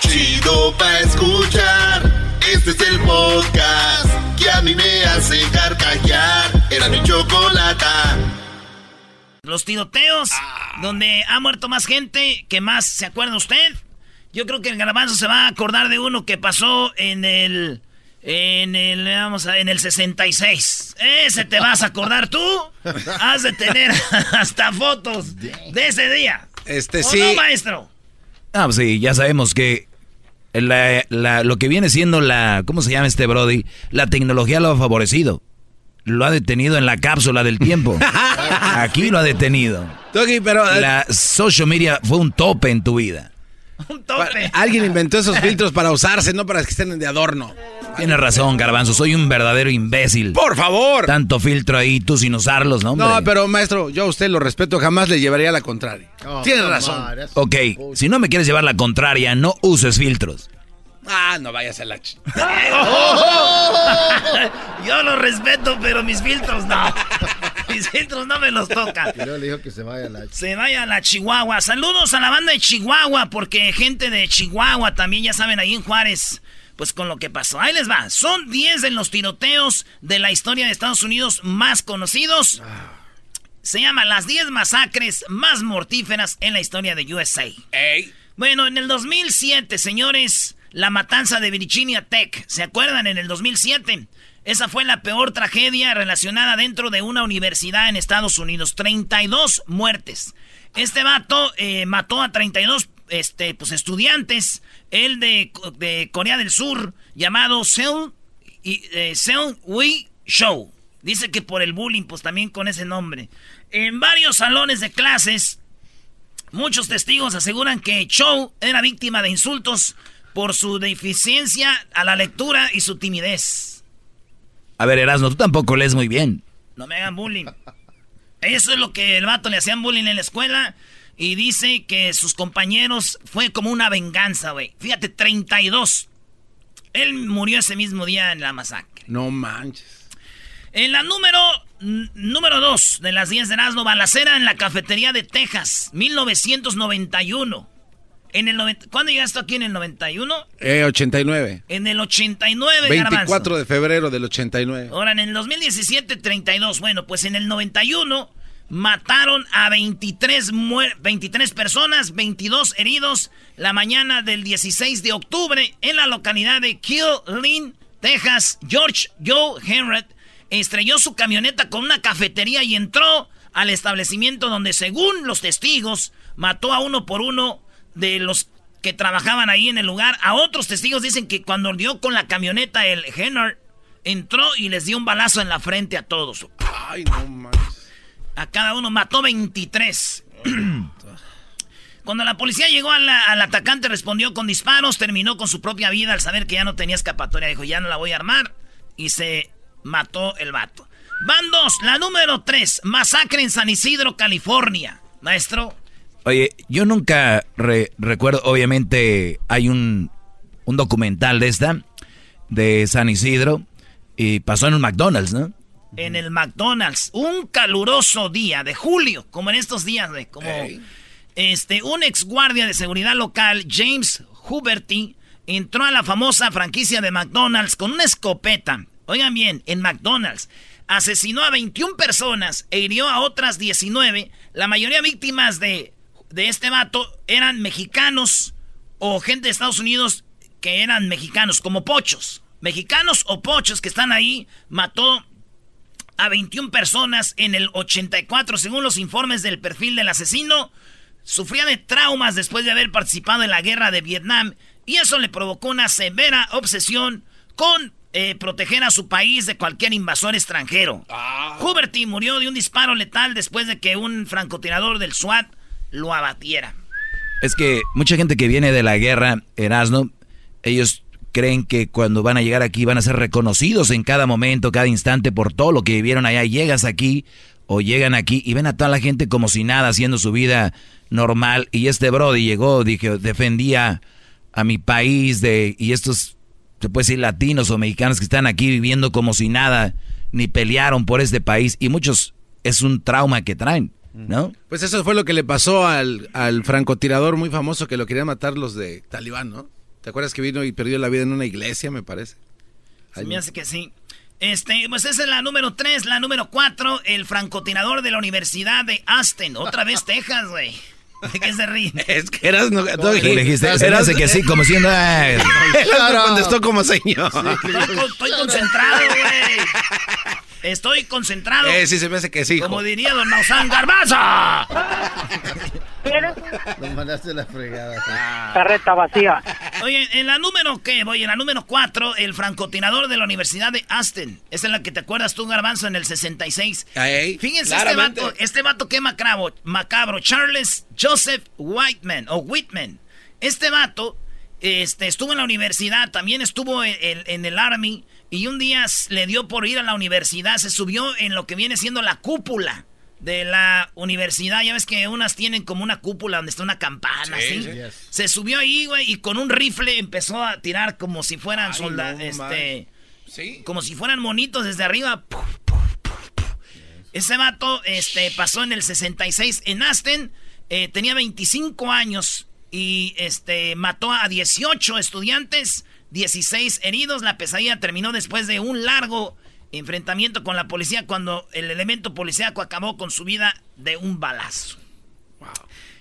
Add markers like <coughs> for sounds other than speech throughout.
Chido pa' escuchar. Este es el podcast que a mí me hace carcajear. Era mi chocolata. Los tiroteos, donde ha muerto más gente que más se acuerda usted. Yo creo que el garbanzo se va a acordar de uno que pasó en el. En el, vamos a, en el 66. Ese te vas a acordar tú. <laughs> Has de tener <laughs> hasta fotos de ese día. Este ¿O sí. no, maestro? Ah, pues sí, ya sabemos que la- la- lo que viene siendo la, ¿cómo se llama este Brody? La tecnología lo ha favorecido. Lo ha detenido en la cápsula del tiempo. <laughs> Aquí lo ha detenido. Doggy, pero eh, La social media fue un tope en tu vida. <laughs> Un tope. alguien inventó esos filtros para usarse, no para que estén de adorno. Tienes razón, Garbanzo, soy un verdadero imbécil. Por favor. Tanto filtro ahí, tú sin usarlos, ¿no? hombre? No, pero maestro, yo a usted lo respeto, jamás le llevaría la contraria. Tiene razón. Ok, si no me quieres llevar la contraria, no uses filtros. Ah, no vayas a la ch... <laughs> <laughs> Yo lo respeto, pero mis filtros no. Mis filtros no me los toca. Y luego le dijo que se vaya a la... Se vaya a la Chihuahua. Saludos a la banda de Chihuahua, porque gente de Chihuahua también, ya saben, ahí en Juárez, pues con lo que pasó. Ahí les va. Son 10 de los tiroteos de la historia de Estados Unidos más conocidos. Se llama las 10 masacres más mortíferas en la historia de USA. Bueno, en el 2007, señores, la matanza de Virginia Tech. ¿Se acuerdan? En el 2007. Esa fue la peor tragedia relacionada dentro de una universidad en Estados Unidos. 32 muertes. Este vato eh, mató a 32 este, pues, estudiantes. El de, de Corea del Sur, llamado Seung, y, eh, Seung Show. Dice que por el bullying, pues también con ese nombre. En varios salones de clases, Muchos testigos aseguran que Chow era víctima de insultos por su deficiencia a la lectura y su timidez. A ver, Erasmo, tú tampoco lees muy bien. No me hagan bullying. Eso es lo que el vato le hacían bullying en la escuela. Y dice que sus compañeros fue como una venganza, güey. Fíjate, 32. Él murió ese mismo día en la masacre. No manches. En la número número 2 de las 10 de Erasmo, balacera en la cafetería de Texas, 1991. En el 90 ¿Cuándo llegaste aquí en el 91? Eh, 89. En el 89, 24 Garbanzo. de febrero del 89. Ahora, en el 2017, 32. Bueno, pues en el 91 mataron a 23, muer- 23 personas, 22 heridos la mañana del 16 de octubre en la localidad de Killeen, Texas. George Joe Henry estrelló su camioneta con una cafetería y entró al establecimiento donde, según los testigos, mató a uno por uno de los que trabajaban ahí en el lugar. A otros testigos dicen que cuando dio con la camioneta el Henry entró y les dio un balazo en la frente a todos. Ay, no manches. A cada uno mató 23. Cuando la policía llegó a la- al atacante respondió con disparos, terminó con su propia vida al saber que ya no tenía escapatoria. Dijo, ya no la voy a armar. Y se mató el vato. Van dos, la número tres, masacre en San Isidro, California. Maestro, Oye, yo nunca re- recuerdo, obviamente hay un, un documental de esta, de San Isidro, y pasó en un McDonald's, ¿no? en el McDonald's, un caluroso día de julio, como en estos días, güey, como este, un ex guardia de seguridad local, James Huberty, entró a la famosa franquicia de McDonald's con una escopeta. Oigan bien, en McDonald's. Asesinó a 21 personas e hirió a otras 19. La mayoría víctimas de, de este vato eran mexicanos o gente de Estados Unidos que eran mexicanos, como pochos. Mexicanos o pochos que están ahí, mató a 21 personas en el 84, según los informes del perfil del asesino. Sufría de traumas después de haber participado en la guerra de Vietnam y eso le provocó una severa obsesión con eh, proteger a su país de cualquier invasor extranjero. Ah. Huberty murió de un disparo letal después de que un francotirador del SWAT lo abatiera. Es que mucha gente que viene de la guerra, Erasmo, ellos creen que cuando van a llegar aquí van a ser reconocidos en cada momento, cada instante por todo lo que vivieron allá. Llegas aquí o llegan aquí y ven a toda la gente como si nada, haciendo su vida normal. Y este Brody llegó, dije, defendía a mi país de y estos, se puede decir, latinos o mexicanos que están aquí viviendo como si nada, ni pelearon por este país. Y muchos es un trauma que traen. ¿No? Pues eso fue lo que le pasó al, al francotirador muy famoso que lo querían matar los de Talibán, ¿no? ¿Te acuerdas que vino y perdió la vida en una iglesia, me parece? Se me hace que sí. Este, pues esa es la número 3, la número 4, el francotirador de la Universidad de Austin. Otra vez Texas, güey. ¿De qué se ríe? <laughs> Es que eras... No, no, le dijiste, eras que sí, como siendo... <laughs> Claro. contestó como señor. estoy concentrado, güey. Estoy concentrado. Eh, sí, se me hace que sí. Como diría don Maussan Garbaza. Nos mandaste la fregada. Ah. Carreta vacía. Oye, en la número ¿qué? Voy, en la número 4, el francotirador de la Universidad de Aston. Esa es la que te acuerdas tú, Garbanzo, en el 66. Fíjense este vato, este vato qué macabro, macabro. Charles Joseph Whiteman, o Whitman. Este vato este, estuvo en la universidad, también estuvo en el Army y un día le dio por ir a la universidad, se subió en lo que viene siendo la cúpula de la universidad. Ya ves que unas tienen como una cúpula donde está una campana, ¿sí? Se subió ahí, güey, y con un rifle empezó a tirar como si fueran soldados, este... ¿Sí? Como si fueran monitos desde arriba. Ese vato este, pasó en el 66 en Aston. Eh, tenía 25 años y este, mató a 18 estudiantes 16 heridos. La pesadilla terminó después de un largo enfrentamiento con la policía cuando el elemento policíaco acabó con su vida de un balazo.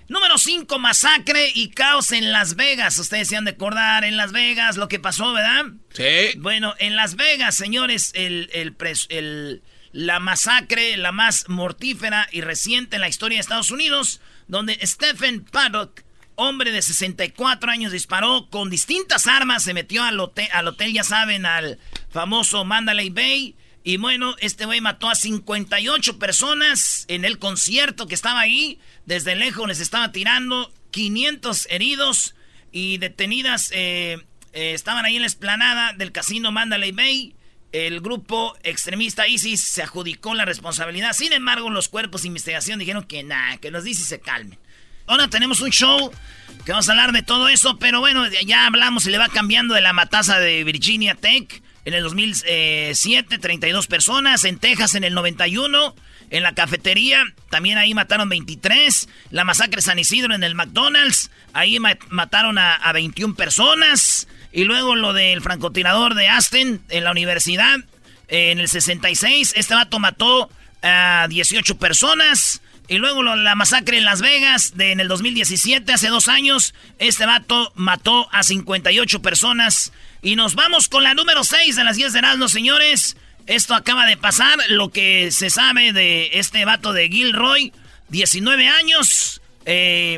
Número 5, masacre y caos en Las Vegas. Ustedes se han de acordar en Las Vegas lo que pasó, ¿verdad? Sí. Bueno, en Las Vegas, señores, el, el, la masacre, la más mortífera y reciente en la historia de Estados Unidos, donde Stephen Paddock hombre de 64 años disparó con distintas armas, se metió al hotel, al hotel, ya saben, al famoso Mandalay Bay. Y bueno, este güey mató a 58 personas en el concierto que estaba ahí. Desde lejos les estaba tirando 500 heridos y detenidas. Eh, eh, estaban ahí en la esplanada del casino Mandalay Bay. El grupo extremista ISIS se adjudicó la responsabilidad. Sin embargo, los cuerpos de investigación dijeron que nada, que los ISIS se calmen. Ahora tenemos un show que vamos a hablar de todo eso, pero bueno, ya hablamos y le va cambiando de la mataza de Virginia Tech. En el 2007, 32 personas. En Texas, en el 91. En la cafetería, también ahí mataron 23. La masacre San Isidro en el McDonald's. Ahí mataron a, 21 personas. Y luego lo del francotirador de Aston en la universidad. en el 66, este vato mató a 18 personas. Y luego la masacre en Las Vegas de, en el 2017, hace dos años. Este vato mató a 58 personas. Y nos vamos con la número 6 de las 10 de Erasmus, señores. Esto acaba de pasar. Lo que se sabe de este vato de Gilroy. 19 años. Eh,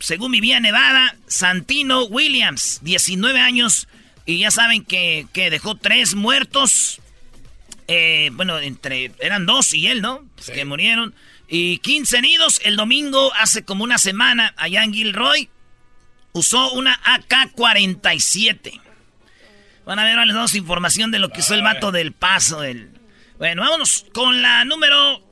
según vivía en Nevada. Santino Williams. 19 años. Y ya saben que, dejó tres muertos. Eh, bueno, entre eran dos y él, ¿no? Pues que murieron. Y 15 heridos el domingo, hace como una semana, allá en Gilroy, usó una AK-47. Van a ver, les damos información de lo que usó el vato del paso. Del... Bueno, vámonos con la número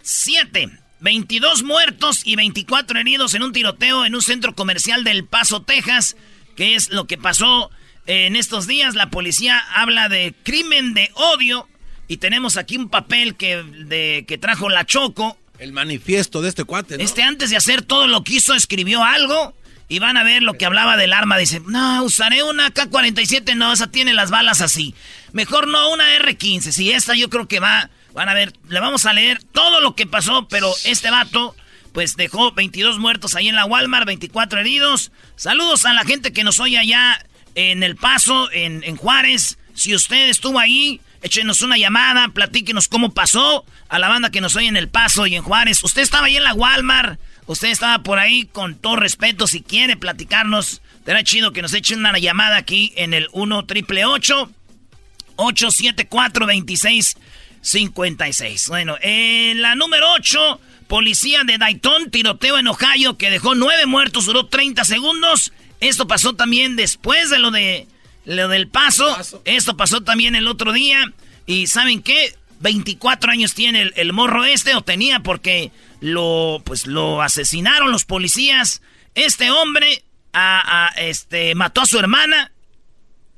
7. 22 muertos y 24 heridos en un tiroteo en un centro comercial del Paso, Texas, que es lo que pasó en estos días. La policía habla de crimen de odio y tenemos aquí un papel que, de, que trajo la Choco. El manifiesto de este cuate, ¿no? Este antes de hacer todo lo que hizo, escribió algo. Y van a ver lo que hablaba del arma. Dice, no, usaré una K-47. No, esa tiene las balas así. Mejor no, una R-15. Si esta yo creo que va... Van a ver, le vamos a leer todo lo que pasó, pero este vato pues dejó 22 muertos ahí en la Walmart, 24 heridos. Saludos a la gente que nos oye allá en El Paso, en, en Juárez. Si usted estuvo ahí, échenos una llamada, platíquenos cómo pasó a la banda que nos oye en El Paso y en Juárez. Usted estaba ahí en la Walmart, usted estaba por ahí con todo respeto, si quiere platicarnos, será chido que nos echen una llamada aquí en el 1 triple 874 2656. Bueno, en la número 8, policía de Dayton, tiroteo en Ohio que dejó nueve muertos, duró 30 segundos. Esto pasó también después de lo de lo del paso. Esto pasó también el otro día. Y ¿saben qué? 24 años tiene el, morro este, o tenía porque lo, pues, lo asesinaron los policías. Este hombre a, este, mató a su hermana,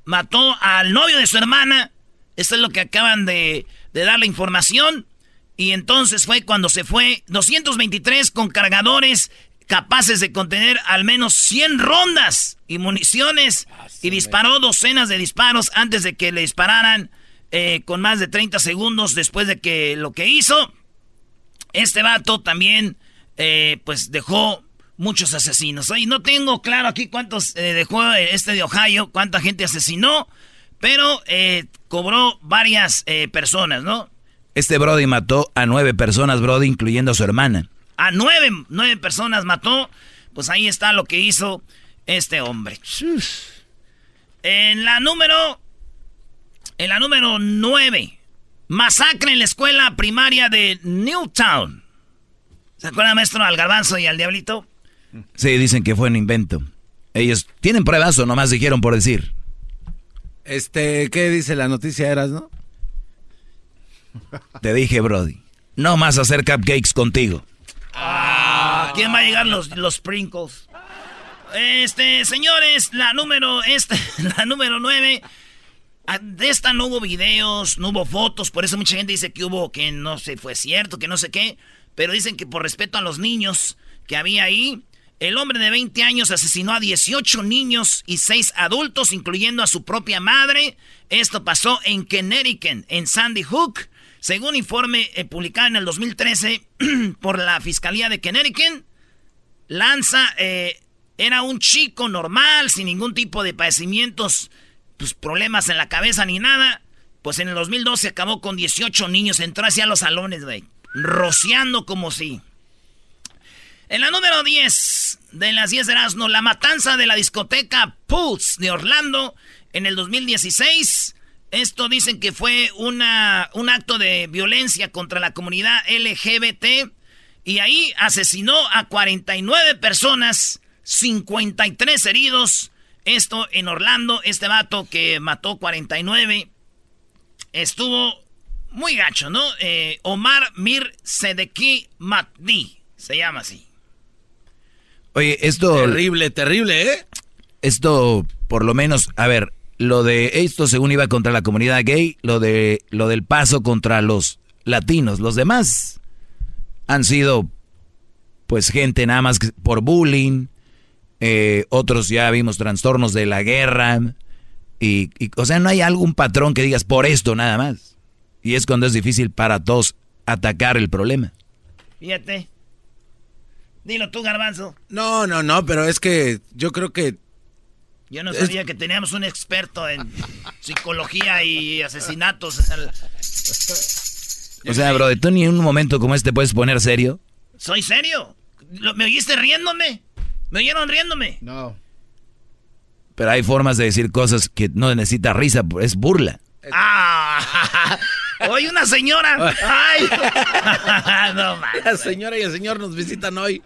mató al novio de su hermana. Esto es lo que acaban de, de dar la información. Y entonces fue cuando se fue 223 con cargadores capaces de contener al menos 100 rondas y municiones y disparó docenas de disparos antes de que le dispararan eh, con más de 30 segundos después de que lo que hizo. Este vato también eh, pues dejó muchos asesinos. Y no tengo claro aquí cuántos eh, dejó este de Ohio, cuánta gente asesinó, pero cobró varias personas, ¿no? Este Brody mató a nueve personas, Brody, incluyendo a su hermana a nueve, nueve personas mató. Pues ahí está lo que hizo este hombre. En la número. En la número nueve. Masacre en la escuela primaria de Newtown. ¿Se acuerdan, maestro, al garbanzo y al diablito? Sí, dicen que fue un invento. Ellos tienen pruebas o nomás dijeron por decir. Este, ¿qué dice la noticia, Eras, no? Te dije, Brody. No más hacer cupcakes contigo. Ah, ¿Quién va a llegar los, los sprinkles? Este, señores, la número, este, <laughs> la número 9. Ah, de esta no hubo videos, no hubo fotos, por eso mucha gente dice que hubo, que no sé, fue cierto, que no sé qué. Pero dicen que por respeto a los niños que había ahí, el hombre de 20 años asesinó a 18 niños y 6 adultos, incluyendo a su propia madre. Esto pasó en Connecticut, en Sandy Hook. Según informe eh, publicado en el 2013 <clears throat> por la Fiscalía de Connecticut, Lanza eh, era un chico normal, sin ningún tipo de padecimientos, pues, problemas en la cabeza ni nada. Pues en el 2012 acabó con 18 niños, entró hacia los salones, rociando como si... En la número 10 de las 10 de Erasmo, la matanza de la discoteca Pulse de Orlando en el 2016 esto dicen que fue una, un acto de violencia contra la comunidad LGBT y ahí asesinó a 49 personas, 53 heridos. Esto en Orlando, este vato que mató 49 estuvo muy gacho, ¿no? Eh, Omar Mir Sedeki Matdi, se llama así. Oye, esto... Terrible, terrible, ¿eh? Esto, por lo menos, a ver, lo de esto según iba contra la comunidad gay, lo de lo del paso contra los latinos, los demás han sido pues gente nada más por bullying, eh, otros ya vimos trastornos de la guerra y, o sea no hay algún patrón que digas por esto nada más y es cuando es difícil para todos atacar el problema. Fíjate. Dilo tú, garbanzo. No, no, no, pero es que yo creo que yo no sabía que teníamos un experto en <laughs> psicología y asesinatos. O sea, bro, ¿tú ni en un momento como este puedes poner serio? ¿Soy serio? ¿Me oíste riéndome? ¿Me oyeron riéndome? No. Pero hay formas de decir cosas que no necesita risa, es burla. ¡Ah! <laughs> Hoy una señora. <laughs> ¡Ay! no mames. La señora y el señor nos visitan hoy.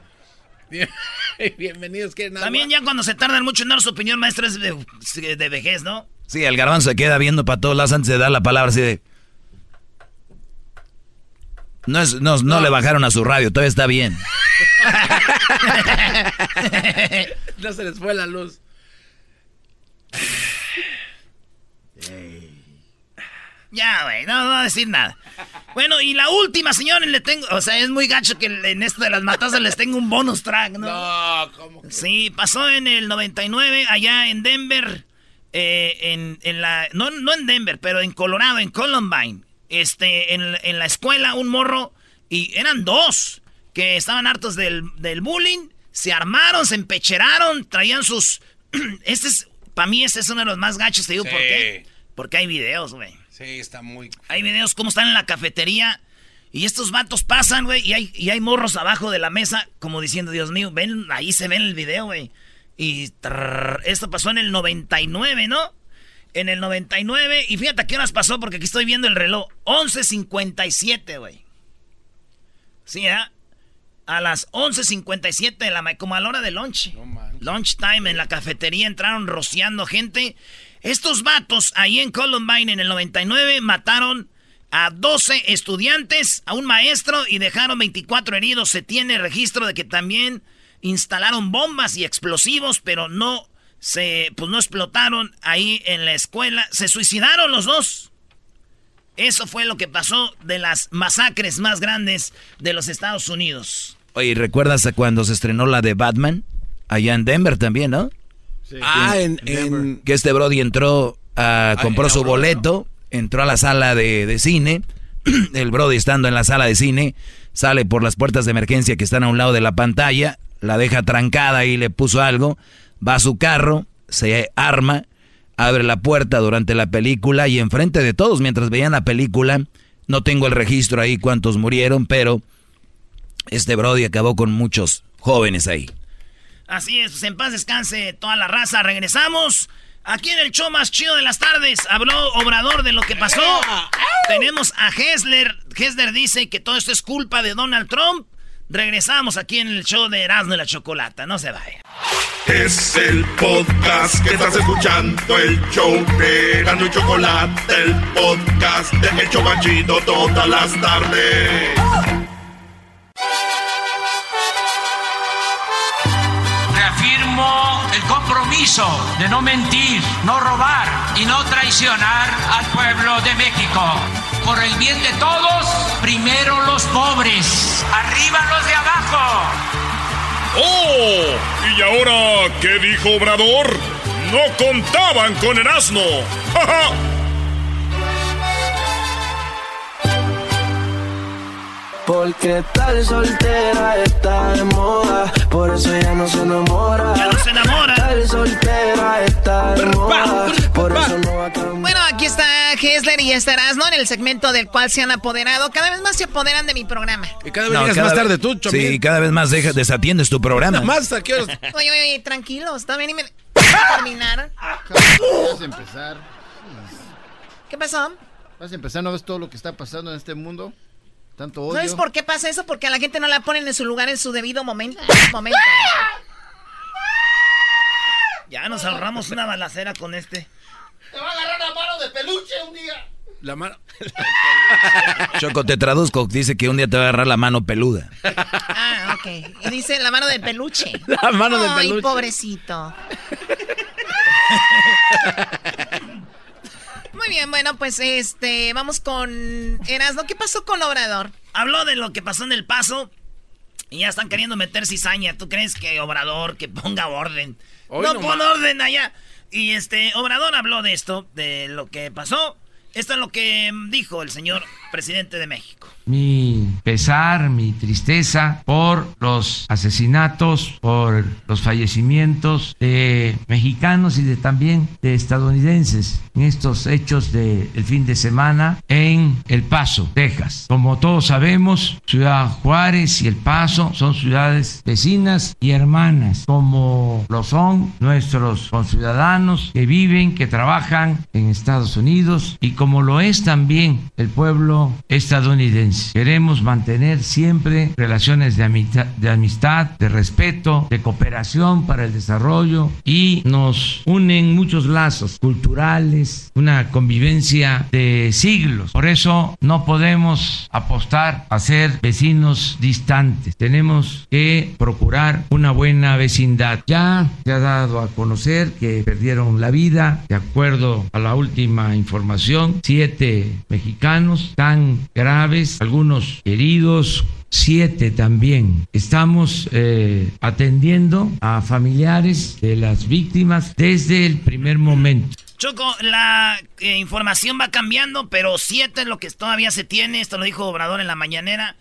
<laughs> Bienvenidos, que También ya cuando se tardan mucho en dar su opinión, maestra, es de, vejez, ¿no? Sí, el garbanzo se queda viendo para todos lados antes de dar la palabra así de... No, es, no, no, le bajaron a su radio, todavía está bien. <laughs> no se les fue la luz. Ya, güey, no, no voy a decir nada. Bueno, y la última, señores, le tengo. O sea, es muy gacho que en esto de las matanzas les tengo un bonus track, ¿no? No, ¿cómo que? Sí, pasó en el 99, allá en Denver. Eh, en, la. No, no en Denver, pero en Colorado, en Columbine. Este, en, en la escuela, un morro. Y eran dos. que estaban hartos del, bullying, se armaron, se empecheraron, traían sus... <clears throat> este es, para mí este es uno de los más gachos, te digo por qué. Porque hay videos, güey. Sí, está muy... Hay videos cómo están en la cafetería y estos vatos pasan, güey, y hay, y hay morros abajo de la mesa como diciendo, Dios mío, ven, ahí se ve en el video, güey. Y esto pasó en el 99, ¿no? En el 99, y fíjate a qué horas pasó, porque aquí estoy viendo el reloj. 11.57, güey. Sí, ¿eh? A las 11.57 de la como a la hora de lunch. lunch time en la cafetería entraron rociando gente. Estos vatos ahí en Columbine en el 99 mataron a 12 estudiantes, a un maestro y dejaron 24 heridos. Se tiene registro de que también instalaron bombas y explosivos, pero no se pues no explotaron ahí en la escuela. Se suicidaron los dos. Eso fue lo que pasó de las masacres más grandes de los Estados Unidos. Oye, ¿recuerdas a cuando se estrenó la de Batman? Allá en Denver también, ¿no? Sí, ah, en, Que este Brody entró, a, compró su boleto, entró a la sala de, de cine. <clears throat> El Brody estando en la sala de cine, sale por las puertas de emergencia que están a un lado de la pantalla, la deja trancada y le puso algo, va a su carro, se arma, abre la puerta durante la película y enfrente de todos mientras veían la película, no tengo el registro ahí cuántos murieron, pero este Brody acabó con muchos jóvenes ahí. Así es, pues en paz descanse toda la raza, regresamos. Aquí en el show más chido de las tardes habló Obrador de lo que pasó. Tenemos a Hessler. Hessler dice que todo esto es culpa de Donald Trump. Regresamos aquí en el show de Erasmo y la Chocolata. No se vaya. Es el podcast que estás escuchando, el show de Erasmo y Chocolata, el podcast de Hecho Machito todas las tardes. De no mentir, no robar y no traicionar al pueblo de México por el bien de todos, primero los pobres, arriba los de abajo. ¡Oh! ¿Y ahora qué dijo Obrador? No contaban con el asno. <laughs> Porque tal soltera está de moda, por eso ya no se enamora. Ya no se enamora. Tal soltera está de moda, por eso no va a Bueno, aquí está Hesler y estarás, ¿no? En el segmento del cual se han apoderado. Cada vez más se apoderan de mi programa. Y cada vez llegas más tarde tú, Chomil. Sí, cada vez más deja, desatiendes tu programa. <laughs> más, ¿qué Oye, oye, oye, tranquilos, también y me... terminar. <laughs> Vas a empezar. ¿Qué pasó? Vas a empezar, ¿no ves todo lo que está pasando en este mundo? Tanto odio. ¿Sabes por qué pasa eso? Porque a la gente no la ponen en su lugar en su debido momento. momento. Ya nos ahorramos una balacera con este. Te va a agarrar la mano de peluche un día. La mano. Choco, te traduzco. Dice que un día te va a agarrar la mano peluda. Ah, ok. Y dice la mano del peluche. La mano del peluche. Ay, pobrecito. Muy bien, bueno, pues este, vamos con Erasmo. ¿Qué pasó con Obrador? Habló de lo que pasó en el paso y ya están queriendo meter cizaña. ¿Tú crees que Obrador que ponga orden? no, pone orden allá. Y este, Obrador habló de esto, de lo que pasó. Esto es lo que dijo el señor presidente de México mi pesar, mi tristeza por los asesinatos, por los fallecimientos de mexicanos y de también de estadounidenses en estos hechos del fin de semana en El Paso, Texas. Como todos sabemos, Ciudad Juárez y El Paso son ciudades vecinas y hermanas, como lo son nuestros conciudadanos que viven, que trabajan en Estados Unidos y como lo es también el pueblo estadounidense. Queremos mantener siempre relaciones de amistad, de amistad, de respeto, de cooperación para el desarrollo y nos unen muchos lazos culturales, una convivencia de siglos. Por eso no podemos apostar a ser vecinos distantes. Tenemos que procurar una buena vecindad. Ya se ha dado a conocer que perdieron la vida, de acuerdo a la última información, siete mexicanos graves algunos heridos, siete también. Estamos eh, atendiendo a familiares de las víctimas desde el primer momento. Choco, la eh, información va cambiando, pero siete es lo que todavía se tiene. Esto lo dijo Obrador en la mañanera.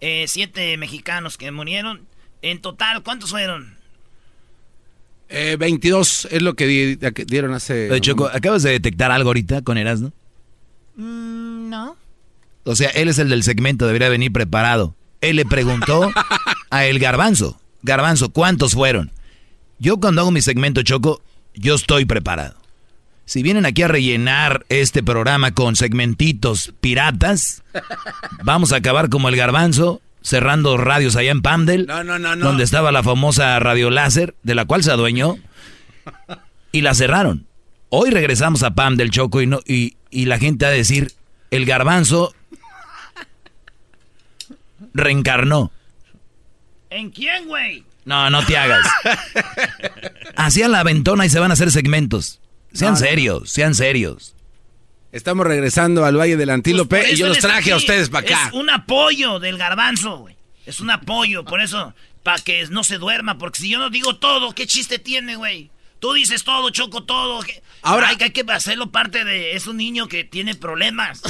eh, siete mexicanos que murieron. En total, ¿cuántos fueron? Eh, 22 es lo que di- que dieron hace... Oye, Choco, ¿acabas de detectar algo ahorita con Erasmo? Mm, no. O sea, él es el del segmento, debería venir preparado. Él le preguntó a el garbanzo. Garbanzo, ¿cuántos fueron? Yo cuando hago mi segmento, Choco, yo estoy preparado. Si vienen aquí a rellenar este programa con segmentitos piratas, vamos a acabar como el garbanzo, cerrando radios allá en Pamdel, No, no, no, no. donde estaba la famosa radio láser, de la cual se adueñó, y la cerraron. Hoy regresamos a Pamdel, Choco, y, no, y, y la gente a decir, el garbanzo reencarnó. ¿En quién, güey? No, no te hagas. Hacían la ventona y se van a hacer segmentos. Sean No, no. serios, sean serios. Estamos regresando al Valle del Antílope Por y yo los traje a ustedes para acá. Es un apoyo del garbanzo, güey. Es un apoyo, por eso, para que no se duerma, porque si yo no digo todo, ¿qué chiste tiene, güey? Tú dices todo, Choco, todo. ¿qué? Ahora- hay que, hay que hacerlo parte de... Es un niño que tiene problemas.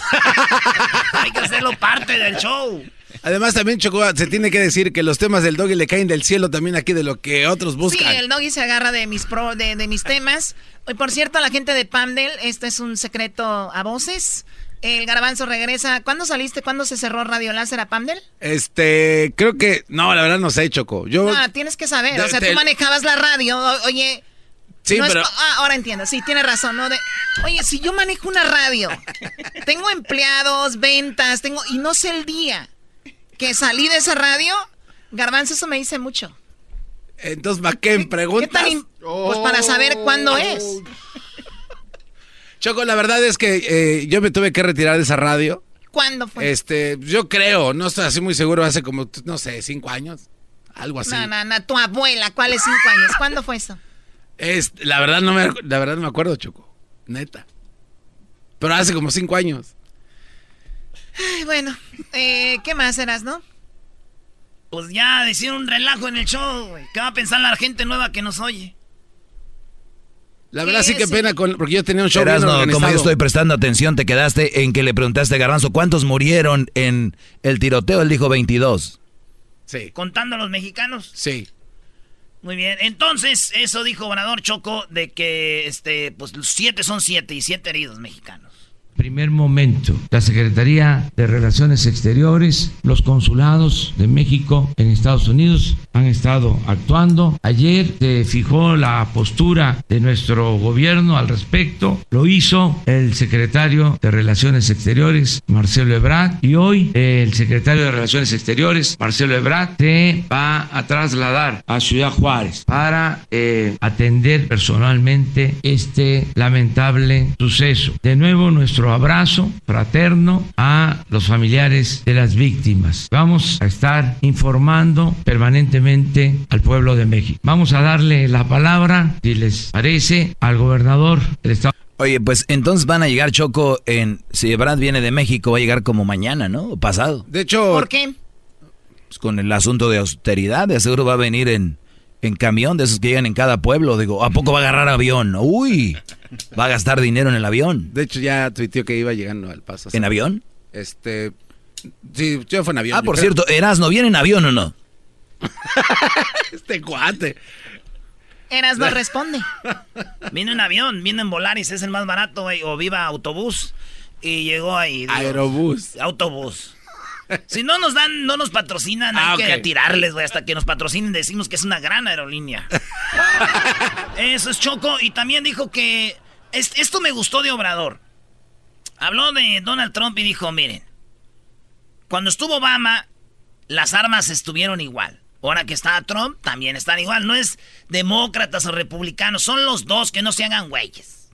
<laughs> hay que hacerlo parte del show. Además también, Choco, se tiene que decir que los temas del doggy le caen del cielo también aquí de lo que otros buscan. Sí, el doggy se agarra de mis pro, de, de mis temas. Y por cierto, a la gente de Pamdel, este es un secreto a voces. El garbanzo regresa. ¿Cuándo saliste? ¿Cuándo se cerró Radio Láser a Pamdel? Este, creo que, no, la verdad no sé, Choco. Yo, Ah, tienes que saber. O sea, te- tú manejabas la radio. o- oye. Sí, no pero- ah, ahora entiendo. Sí, tiene razón. ¿no? De- oye, si yo manejo una radio, <laughs> tengo empleados, ventas, tengo y no sé el día que salí de esa radio, garbanzo, eso me dice mucho. entonces, ¿para qué me ¿Qué preguntas? im- Pues para saber cuándo es. <laughs> Choco, la verdad es que eh, yo me tuve que retirar de esa radio. ¿Cuándo fue? Este, yo creo, no estoy así muy seguro, hace como, no sé, cinco años. Algo así. No, no, no, tu abuela, ¿cuáles cinco años? ¿Cuándo fue eso? Es, la verdad no me, la verdad no me acuerdo, Choco. Neta. Pero hace como cinco años. Ay, bueno, eh, ¿qué más eras, no? Pues ya decir un relajo en el show, güey. ¿Qué va a pensar la gente nueva que nos oye? La verdad sí que pena con, porque yo tenía un show bien Erasno, como organizado. yo estoy prestando atención, te quedaste en que le preguntaste a Garbanzo cuántos murieron en el tiroteo. Él dijo 22. Sí. Contando a los mexicanos. Sí. Muy bien. Entonces, eso dijo Obrador Choco de que, este, pues los siete son siete y siete heridos mexicanos. Primer momento, la Secretaría de Relaciones Exteriores, los consulados de México en Estados Unidos han estado actuando. Ayer se fijó la postura de nuestro gobierno al respecto. Lo hizo el secretario de Relaciones Exteriores, Marcelo Ebrard, y hoy el secretario de Relaciones Exteriores, Marcelo Ebrard, se va a trasladar a Ciudad Juárez para eh, atender personalmente este lamentable suceso. De nuevo, nuestro abrazo fraterno a los familiares de las víctimas. Vamos a estar informando permanentemente al pueblo de México. Vamos a darle la palabra, si les parece, al gobernador del estado. Oye, pues entonces van a llegar Choco en... Si Brad viene de México, va a llegar como mañana, ¿no? O pasado. De hecho, ¿Por qué? Pues con el asunto de austeridad, de seguro va a venir en, en camión de esos que llegan en cada pueblo. Digo, ¿a poco va a agarrar avión? Uy, va a gastar dinero en el avión. de hecho ya tuiteó que iba llegando al paso. ¿En avión? Este, sí, yo fue en avión. Ah, por creo. cierto, Erasno, ¿viene en avión o no? <laughs> Este cuate. Eras no <laughs> responde. Vino en avión, vino en Volaris, es el más barato, güey. O viva autobús. Y llegó ahí. digo, Aerobús. Autobús. Si no nos dan, no nos patrocinan, hay Ah, que ok. tirarles, güey. Hasta que nos patrocinen decimos que es una gran aerolínea. <laughs> Eso es Choco. Y también dijo que... es- esto me gustó de Obrador. Habló de Donald Trump y dijo, miren. Cuando estuvo Obama, las armas estuvieron igual. Ahora que está Trump, también están igual. No es demócratas o republicanos, son los dos que no se hagan güeyes.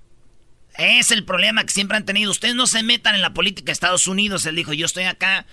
Es el problema que siempre han tenido. Ustedes no se metan en la política de Estados Unidos. Él dijo, yo estoy acá,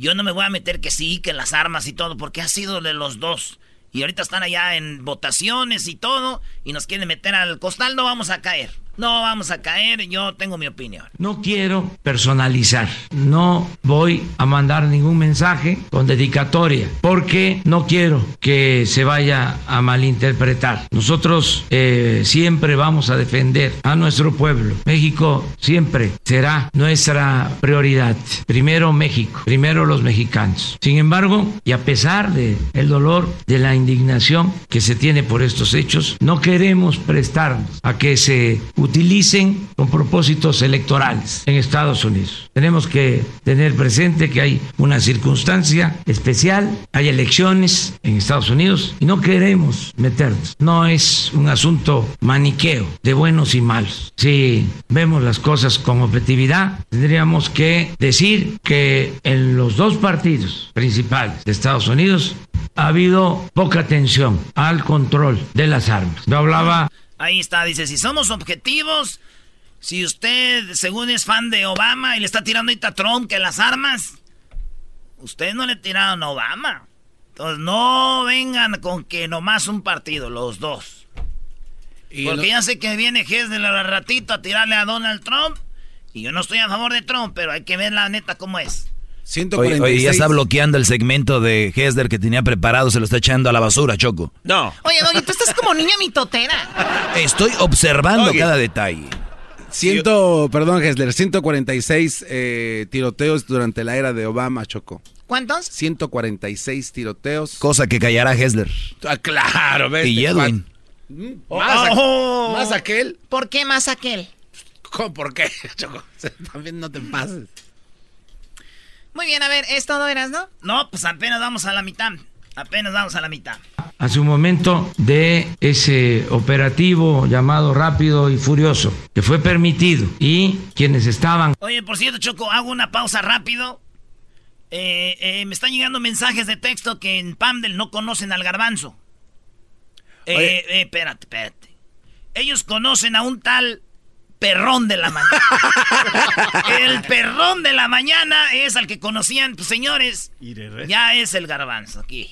yo no me voy a meter que sí, que las armas y todo, porque ha sido de los dos. Y ahorita están allá en votaciones y todo, y nos quieren meter al costal, no vamos a caer. No vamos a caer, yo tengo mi opinión. No quiero personalizar, no voy a mandar ningún mensaje con dedicatoria, porque no quiero que se vaya a malinterpretar. Nosotros eh, siempre vamos a defender a nuestro pueblo. México siempre será nuestra prioridad. Primero México, primero los mexicanos. Sin embargo, y a pesar de dolor, de la indignación que se tiene por estos hechos, no queremos prestarnos a que se utilicen con propósitos electorales en Estados Unidos. Tenemos que tener presente que hay una circunstancia especial, hay elecciones en Estados Unidos y no queremos meternos. No es un asunto maniqueo de buenos y malos. Si vemos las cosas con objetividad, tendríamos que decir que en los dos partidos principales de Estados Unidos ha habido poca atención al control de las armas. Yo hablaba Ahí está, dice, si somos objetivos, si usted, según es fan de Obama y le está tirando ahorita a Trump que las armas, ustedes no le tiraron a Obama. Entonces no vengan con que nomás un partido, los dos. Porque ya sé que viene Hesler al ratito a tirarle a Donald Trump. Y yo no estoy a favor de Trump, pero hay que ver la neta cómo es. 146. Oye, ya está bloqueando el segmento de Hesler que tenía preparado, se lo está echando a la basura, Choco. No. Oye, Doggy, tú estás como niña mitotera. Estoy observando cada detalle. Ciento, perdón, Hesler, 146 eh, tiroteos durante la era de Obama, Choco. ¿Cuántos? 146 tiroteos. Cosa que callará Hesler. Ah, claro, ¿ves? Y Edwin. ¿Más, oh. ¿Más aquel? ¿Por qué más aquel? ¿Cómo, ¿Por qué, <laughs> Choco? <laughs> También no te pases. Muy bien, a ver, ¿es todo, eras, no? No, pues apenas vamos a la mitad. Apenas vamos a la mitad. Hace un momento de ese operativo llamado Rápido y Furioso, que fue permitido y quienes estaban... Oye, por cierto, Choco, hago una pausa rápido. Eh, eh, me están llegando mensajes de texto que en Pamdel no conocen al garbanzo. Eh, eh, espérate, espérate. Ellos conocen a un tal perrón de la mañana. <laughs> el perrón de la mañana es al que conocían, pues señores, ya es el garbanzo aquí.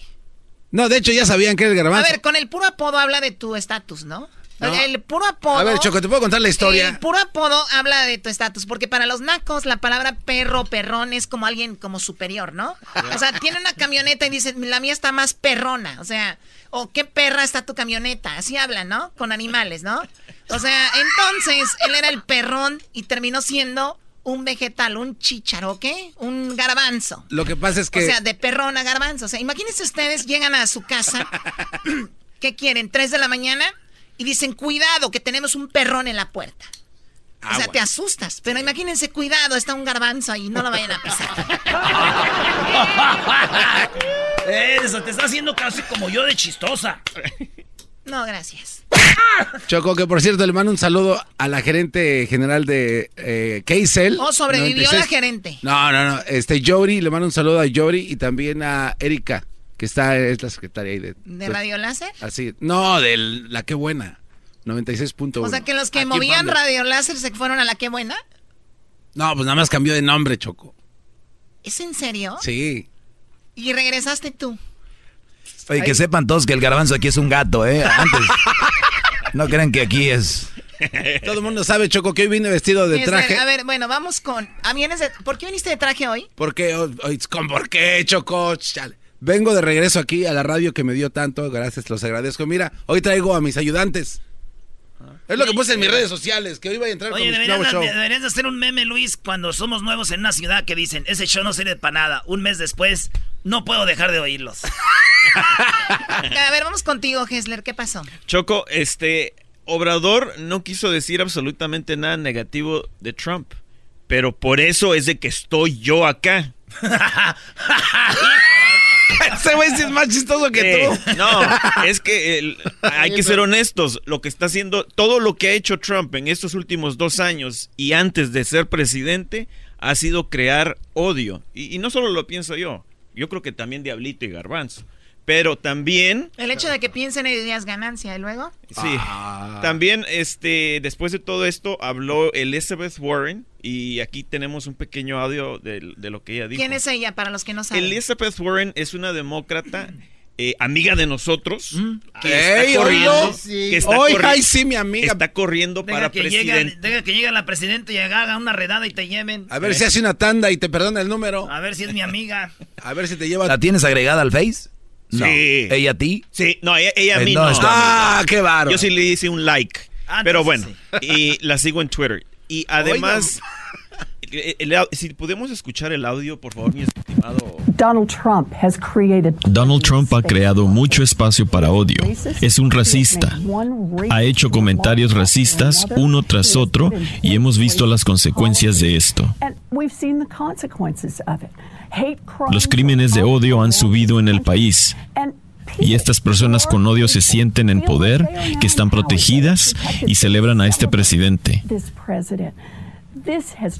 No, de hecho ya sabían que era el garbanzo. A ver, con el puro apodo habla de tu estatus, ¿no? El puro apodo. A ver, Choco, ¿te puedo contar la historia? El puro apodo habla de tu estatus, porque para los nacos la palabra perro, perrón es como alguien como superior, ¿no? O sea, tiene una camioneta y dice, la mía está más perrona. O sea, o qué perra está tu camioneta. Así hablan, ¿no? Con animales, ¿no? O sea, entonces él era el perrón y terminó siendo un vegetal, un chicharoque, un garbanzo. Lo que pasa es que. O sea, de perrón a garbanzo. O sea, imagínense ustedes llegan a su casa. <coughs> ¿Qué quieren? ¿Tres de la mañana? y dicen, cuidado, que tenemos un perrón en la puerta. O sea, te asustas. Pero imagínense, cuidado, está un garbanzo ahí, no lo vayan a pisar. <laughs> Eso, te está haciendo casi como yo de chistosa. <laughs> No, gracias. Choco, que por cierto le mando un saludo a la gerente general de eh, Oh, sobrevivió la gerente. No, no, no. Este, Jory, le mando un saludo a Jory y también a Erika que está, es la secretaria ahí de... ¿De Radio Láser? Así, no, de la Qué Buena, 96.1. O sea, que los que movían Radio Láser se fueron a la Qué Buena. No, pues nada más cambió de nombre, Choco. ¿Es en serio? Sí. ¿Y regresaste tú? Oye, que sepan todos que el garbanzo aquí es un gato, ¿eh? Antes. no crean que aquí es... Todo el mundo sabe, Choco, que hoy vine vestido de traje. A ver, bueno, vamos con... Ah, ¿Por qué viniste de traje hoy? Porque, hoy, ¿con por qué, Choco? Chale. Vengo de regreso aquí a la radio que me dio tanto, gracias, los agradezco. Mira, hoy traigo a mis ayudantes. Es lo que puse en mis redes sociales, que hoy iba a entrar con mi nuevo show. Deberías de hacer un meme, Luis, cuando somos nuevos en una ciudad que dicen, ese show no sirve para nada. Un mes después, no puedo dejar de oírlos. <laughs> a ver, vamos contigo, Hessler, ¿qué pasó? Choco, este, Obrador no quiso decir absolutamente nada negativo de Trump, pero por eso es de que estoy yo acá. <laughs> <laughs> Ese güey sí es más chistoso que tú. No, es que <laughs> hay que ser honestos. Lo que está haciendo, todo lo que ha hecho Trump en estos últimos dos años y antes de ser presidente, ha sido crear odio. Y, y no solo lo pienso yo, yo creo que también Diablito y Garbanzo. Pero también... El hecho de que piensen en ideas ganancia y luego... Sí. Ah. También, este, después de todo esto, habló Elizabeth Warren y aquí tenemos un pequeño audio de, lo que ella dijo. ¿Quién es ella, para los que no saben? Elizabeth Warren es una demócrata eh, amiga de nosotros, Mm. que Ey, está corriendo, oílo. que está Oy, corri- ay, sí, mi amiga. está corriendo Deja para que, presidente. llegue, deja que llegue la presidenta y haga una redada y te lleven. A ver si hace una tanda y te perdona el número. A ver si es mi amiga. A ver si te lleva. ¿La tienes agregada al Face? No. Sí. ¿Ella a ti? Sí, no, ella, ella a Eh, mí no, no. está Ah, qué baro. Yo sí le hice un like. Ah, pero bueno, y la sigo en Twitter. Y además, el- el- si podemos escuchar el audio, por favor, mi estimado. Donald Trump has created Donald Trump ha creado mucho espacio para odio. Es un racista. Ha hecho comentarios racistas uno tras otro y hemos visto las consecuencias de esto. and we've seen the consequences of it. Hate crimes Los crímenes de odio han subido en el país and y estas personas con odio se sienten en poder, que están protegidas y celebran a este presidente.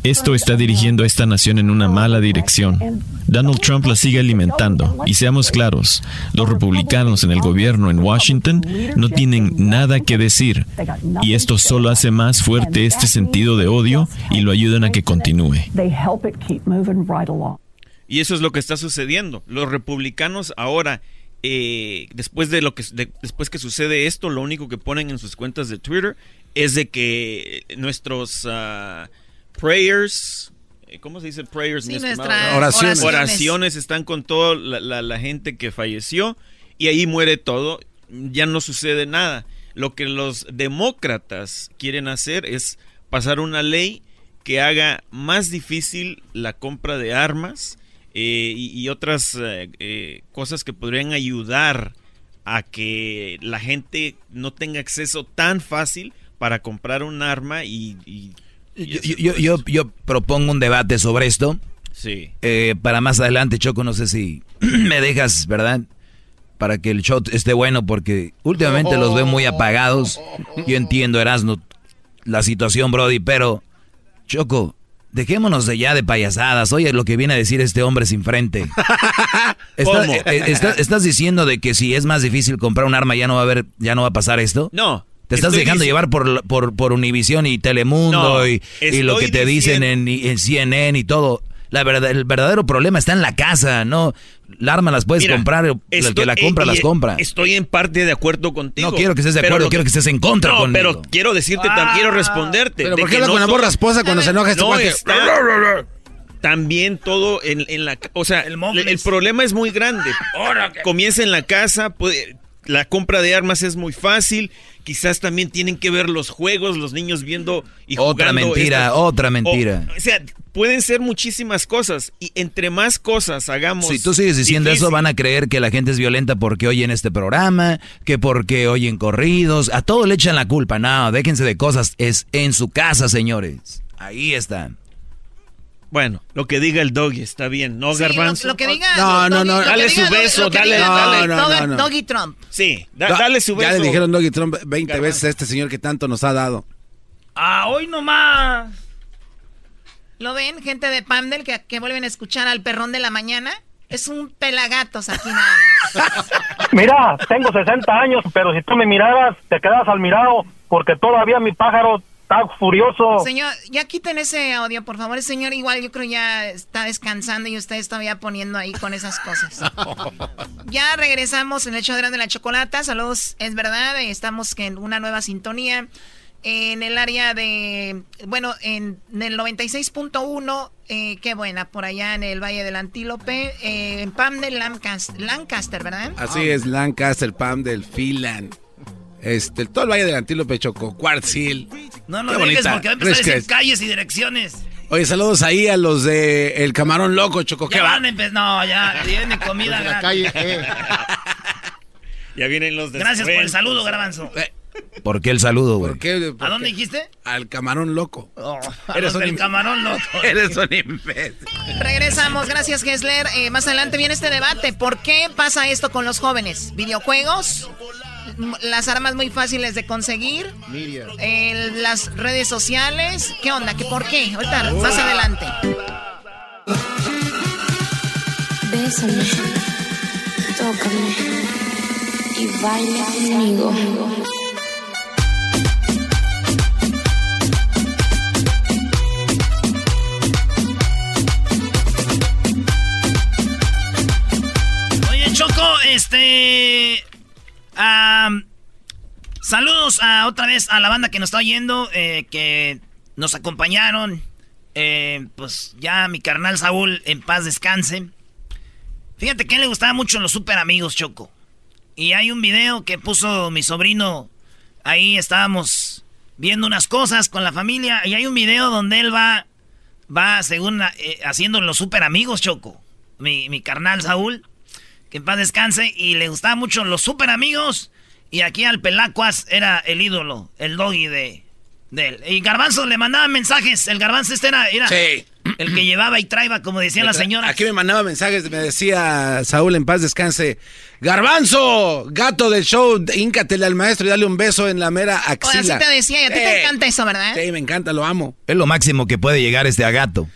Esto está dirigiendo a esta nación en una mala dirección. Donald Trump la sigue alimentando. Y seamos claros, los republicanos en el gobierno en Washington no tienen nada que decir. Y esto solo hace más fuerte este sentido de odio y lo ayudan a que continúe. Y eso es lo que está sucediendo. Los republicanos ahora, eh, después de lo que de- después que sucede esto, lo único que ponen en sus cuentas de Twitter es de que nuestros ah, prayers, eh, ¿cómo se dice prayers? Sí, mi estimado? nuestras Oraciones. oraciones están con toda la, la- la gente que falleció y ahí muere todo, ya no sucede nada. Lo que los demócratas quieren hacer es pasar una ley que haga más difícil la compra de armas eh, y, y otras eh, eh, cosas que podrían ayudar a que la gente no tenga acceso tan fácil para comprar un arma y Yo, yo, yo, propongo un debate sobre esto. Sí. Eh, para más adelante, Choco, no sé si <clears throat> me dejas, ¿verdad? Para que el show esté bueno, porque últimamente los veo muy apagados. Yo entiendo, Erasmo, la situación, Brody, pero, Choco, dejémonos de ya de payasadas. Oye, lo que viene a decir este hombre sin frente. <laughs> Eh, eh, está- ¿Estás diciendo de que si es más difícil comprar un arma ya no va a haber, ya no va a pasar esto? No. Te estás estoy dejando llevar por, por, por Univision y Telemundo No, y, y lo estoy que te dicen en, en CNN y todo. La verdad, el verdadero problema está en la casa, ¿no? La arma las puedes Mira, comprar, el que estoy- la compra eh, las compra. Estoy en parte de acuerdo contigo. No quiero que estés de acuerdo, quiero que estés en contra No, conmigo. pero quiero decirte, tam- quiero responderte. Pero de ¿por qué habla no con la voz rasposa cuando se enoja este No cuate? también todo en, en la o sea el, el problema es muy grande comienza en la casa puede- la compra de armas es muy fácil quizás también tienen que ver los juegos los niños viendo y Otra jugando mentira, esta- otra mentira. o, o sea pueden ser muchísimas cosas y entre más cosas hagamos Si tú sigues diciendo eso, van a creer que la gente es violenta porque oyen este programa, que porque oyen corridos. A todo le echan la culpa. No, déjense de cosas. Es en su casa, señores. Ahí está. Bueno, lo que diga el doggy está bien, ¿no, Sí, Garbanzo? lo que diga. No, no, Doggy- no. Dale su beso, dale, diga dale. Doggy- No, no, no. Doggy Trump. Sí, da- dale su beso. Ya le dijeron Doggy Trump 20 Garbanzo. veces a este señor que tanto nos ha dado. Ah, hoy nomás. ¿Lo ven, gente de Pamdel que, que vuelven a escuchar al perrón de la mañana? Es un pelagatos aquí nada más. <laughs> Mira, tengo 60 años, pero si tú me miraras, te quedas al mirado, porque todavía mi pájaro está furioso. Señor, ya quiten ese audio, por favor. El señor igual yo creo ya está descansando y usted todavía poniendo ahí con esas cosas. <laughs> Ya regresamos en el show de Grande la Chocolata. Saludos, es verdad, estamos en una nueva sintonía. En el área de, bueno, en, el 96.1, eh, qué buena, por allá en el Valle del Antílope, eh, en Pam de Lancaster, Lancaster, ¿verdad? Así es, Lancaster, Pam del Finland. Este, todo el Valle del Antílope Chocó, Quartz Hill. No lo dejes bonita. porque va a empezar a decir calles y direcciones. Oye, saludos ahí a los de El Camarón Loco, Choco. ¿Qué Ya va? van empezar. No, ya viene comida. Los de la calle, eh. <laughs> Ya vienen los Gracias por el saludo, Garbanzo. ¿Por qué el saludo, güey? ¿Por qué? ¿Por ¿A dónde qué? dijiste? Al Camarón Loco. Oh, Eres un el camarón loco. <laughs> Eres un imbécil. Regresamos, gracias Gessler. Eh, más adelante viene este debate. ¿Por qué pasa esto con los jóvenes? ¿Videojuegos? ¿Las armas muy fáciles de conseguir? Media. Eh, ¿Las redes sociales? ¿Qué onda? ¿Qué por qué? Ahorita, más adelante. Bésame, tócame y baila conmigo. Oye, Choco, este. Saludos a otra vez a la banda que nos está oyendo, eh, que nos acompañaron. Eh, pues ya mi carnal Saúl en paz descanse. Fíjate que le gustaban mucho los super amigos, Choco. Y hay un video que puso mi sobrino. Ahí estábamos viendo unas cosas con la familia. Y hay un video donde él va, va según eh, haciendo los super amigos, Choco. Mi, mi carnal Saúl, que en paz descanse. Y le gustaban mucho los super amigos. Y aquí al Pelacuas era el ídolo, el doggy de, de él. Y Garbanzo le mandaba mensajes. El Garbanzo este era, era el que llevaba y traía, como decía la señora. Aquí me mandaba mensajes, me decía Saúl en paz descanse. Garbanzo, gato del show, íncatele al maestro y dale un beso en la mera axila. así te decía, y a ti te encanta eso, ¿verdad? Sí, me encanta, lo amo. Es lo máximo que puede llegar este agato.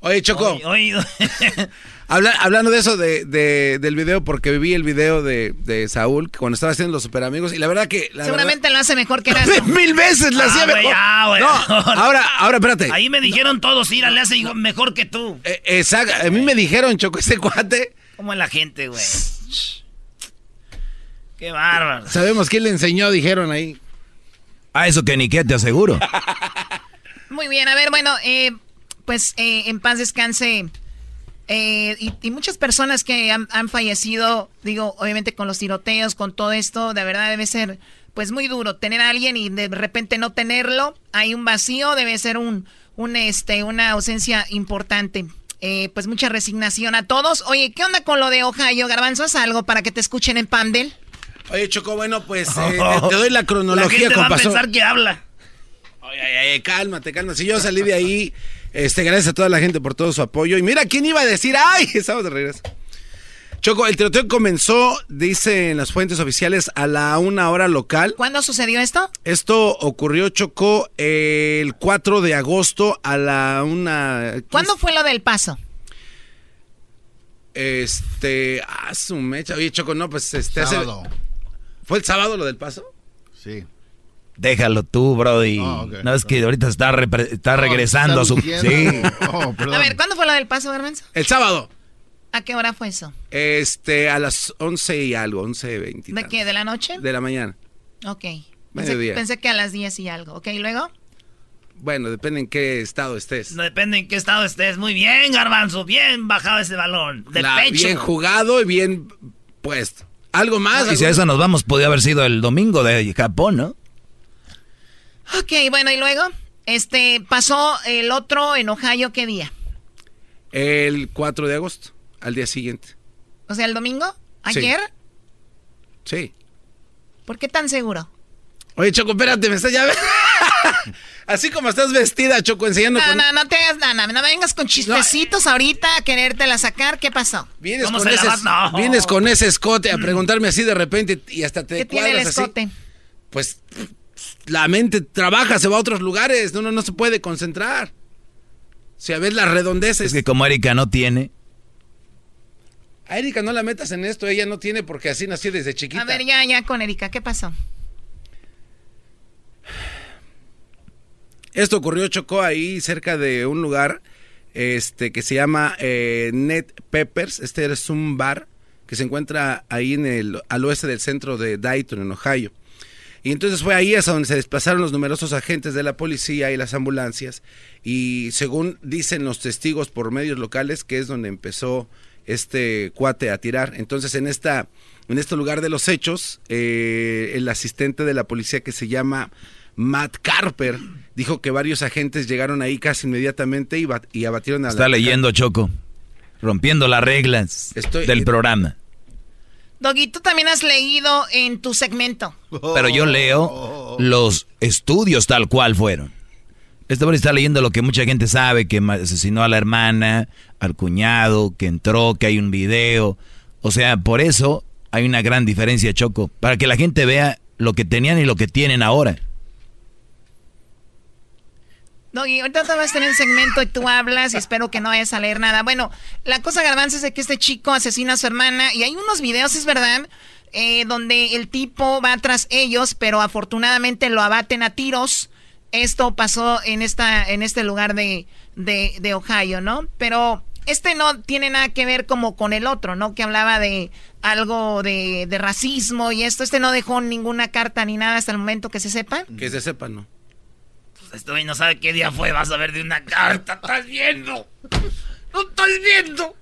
Oye, Choco. Oye, <laughs> Habla- hablando de eso de, de- del video, porque vi el video de, de Saúl cuando estaba haciendo los super amigos y la verdad que... La Seguramente lo hace mejor que verdad- Erasmo. <laughs> Mil veces la Ah, hacía mejor. ah. No, ahora, ahora, espérate. Ahí me dijeron todos, Ira, le hace mejor que tú. Eh, exacto, a mí me dijeron, Choco, este cuate, ¿Cómo es la gente, güey? Qué bárbaro. sabemos quién le enseñó, dijeron ahí. A eso que ni qué te aseguro. <laughs> Muy bien, a ver, bueno, eh, pues eh, en paz descanse. Eh, y, y muchas personas que han, han fallecido, digo, obviamente con los tiroteos, con todo esto, de verdad debe ser pues muy duro tener a alguien y de repente no tenerlo. Hay un vacío, debe ser un, un este, una ausencia importante. Eh, pues mucha resignación a todos. Oye, ¿qué onda con lo de Ohio, Garbanzo? ¿Haz algo para que te escuchen en Pandel? Oye, Choco, bueno, pues <laughs> eh, te, te doy la cronología, La gente va a pensar que habla. Ay, ay, ay, cálmate, cálmate. Si yo salí de ahí, este, gracias a toda la gente por todo su apoyo. Y mira, ¿quién iba a decir? ¡Ay! <laughs> Estamos de regreso. Choco, el tiroteo comenzó, dicen las fuentes oficiales, a la una hora local. ¿Cuándo sucedió esto? Esto ocurrió, Choco, el 4 de agosto a la una... ¿Cuándo fue lo del paso? Este... Ah, su mecha. Oye, Choco, no, pues este... hace- Sábado. ¿Fue el sábado lo del paso? Sí. Déjalo tú, Brody. Ok. No es que ahorita está, regresando a su. Sí. Oh. A ver, ¿cuándo fue lo del paso, Garbanzo? El sábado. ¿A qué hora fue eso? Este, a las 11 y algo, 11.20. ¿De qué? ¿De la noche? De la mañana. Ok. Pensé, Mediodía. pensé que a las 10 y algo. Ok, ¿y luego? Bueno, depende en qué estado estés. No depende en qué estado estés. Muy bien, Garbanzo. Bien bajado ese balón. De La- pecho. Bien jugado y bien puesto. ¿Algo más? Y si a eso nos vamos, podía haber sido el domingo de Japón, ¿no? Ok, bueno, ¿y luego? Este, pasó el otro en Ohio, ¿qué día? El 4 de agosto, al día siguiente. O sea, el domingo? ¿Ayer? Sí. ¿Por qué tan seguro? Oye, Choco, espérate, me estás ya... <laughs> Así como estás vestida, Choco, enseñando No, con... no, no te hagas nada, no, vengas con chistecitos ahorita a querértela sacar. ¿Qué pasó? Vienes ¿Cómo con, ese? No. vienes con ese escote a preguntarme así de repente y hasta te ¿Qué tiene el cuadras así. escote? Pues la mente trabaja, se va a otros lugares, no, no, no se puede concentrar. Si a ver las redondeces. Es que como Erika no tiene. A Erika no la metas en esto, ella no tiene porque así nació desde chiquita. A ver, ya, ya con Erika, ¿qué pasó? Esto ocurrió, Chocó, ahí cerca de un lugar este, que se llama eh, Net Peppers. Este es un bar que se encuentra ahí en el, al oeste del centro de Dayton, en Ohio. Y entonces fue ahí hasta donde se desplazaron los numerosos agentes de la policía y las ambulancias. Y según dicen los testigos por medios locales, que es donde empezó este cuate a tirar. Entonces en esta en este lugar de los hechos, eh, el asistente de la policía que se llama Matt Carper dijo que varios agentes llegaron ahí casi inmediatamente y, bat- y abatieron a Está la leyendo Choco. Rompiendo las reglas Estoy- del programa. Doggy, también has leído en tu segmento. Pero yo leo los estudios tal cual fueron. Este hombre está leyendo lo que mucha gente sabe, que asesinó a la hermana, al cuñado, que entró, que hay un video. O sea, por eso hay una gran diferencia, Choco. Para que la gente vea lo que tenían y lo que tienen ahora. Doggy, ahorita vas a tener un segmento y tú hablas y espero que no vayas a leer nada. Bueno, la cosa garbanzo es de que este chico asesina a su hermana y hay unos videos, es verdad, eh, donde el tipo va tras ellos, pero afortunadamente lo abaten a tiros. Esto pasó en esta, en este lugar de, de, de Ohio, ¿no? Pero Este no tiene nada que ver como con el otro, ¿no? Que hablaba de algo de, de racismo y esto. Este no dejó ninguna carta ni nada hasta el momento que se sepa. Que se sepa, ¿no? Este güey no sabe qué día fue, vas a ver de una carta. ¿Estás viendo? ¡No estás viendo!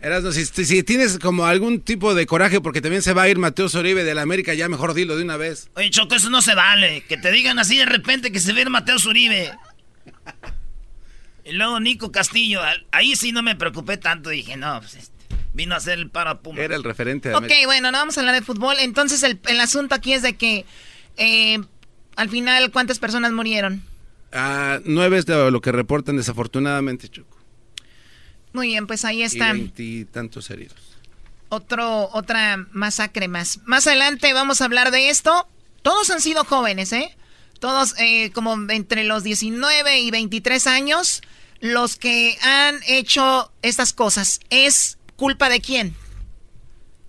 Erasno, si, si tienes como algún tipo de coraje porque también se va a ir Mateo Zoribe de la América, ya mejor dilo de una vez. Oye, Choco, eso no se vale. Que te digan así de repente que se ve Mateo Zuribe. Y luego Nico Castillo. Ahí sí no me preocupé tanto. Dije, no, pues este, vino a hacer el para Puma. Era el referente de Ok, bueno, no vamos a hablar de fútbol. Entonces el, asunto aquí es de que eh, al final, ¿cuántas personas murieron? Ah, nueve es de lo que reportan desafortunadamente, Choco. Muy bien, pues ahí está. Y tantos heridos. Otro, otra masacre más. Más adelante vamos a hablar de esto. Todos han sido jóvenes, ¿eh? Todos eh, como entre los 19 y 23 años, los que han hecho estas cosas. ¿Es culpa de quién?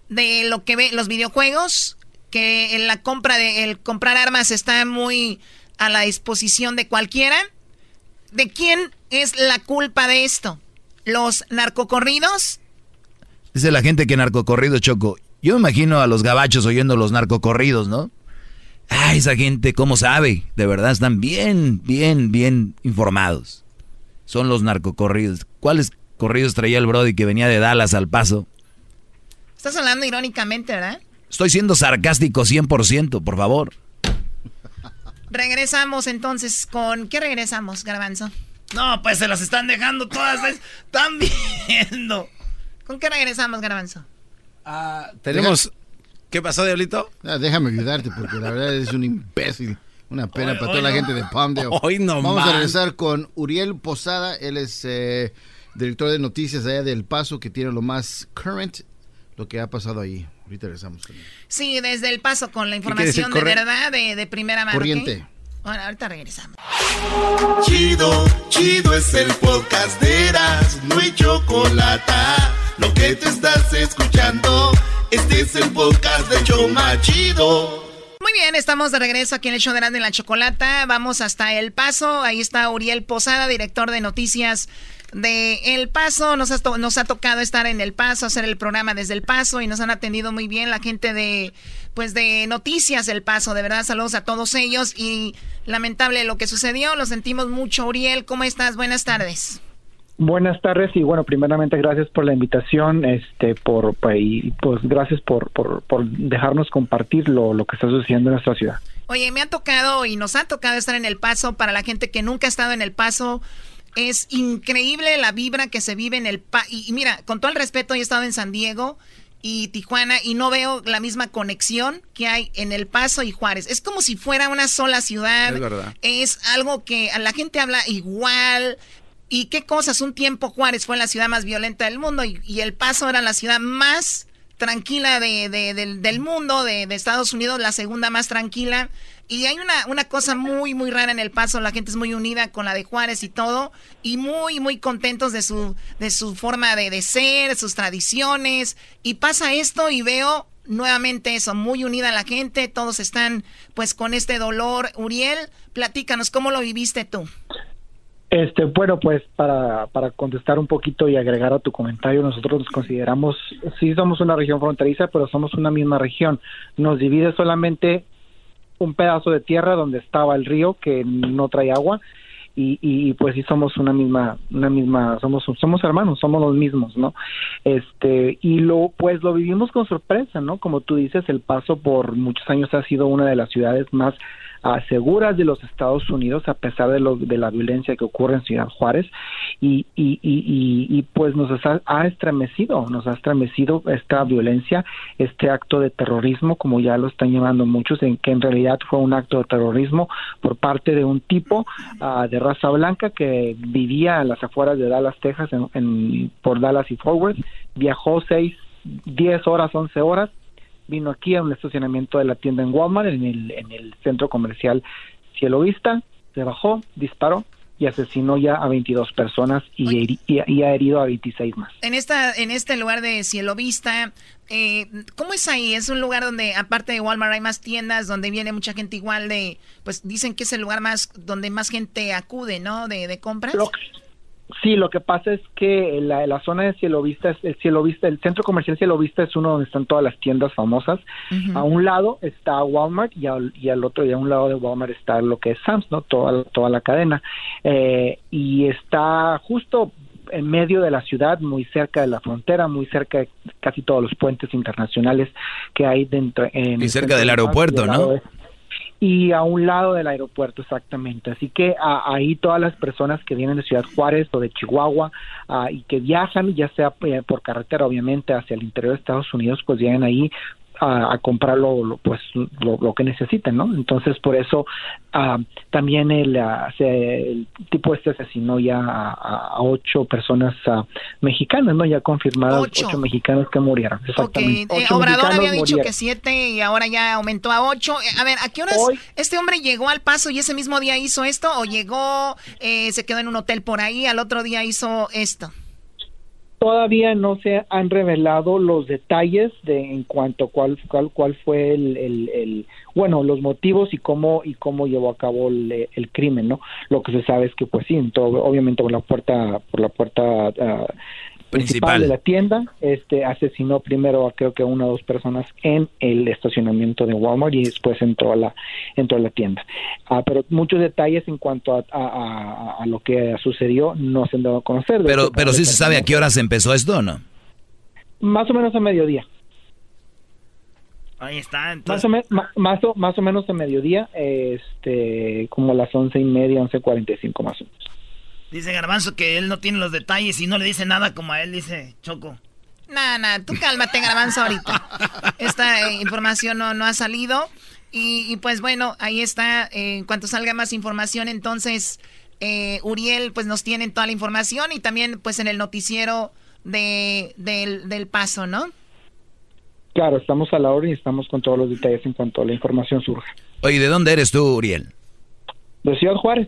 De lo que ve los videojuegos, que en la compra de el comprar armas está muy a la disposición de cualquiera. ¿De quién es la culpa de esto? los narcocorridos? Dice la gente que narcocorrido, Choco. Yo me imagino a los gabachos oyendo los narcocorridos, ¿no? Ah, esa gente, ¿cómo sabe? De verdad, están bien, bien, bien informados. Son los narcocorridos. ¿Cuáles corridos traía el Brody que venía de Dallas al paso? Estás hablando irónicamente, ¿verdad? Estoy siendo sarcástico 100%, por favor. Regresamos entonces con... ¿Qué regresamos, Garbanzo? No, pues se las están dejando todas. Están viendo. ¿Con qué regresamos, Garbanzo? Ah, tenemos. ¿Qué pasó, Diablito? Ah, déjame ayudarte porque la verdad es un imbécil. Una pena para toda la gente de Palmdale. Hoy no Vamos a regresar con Uriel Posada. Él es eh, director de noticias allá del Paso que tiene lo más current, lo que ha pasado ahí. Ahorita regresamos. Sí, desde el Paso con la información de verdad de, primera mano. Corriente. Bueno, ahorita regresamos. Chido, chido es el podcast de Eras, no hay chocolate. Lo que te estás escuchando, este es el podcast de Choma Chido. Muy bien, estamos de regreso aquí en el show de la Chocolata. Vamos hasta El Paso. Ahí está Uriel Posada, director de noticias de El Paso. Nos ha, nos ha tocado estar en El Paso, hacer el programa desde El Paso y nos han atendido muy bien la gente de, pues, de Noticias El Paso. De verdad, saludos a todos ellos y lamentable lo que sucedió. Lo sentimos mucho. Uriel, ¿cómo estás? Buenas tardes. Buenas tardes y bueno, primeramente gracias por la invitación, este, por, pues, pues gracias por, por, por dejarnos compartir lo, lo que está sucediendo en nuestra ciudad. Oye, me ha tocado y nos ha tocado estar en El Paso para la gente que nunca ha estado en El Paso es increíble la vibra que se vive en el... Pa y, mira, con todo el respeto, he estado en San Diego y Tijuana y no veo la misma conexión que hay en El Paso y Juárez. Es como si fuera una sola ciudad. Es verdad. Es algo que a la gente habla igual. ¿Y qué cosas? Un tiempo Juárez fue la ciudad más violenta del mundo y, y El Paso era la ciudad más tranquila de, del, mundo, de, de, Estados Unidos, la segunda más tranquila. Y hay una, una cosa muy, muy rara en El Paso, la gente es muy unida con la de Juárez y todo, y muy, muy contentos de su, de su forma de, de ser, sus tradiciones. Y pasa esto y veo nuevamente eso, muy unida la gente, todos están pues con este dolor. Uriel, platícanos, ¿cómo lo viviste tú? Este, bueno, pues para, para contestar un poquito y agregar a tu comentario, nosotros nos consideramos, sí somos una región fronteriza, pero somos una misma región. Nos divide solamente un pedazo de tierra donde estaba el río que no trae agua y, y pues sí somos una misma una misma somos somos hermanos somos los mismos no este y lo pues lo vivimos con sorpresa no como tú dices el paso por muchos años ha sido una de las ciudades más seguras de los Estados Unidos a pesar de, lo, de la violencia que ocurre en Ciudad Juárez y, y, y, pues nos ha, estremecido, nos ha estremecido esta violencia, este acto de terrorismo, como ya lo están llamando muchos, en que en realidad fue un acto de terrorismo por parte de un tipo uh, de raza blanca que vivía en las afueras de Dallas, Texas, en, en, por Dallas y Forward, viajó seis, diez horas, once horas vino aquí a un estacionamiento de la tienda en Walmart, en el, en el centro comercial Cielo Vista, se bajó, disparó y asesinó ya a 22 personas y, y, ha herido a 26 más. En esta en este lugar de Cielo Vista, eh, ¿cómo es ahí? Es un lugar donde aparte de Walmart hay más tiendas, donde viene mucha gente igual de, pues dicen que es el lugar más donde más gente acude, ¿no? De, de compras. Sí, lo que pasa es que la, la zona de Cielo Vista, el Cielo Vista, el centro comercial Cielo Vista es uno donde están todas las tiendas famosas. A un lado está Walmart y al, y al otro y a un lado de Walmart está lo que es Sam's, ¿no? Toda, toda la cadena. Eh, y está justo en medio de la ciudad, muy cerca de la frontera, muy cerca de casi todos los puentes internacionales que hay dentro. En Y el cerca del aeropuerto, ¿no? de- y a un lado del aeropuerto exactamente. Así que a- ahí todas las personas que vienen de Ciudad Juárez o de Chihuahua ah, y que viajan, ya sea eh, por carretera obviamente hacia el interior de Estados Unidos, pues llegan ahí a, a comprar lo, lo, pues lo, lo que necesiten, ¿no? Entonces por eso ah, también el, se- el tipo este asesinó ya a, ocho personas ah, mexicanas, ¿no? Ya confirmadas Ocho. ocho, mexicanos que murieron. Ok, Exactamente. eh, Ocho Obrador había dicho murieron. que siete y ahora ya aumentó a ocho. Eh, A ver, ¿a qué horas este hombre llegó al paso y ese mismo día hizo esto? ¿O llegó, eh, se quedó en un hotel por ahí, al otro día hizo esto? Todavía no se han revelado los detalles de en cuanto a cuál cuál, cuál fue el, el- el- bueno los motivos y cómo y cómo llevó a cabo el, el crimen, ¿no? Lo que se sabe es que pues sí, entró, obviamente por la puerta por la puerta ah, principal Principal. de la tienda, este asesinó primero a creo que una o dos personas en el estacionamiento de Walmart y después entró a la entró a la tienda. Ah, pero muchos detalles en cuanto a, a- a- a lo que sucedió no se han dado a conocer. Pero, pero sí se sabe a qué horas empezó esto o no. Más o menos a mediodía. Ahí está, Más entonces. o, me- más, o, más o menos a mediodía, este, como a las once y media, once cuarenta y cinco más o menos. Dice Garbanzo que él no tiene los detalles y no le dice nada como a él, dice Choco. Nah, nah, tú cálmate, Garbanzo, ahorita. Esta eh, información no, no ha salido. Y, y, pues bueno, ahí está. eh, en cuanto salga más información, entonces eh, Uriel pues nos tiene toda la información y también pues en el noticiero de, del, del paso, ¿no? Claro, estamos a la hora y estamos con todos los detalles en cuanto a la información surja. Oye, ¿de dónde eres tú, Uriel? De Ciudad Juárez.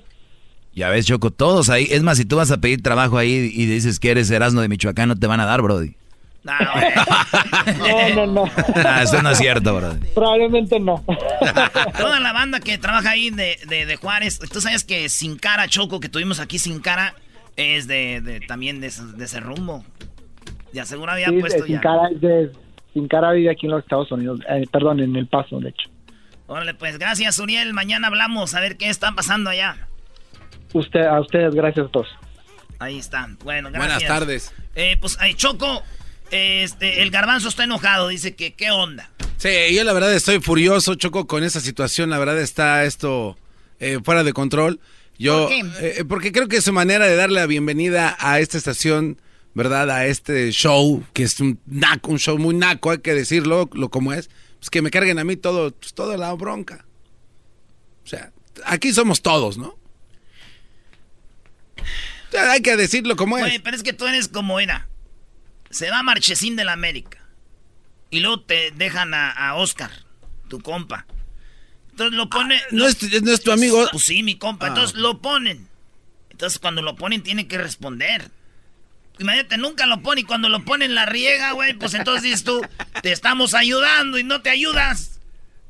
Ya ves, Choco, todos ahí. Es más, si tú vas a pedir trabajo ahí y dices que eres Erasmo de Michoacán, no te van a dar, Brody. No, no, no. <laughs> <laughs> Ah, eso no es cierto, Brody. Probablemente no. <laughs> Toda la banda que trabaja ahí de, de, de Juárez, tú sabes que Sin Cara Choco, que tuvimos aquí Sin Cara, es de, de- también de, ese- de ese rumbo. Ya seguro había Sí, puesto de- sin, ya. cara, sin cara vive aquí en los Estados Unidos. Eh, perdón, en El Paso, de hecho. Órale, pues gracias, Uriel. Mañana hablamos a ver qué está pasando allá. Usted, a ustedes, gracias a todos. Ahí está. Bueno, gracias. Buenas tardes. Eh, pues, ahí, Choco, este, el garbanzo está enojado. Dice que, ¿qué onda? Sí, yo la verdad estoy furioso, Choco, con esa situación. La verdad está esto eh, fuera de control. Yo, ¿Por qué? eh, porque creo que su manera de darle la bienvenida a esta estación, ¿verdad? A este show, que es un naco, un show muy naco, hay que decirlo, lo como es, pues que me carguen a mí todo, pues, toda la bronca. O sea, aquí somos todos, ¿no? Hay que decirlo como es. Güey, pero es que tú eres como era. Se va Marchesín de la América. Y luego te dejan a, a Oscar, tu compa. Entonces lo pone. no es- no es tu amigo. Pues sí, mi compa. Ah. Entonces lo ponen. Entonces cuando lo ponen tiene que responder. Imagínate, nunca lo pone y cuando lo ponen la riega, güey, pues entonces dices tú, te estamos ayudando y no te ayudas.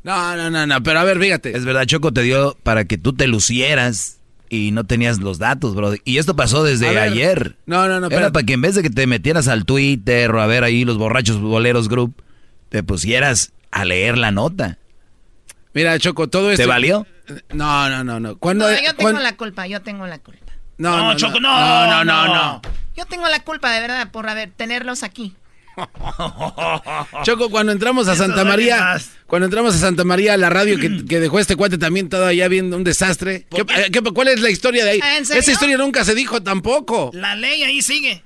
No, no, no, no, pero a ver, fíjate. Es verdad, Choco te dio para que tú te lucieras y no tenías los datos, Brody. Y esto pasó desde ver. ayer. No, no, no, Era espérate. para que en vez de que te metieras al Twitter o a ver ahí los borrachos boleros group, te pusieras a leer la nota. Mira, Choco, todo esto. ¿Te valió? No, no, no, no. Cuando, No, yo tengo cuando- la culpa, yo tengo la culpa. No, No, no, Choco, no, no, no, no, no. Yo tengo la culpa, de verdad, por haber tenerlos aquí. <laughs> Choco, cuando entramos a Santa María, cuando entramos a Santa María, la radio que, que dejó este cuate también todavía viendo un desastre. ¿Qué- eh, qué- cuál es la historia de ahí? ¿Ah? Esa historia nunca se dijo tampoco. La ley ahí sigue.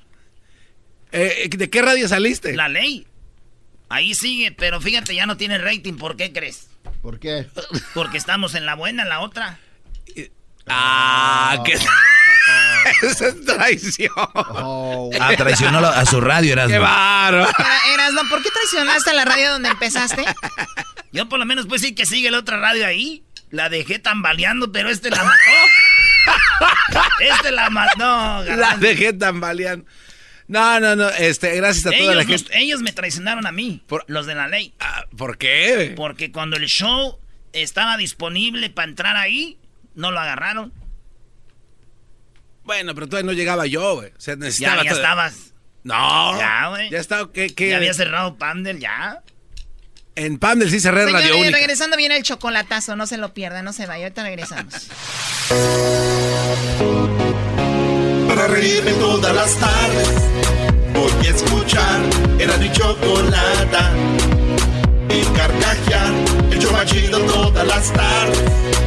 Eh, ¿De qué radio saliste? La ley. Ahí sigue, pero fíjate, ya no tiene rating. ¿Por qué crees? ¿Por qué? Porque estamos en la buena, en la otra. Ah, qué... <laughs> <laughs> Esa es traición. Oh, Ah, traicionó a su radio, eras. Qué bárbaro. Era- Erasno, ¿por qué traicionaste a la radio donde empezaste? Yo por lo menos pues sí que sigue la otra radio ahí. La dejé tambaleando, pero este la mató. <laughs> este la mató. No, La dejé tambaleando. No, no, no. Este, gracias a toda ellos, la ellos me traicionaron a mí, los de la ley. Ah, ¿Por qué? Porque cuando el show estaba disponible para entrar ahí, no lo agarraron. Bueno, pero todavía no llegaba yo, güey. O sea, necesitaba. Ya, ya estabas. No. Ya, güey. Ya estaba. ¿qué, qué? Ya había cerrado Pandel, ya. En Pandel sí cerré Señores, Radio Única. regresando viene el chocolatazo, no se lo pierdan, no se vaya, ahorita regresamos. Para reírme todas las tardes, voy a escuchar era mi chocolata. Y carcajear, el show más chido todas las tardes.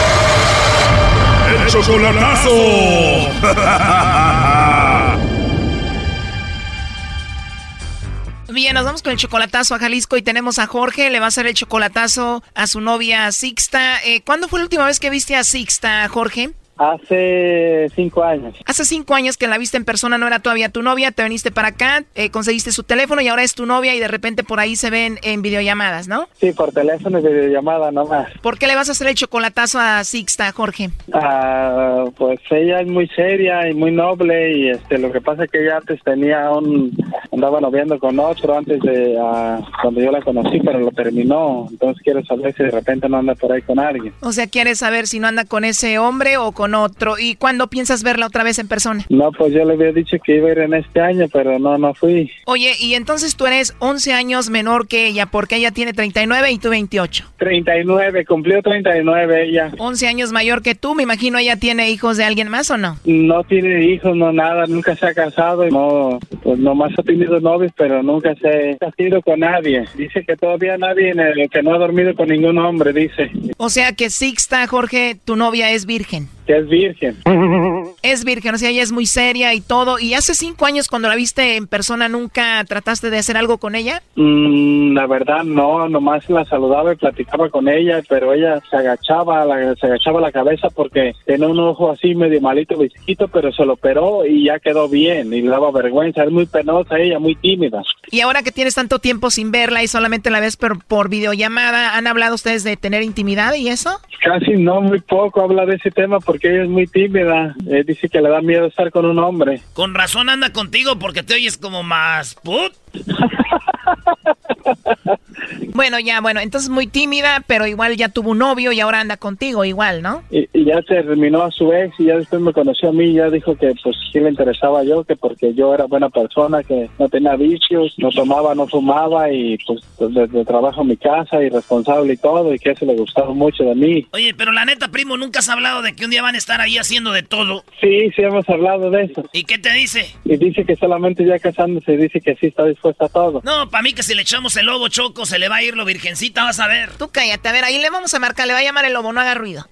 Chocolatazo. <laughs> Bien, nos vamos con el chocolatazo a Jalisco y tenemos a Jorge, le va a hacer el chocolatazo a su novia Sixta. Eh, ¿Cuándo fue la última vez que viste a Sixta, Jorge? Hace cinco años. Hace cinco años que la viste en persona, no era todavía tu novia, te viniste para acá, eh, conseguiste su teléfono y ahora es tu novia y de repente por ahí se ven en videollamadas, ¿no? Sí, por teléfono y videollamada nomás. ¿Por qué le vas a hacer el chocolatazo a Sixta, Jorge? Ah, pues ella es muy seria y muy noble y este lo que pasa es que ella antes tenía un andaba noviando con otro antes de ah, cuando yo la conocí, pero lo terminó. Entonces quiero saber si de repente no anda por ahí con alguien. O sea, ¿quieres saber si no anda con ese hombre o con otro. ¿Y cuándo piensas verla otra vez en persona? No, pues yo le había dicho que iba a ir en este año, pero no, no fui. Oye, y entonces tú eres 11 años menor que ella, porque ella tiene 39 y tú 28. 39, cumplió 39 ella. 11 años mayor que tú, me imagino ella tiene hijos de alguien más o no? No tiene hijos, no nada, nunca se ha casado, no, pues nomás ha tenido novios, pero nunca se ha ido con nadie. Dice que todavía nadie, que no ha dormido con ningún hombre, dice. O sea que Sixta, Jorge, tu novia es virgen es virgen. <laughs> Es virgen, o sea, ella es muy seria y todo. ¿Y hace cinco años cuando la viste en persona nunca trataste de hacer algo con ella? Mm, la verdad no, nomás la saludaba y platicaba con ella, pero ella se agachaba, la, se agachaba la cabeza porque tenía un ojo así medio malito, visquito, pero se lo operó y ya quedó bien y le daba vergüenza. Es muy penosa ella, muy tímida. Y ahora que tienes tanto tiempo sin verla y solamente la ves por, por videollamada, ¿han hablado ustedes de tener intimidad y eso? Casi no, muy poco habla de ese tema porque ella es muy tímida. Eh, dice que le da miedo estar con un hombre. Con razón anda contigo porque te oyes como más put. Bueno, ya, bueno, entonces muy tímida, pero igual ya tuvo un novio y ahora anda contigo igual, ¿no? Y, ya terminó a su ex y ya después me conoció a mí y ya dijo que pues sí le interesaba yo, que porque yo era buena persona, que no tenía vicios, no tomaba, no fumaba y pues desde trabajo en mi casa y responsable y todo y que eso le gustaba mucho de mí. Oye, pero la neta, primo, nunca has hablado de que un día van a estar ahí haciendo de todo. Sí, sí hemos hablado de eso. ¿Y qué te dice? Y dice que solamente ya casándose dice que sí está dispuesta a todo. No, para mí que si le echamos el lobo choco se le va a ir lo virgencita, vas a ver. Tú cállate, a ver, ahí le vamos a marcar, le va a llamar el lobo, no haga ruido.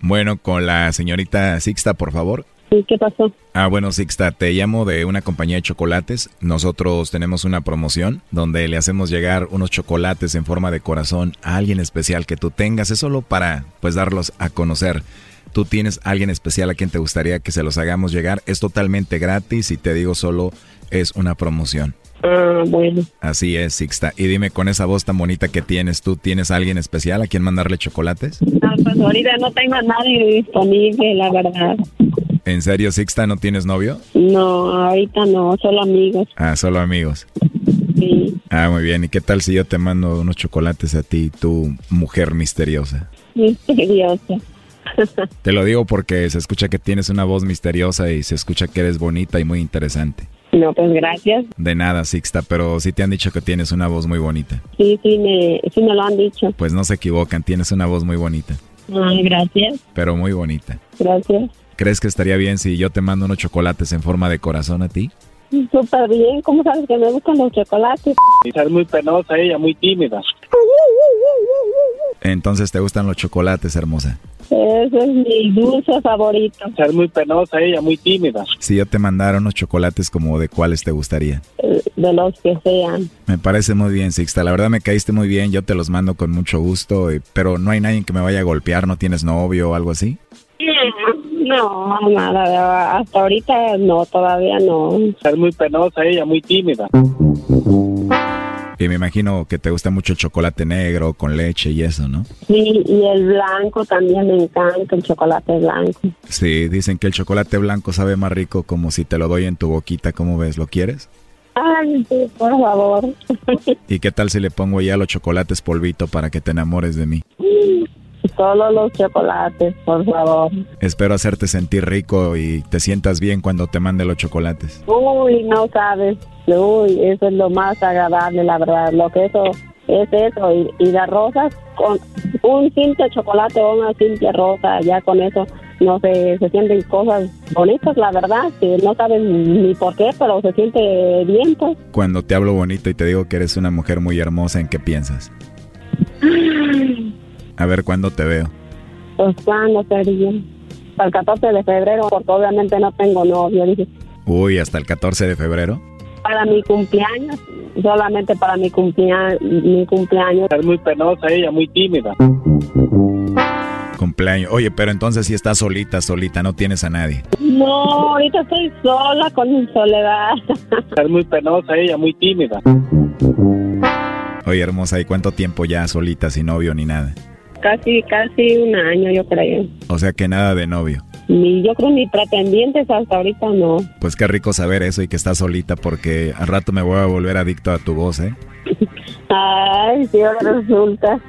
Bueno, con la señorita Sixta, por favor. ¿Qué pasó? Ah, bueno, Sixta, te llamo de una compañía de chocolates. Nosotros tenemos una promoción donde le hacemos llegar unos chocolates en forma de corazón a alguien especial que tú tengas. Es solo para, pues, darlos a conocer. Tú tienes alguien especial a quien te gustaría que se los hagamos llegar. Es totalmente gratis y te digo solo es una promoción. Ah, bueno. Así es, Sixta. Y dime, con esa voz tan bonita que tienes, ¿tú tienes alguien especial a quien mandarle chocolates? Ah, pues ahorita no tengo a nadie disponible, la verdad. ¿En serio, Sixta, no tienes novio? No, ahorita no, solo amigos. Ah, solo amigos. Sí. Ah, muy bien. ¿Y qué tal si yo te mando unos chocolates a ti, tu mujer misteriosa? Misteriosa. Te lo digo porque se escucha que tienes una voz misteriosa y se escucha que eres bonita y muy interesante. No, pues gracias. De nada, Sixta, pero sí te han dicho que tienes una voz muy bonita. Sí, sí me, sí me lo han dicho. Pues no se equivocan, tienes una voz muy bonita. Ay, gracias. Pero muy bonita. Gracias. ¿Crees que estaría bien si yo te mando unos chocolates en forma de corazón a ti? Súper bien, ¿cómo sabes que me gustan los chocolates? Es muy penosa ella, muy tímida. Entonces, ¿te gustan los chocolates, hermosa? Ese es mi dulce favorito. Es muy penosa ella, muy tímida. Si yo te mandara unos chocolates, como de cuáles te gustaría? Eh, de los que sean. Me parece muy bien, Sixta. La verdad me caíste muy bien. Yo te los mando con mucho gusto. Pero no hay nadie que me vaya a golpear. ¿No tienes novio o algo así? No, nada, hasta ahorita no, todavía no. Es muy penosa ella, muy tímida. Y me imagino que te gusta mucho el chocolate negro con leche y eso, ¿no? Sí, y el blanco también me encanta, el chocolate blanco. Sí, dicen que el chocolate blanco sabe más rico como si te lo doy en tu boquita, ¿cómo ves? ¿Lo quieres? Ay, sí, por favor. <laughs> ¿Y qué tal si le pongo ya los chocolates polvito para que te enamores de mí? Solo los chocolates, por favor. Espero hacerte sentir rico y te sientas bien cuando te mande los chocolates. Uy, no sabes. Uy, eso es lo más agradable, la verdad. Lo que eso es eso. Y, y las rosas, con un simple chocolate o una simple rosa, ya con eso, no sé, se sienten cosas bonitas, la verdad, que no saben ni por qué, pero se siente bien, pues. Cuando te hablo bonito y te digo que eres una mujer muy hermosa, ¿en qué piensas? A ver cuándo te veo. Pues cuándo sería. Para el 14 de febrero, porque obviamente no tengo novio, dije. Uy, hasta el 14 de febrero. Para mi cumpleaños, solamente para mi, cumplea mi cumpleaños. Es muy penosa ella, muy tímida. Cumpleaños. Oye, pero entonces si estás solita, solita, no tienes a nadie. No, ahorita estoy sola con mi soledad. <laughs> Es muy penosa ella, muy tímida. Oye, hermosa, ¿y cuánto tiempo ya solita, sin novio ni nada? Casi, casi un año, yo creo. O sea que nada de novio. Ni, yo creo ni pretendientes hasta ahorita no. Pues qué rico saber eso y que estás solita porque al rato me voy a volver adicto a tu voz, ¿eh? <laughs> Ay, sí, ahora resulta. <laughs>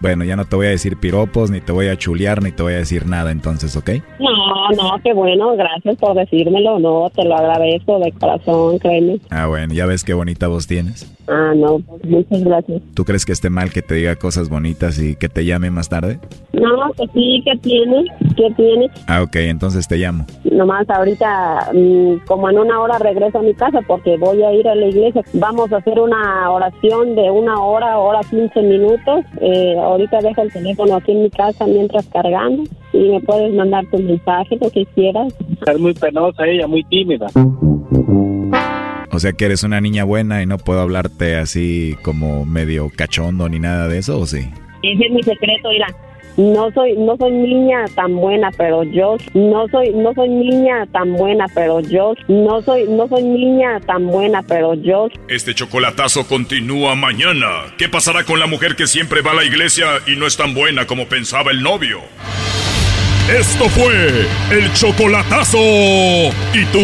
Bueno, ya no te voy a decir piropos, ni te voy a chulear, ni te voy a decir nada entonces, ¿ok? No, no, qué bueno, gracias por decírmelo, no, te lo agradezco de corazón, créeme. Ah, bueno, ya ves qué bonita voz tienes. Ah, no, pues, muchas gracias. ¿Tú crees que esté mal que te diga cosas bonitas y que te llame más tarde? No, que sí, que tiene, que tiene. Ah, ok, entonces te llamo. Nomás ahorita, mm, como en una hora regreso a mi casa porque voy a ir a la iglesia. Vamos a hacer una oración de una hora, hora 15 minutos. Eh, ahorita dejo el teléfono aquí en mi casa mientras cargando y me puedes mandar tu mensaje, lo que quieras. Es muy penosa ella, muy tímida. O sea que eres una niña buena y no puedo hablarte así como medio cachondo ni nada de eso, ¿o sí? Ese es mi secreto, mira. No soy, no soy niña tan buena, pero yo no soy, no soy niña tan buena, pero yo no soy, no soy niña tan buena, pero yo. Este chocolatazo continúa mañana. ¿Qué pasará con la mujer que siempre va a la iglesia y no es tan buena como pensaba el novio? Esto fue el chocolatazo. ¿Y tú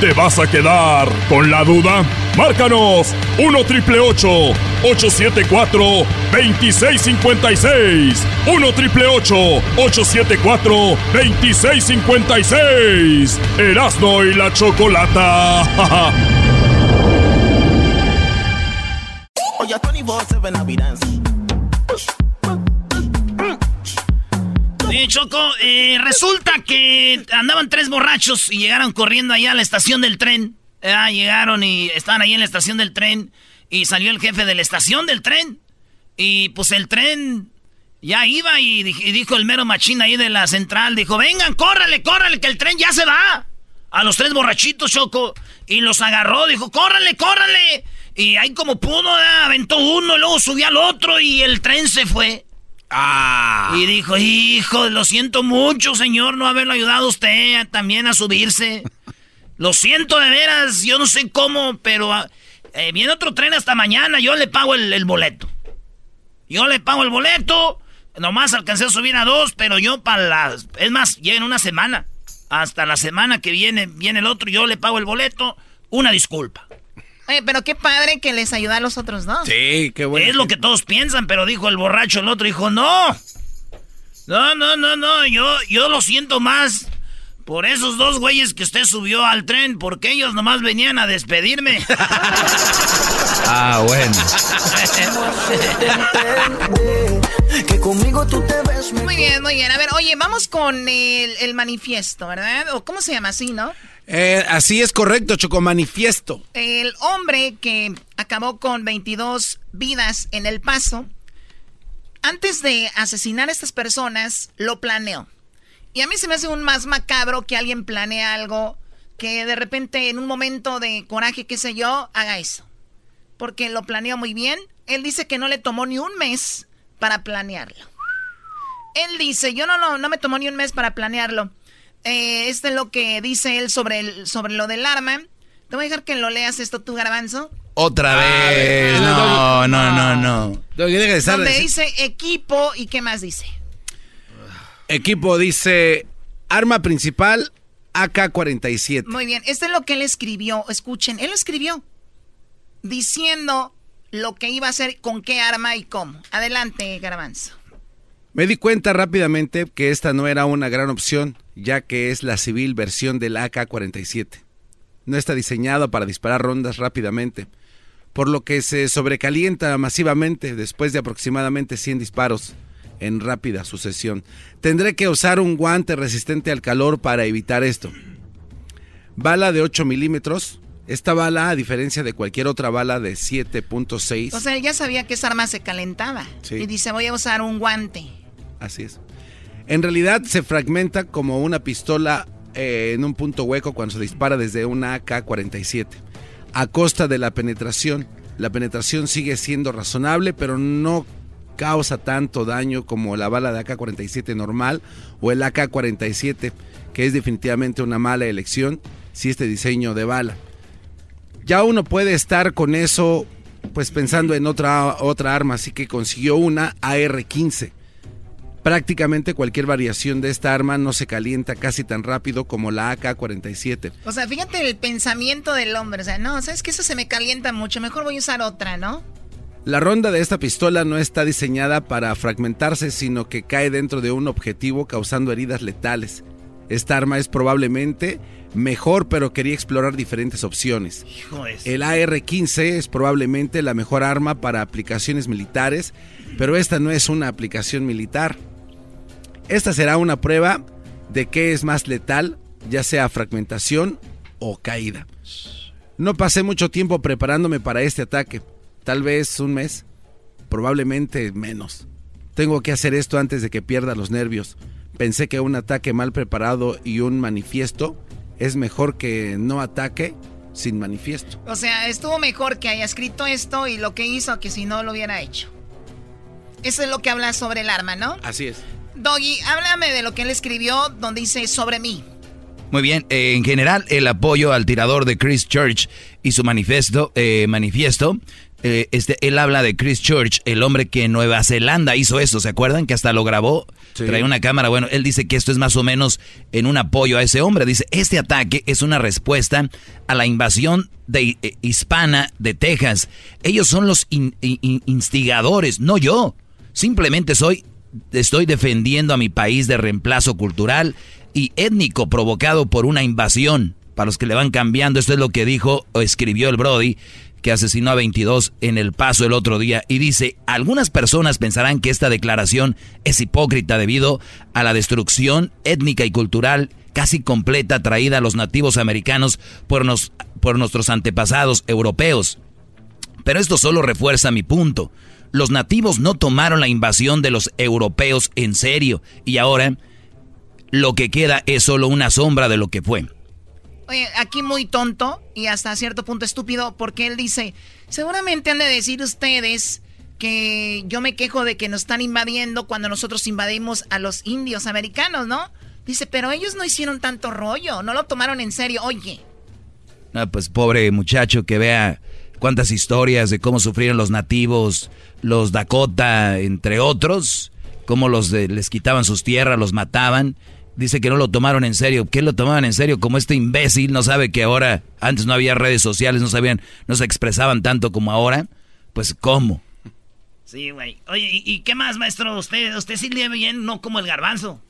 te vas a quedar con la duda? Márcanos 1 triple 874 2656. 1 triple 874 2656. Erasno y la chocolata. <laughs> Oye, 24-7 Navidad. Oye, Choco, eh, resulta que andaban tres borrachos y llegaron corriendo ahí a la estación del tren. Ah, llegaron y estaban ahí en la estación del tren y salió el jefe de la estación del tren. Y pues el tren ya iba y dijo el mero machín ahí de la central, dijo, vengan, córrale, córrale, que el tren ya se va. A los tres borrachitos, Choco. Y los agarró, dijo, córrale, córrale. Y ahí como pudo, ah, aventó uno, luego subió al otro y el tren se fue. Ah. Y dijo, hijo, lo siento mucho, señor, no haberlo ayudado a usted también a subirse. Lo siento de veras, yo no sé cómo, pero ah, eh, viene otro tren hasta mañana, yo le pago el, boleto. Yo le pago el boleto, nomás alcancé a subir a dos, pero yo para las... Es más, llega en una semana. Hasta la semana que viene, viene el otro, yo le pago el boleto. Una disculpa. Oye, pero qué padre que les ayuda a los otros dos. Sí, qué bueno. Es lo que todos piensan, pero dijo el borracho, el otro dijo, no. No, no, no, no, yo, yo lo siento más por esos dos güeyes que usted subió al tren, porque ellos nomás venían a despedirme. <laughs> Ah, bueno. Que conmigo tú te ves Muy bien, muy bien. A ver, oye, vamos con el, el manifiesto, ¿verdad? ¿O cómo se llama así, no? Eh, así es correcto, Choco, manifiesto. El hombre que acabó con 22 vidas en El Paso, antes de asesinar a estas personas, lo planeó. Y a mí se me hace un más macabro que alguien planee algo que de repente en un momento de coraje, qué sé yo, haga eso. Porque lo planeó muy bien. Él dice que no le tomó ni un mes para planearlo. Él dice, yo no, no, no me tomó ni un mes para planearlo. Eh, este es lo que dice él sobre, el, sobre lo del arma. Te voy a dejar que lo leas esto tú, Garbanzo. Otra vez. No, no, no, no. Donde dice equipo y qué más dice. Equipo dice arma principal AK-47. Muy bien, esto es lo que él escribió. Escuchen, él escribió diciendo lo que iba a hacer, con qué arma y cómo. Adelante, Garbanzo. Me di cuenta rápidamente que esta no era una gran opción, ya que es la civil versión del AK-47. No está diseñado para disparar rondas rápidamente, por lo que se sobrecalienta masivamente después de aproximadamente 100 disparos en rápida sucesión. Tendré que usar un guante resistente al calor para evitar esto. Bala de 8 milímetros. Esta bala, a diferencia de cualquier otra bala de 7.6... O sea, él ya sabía que esa arma se calentaba. Y dice, voy a usar un guante. Así es. En realidad se fragmenta como una pistola eh, en un punto hueco cuando se dispara desde una AK-47. A costa de la penetración. La penetración sigue siendo razonable, pero no causa tanto daño como la bala de AK-47 normal o el AK-47, que es definitivamente una mala elección si este diseño de bala. Ya uno puede estar con eso pues pensando en otra, otra arma, así que consiguió una AR-15. Prácticamente cualquier variación de esta arma no se calienta casi tan rápido como la AK-47. O sea, fíjate el pensamiento del hombre. O sea, no, sabes que eso se me calienta mucho. Mejor voy a usar otra, ¿no? La ronda de esta pistola no está diseñada para fragmentarse, sino que cae dentro de un objetivo causando heridas letales. Esta arma es probablemente mejor, pero quería explorar diferentes opciones. El AR-15 es probablemente la mejor arma para aplicaciones militares, pero esta no es una aplicación militar. Esta será una prueba de qué es más letal, ya sea fragmentación o caída. No pasé mucho tiempo preparándome para este ataque tal vez un mes, probablemente menos. Tengo que hacer esto antes de que pierda los nervios. Pensé que un ataque mal preparado y un manifiesto es mejor que no ataque sin manifiesto. O sea, estuvo mejor que haya escrito esto y lo que hizo que si no lo hubiera hecho. Eso es lo que habla sobre el arma, ¿no? Así es. Doggy, háblame de lo que él escribió donde dice sobre mí. Muy bien, eh, en general el apoyo al tirador de Chris Church y su manifiesto, eh, manifiesto eh, este, él habla de Chris Church, el hombre que en Nueva Zelanda hizo eso, ¿se acuerdan? Que hasta lo grabó, trae una cámara. Bueno, él dice que esto es más o menos en un apoyo a ese hombre. Dice, este ataque es una respuesta a la invasión de, eh, hispana de Texas. Ellos son los instigadores, no yo. Simplemente soy, estoy defendiendo a mi país de reemplazo cultural y étnico provocado por una invasión. Para los que le van cambiando, esto es lo que dijo o escribió el Brody que asesinó a 22 en El Paso el otro día y dice, algunas personas pensarán que esta declaración es hipócrita debido a la destrucción étnica y cultural casi completa traída a los nativos americanos por, nos, por nuestros antepasados europeos. Pero esto solo refuerza mi punto. Los nativos no tomaron la invasión de los europeos en serio y ahora lo que queda es solo una sombra de lo que fue. Aquí muy tonto y hasta cierto punto estúpido porque él dice, seguramente han de decir ustedes que yo me quejo de que nos están invadiendo cuando nosotros invadimos a los indios americanos, ¿no? Dice, pero ellos no hicieron tanto rollo, no lo tomaron en serio, oye. Ah, pues pobre muchacho que vea cuántas historias de cómo sufrieron los nativos, los Dakota, entre otros, cómo los les quitaban sus tierras, los mataban dice que no lo tomaron en serio. ¿Qué lo tomaban en serio? Como este imbécil no sabe que ahora, antes no había redes sociales, no sabían, no se expresaban tanto como ahora. Pues, ¿cómo? Sí, güey. Oye, ¿y, qué más, maestro? Usted, usted sí lee bien, no como el garbanzo.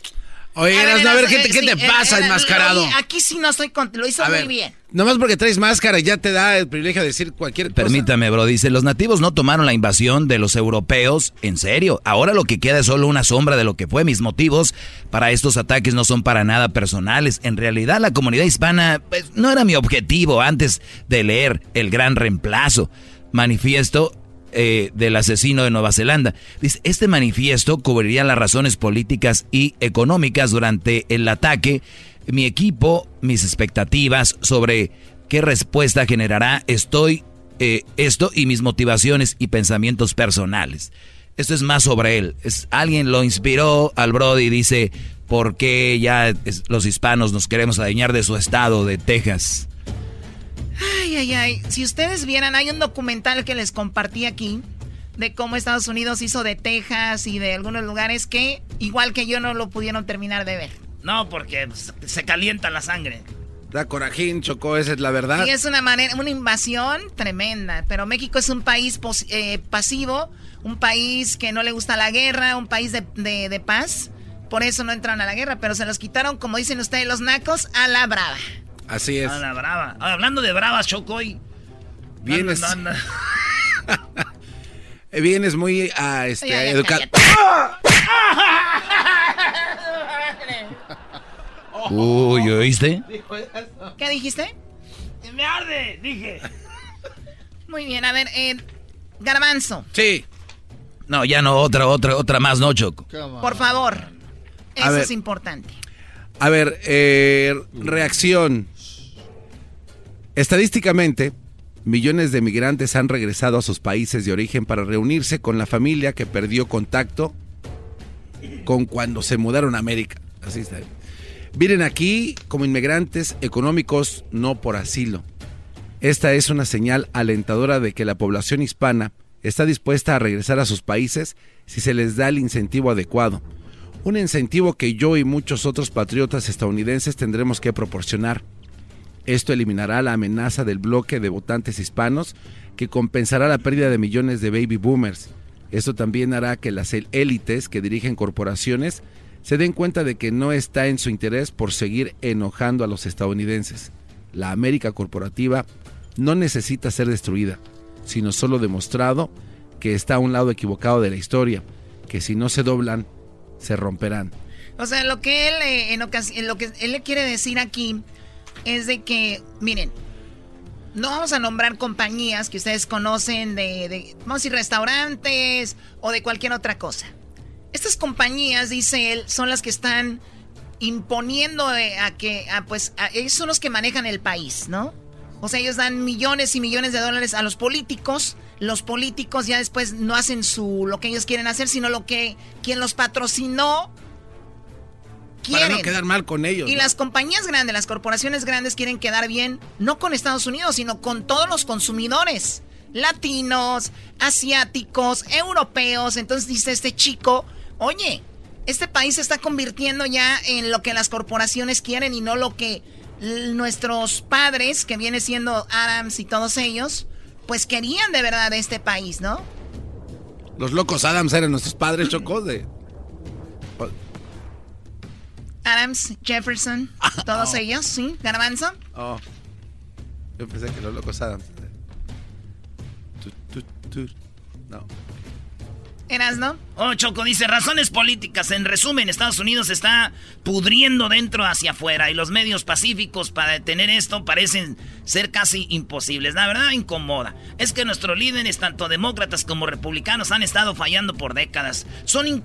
Oye, a ver, a ver, ¿qué, te, pasa, enmascarado? aquí sí no estoy con... Lo hizo muy bien. Nomás porque traes máscara ya te da el privilegio de decir cualquier cosa. Permítame, bro. Dice, los nativos no tomaron la invasión de los europeos en serio. Ahora lo que queda es solo una sombra de lo que fue. Mis motivos para estos ataques no son para nada personales. En realidad la comunidad hispana pues, no era mi objetivo antes de leer El Gran Reemplazo. Manifiesto eh, del asesino de Nueva Zelanda. Dice, este manifiesto cubriría las razones políticas y económicas durante el ataque. Mi equipo, mis expectativas sobre qué respuesta generará estoy eh, esto y mis motivaciones y pensamientos personales. Esto es más sobre él. Es, alguien lo inspiró al Brody y dice, por qué ya los hispanos nos queremos adueñar de su estado, de Texas. Ay, ay, ay. Si ustedes vieran, hay un documental que les compartí aquí de cómo Estados Unidos hizo de Texas y de algunos lugares que, igual que yo, no lo pudieron terminar de ver. No, porque se calienta la sangre. Da corajín, Chocó, esa es la verdad. Y es una manera, una invasión tremenda. Pero México es un país eh, pasivo, un país que no le gusta la guerra, un país de, de, paz. Por eso no entran a la guerra, pero se los quitaron, como dicen ustedes, los nacos, a la brava. Así es. A la brava. Hablando de bravas, Chocoy. Vienes. <laughs> Vienes muy a este, educar. <laughs> Uy, ¿oíste? ¿Qué dijiste? Me arde, dije. Muy bien, a ver, eh, Garbanzo. Sí. No, ya no, otra, otra, otra más, no, Choco. Por favor. Eso es importante. A ver, eh, reacción. Estadísticamente, millones de migrantes han regresado a sus países de origen para reunirse con la familia que perdió contacto con cuando se mudaron a América. Así está. Vienen aquí como inmigrantes económicos, no por asilo. Esta es una señal alentadora de que la población hispana está dispuesta a regresar a sus países si se les da el incentivo adecuado. Un incentivo que yo y muchos otros patriotas estadounidenses tendremos que proporcionar. Esto eliminará la amenaza del bloque de votantes hispanos que compensará la pérdida de millones de baby boomers. Esto también hará que las élites que dirigen corporaciones se den cuenta de que no está en su interés por seguir enojando a los estadounidenses. La América corporativa no necesita ser destruida, sino solo demostrado que está a un lado equivocado de la historia, que si no se doblan, se romperán. O sea, lo que él, eh, en lo que él le quiere decir aquí es de que, miren, no vamos a nombrar compañías que ustedes conocen de, de vamos a decir, restaurantes o de cualquier otra cosa. Estas compañías, dice él, son las que están imponiendo eh, a que, pues, ellos son los que manejan el país, ¿no? O sea, ellos dan millones y millones de dólares a los políticos. Los políticos ya después no hacen su lo que ellos quieren hacer, sino lo que quien los patrocinó quieren. Para no quedar mal con ellos. Y las compañías grandes, las corporaciones grandes quieren quedar bien, no con Estados Unidos, sino con todos los consumidores. Latinos, asiáticos, europeos. Entonces dice este chico, Oye, este país se está convirtiendo ya en lo que las corporaciones quieren y no lo que nuestros padres, que viene siendo Adams y todos ellos, pues querían de verdad este país, ¿no? Los locos Adams eran nuestros padres, chocos de... <clears throat> Adams, Jefferson, todos <laughs> ellos, ¿sí? Garbanzo. Oh, yo pensé que los locos Adams. No. ¿Eras, no? Oh, Choco dice, razones políticas. En resumen, Estados Unidos está pudriendo dentro hacia afuera y los medios pacíficos para detener esto parecen ser casi imposibles. La verdad incomoda. Es que nuestros líderes, tanto demócratas como republicanos, han estado fallando por décadas. Son,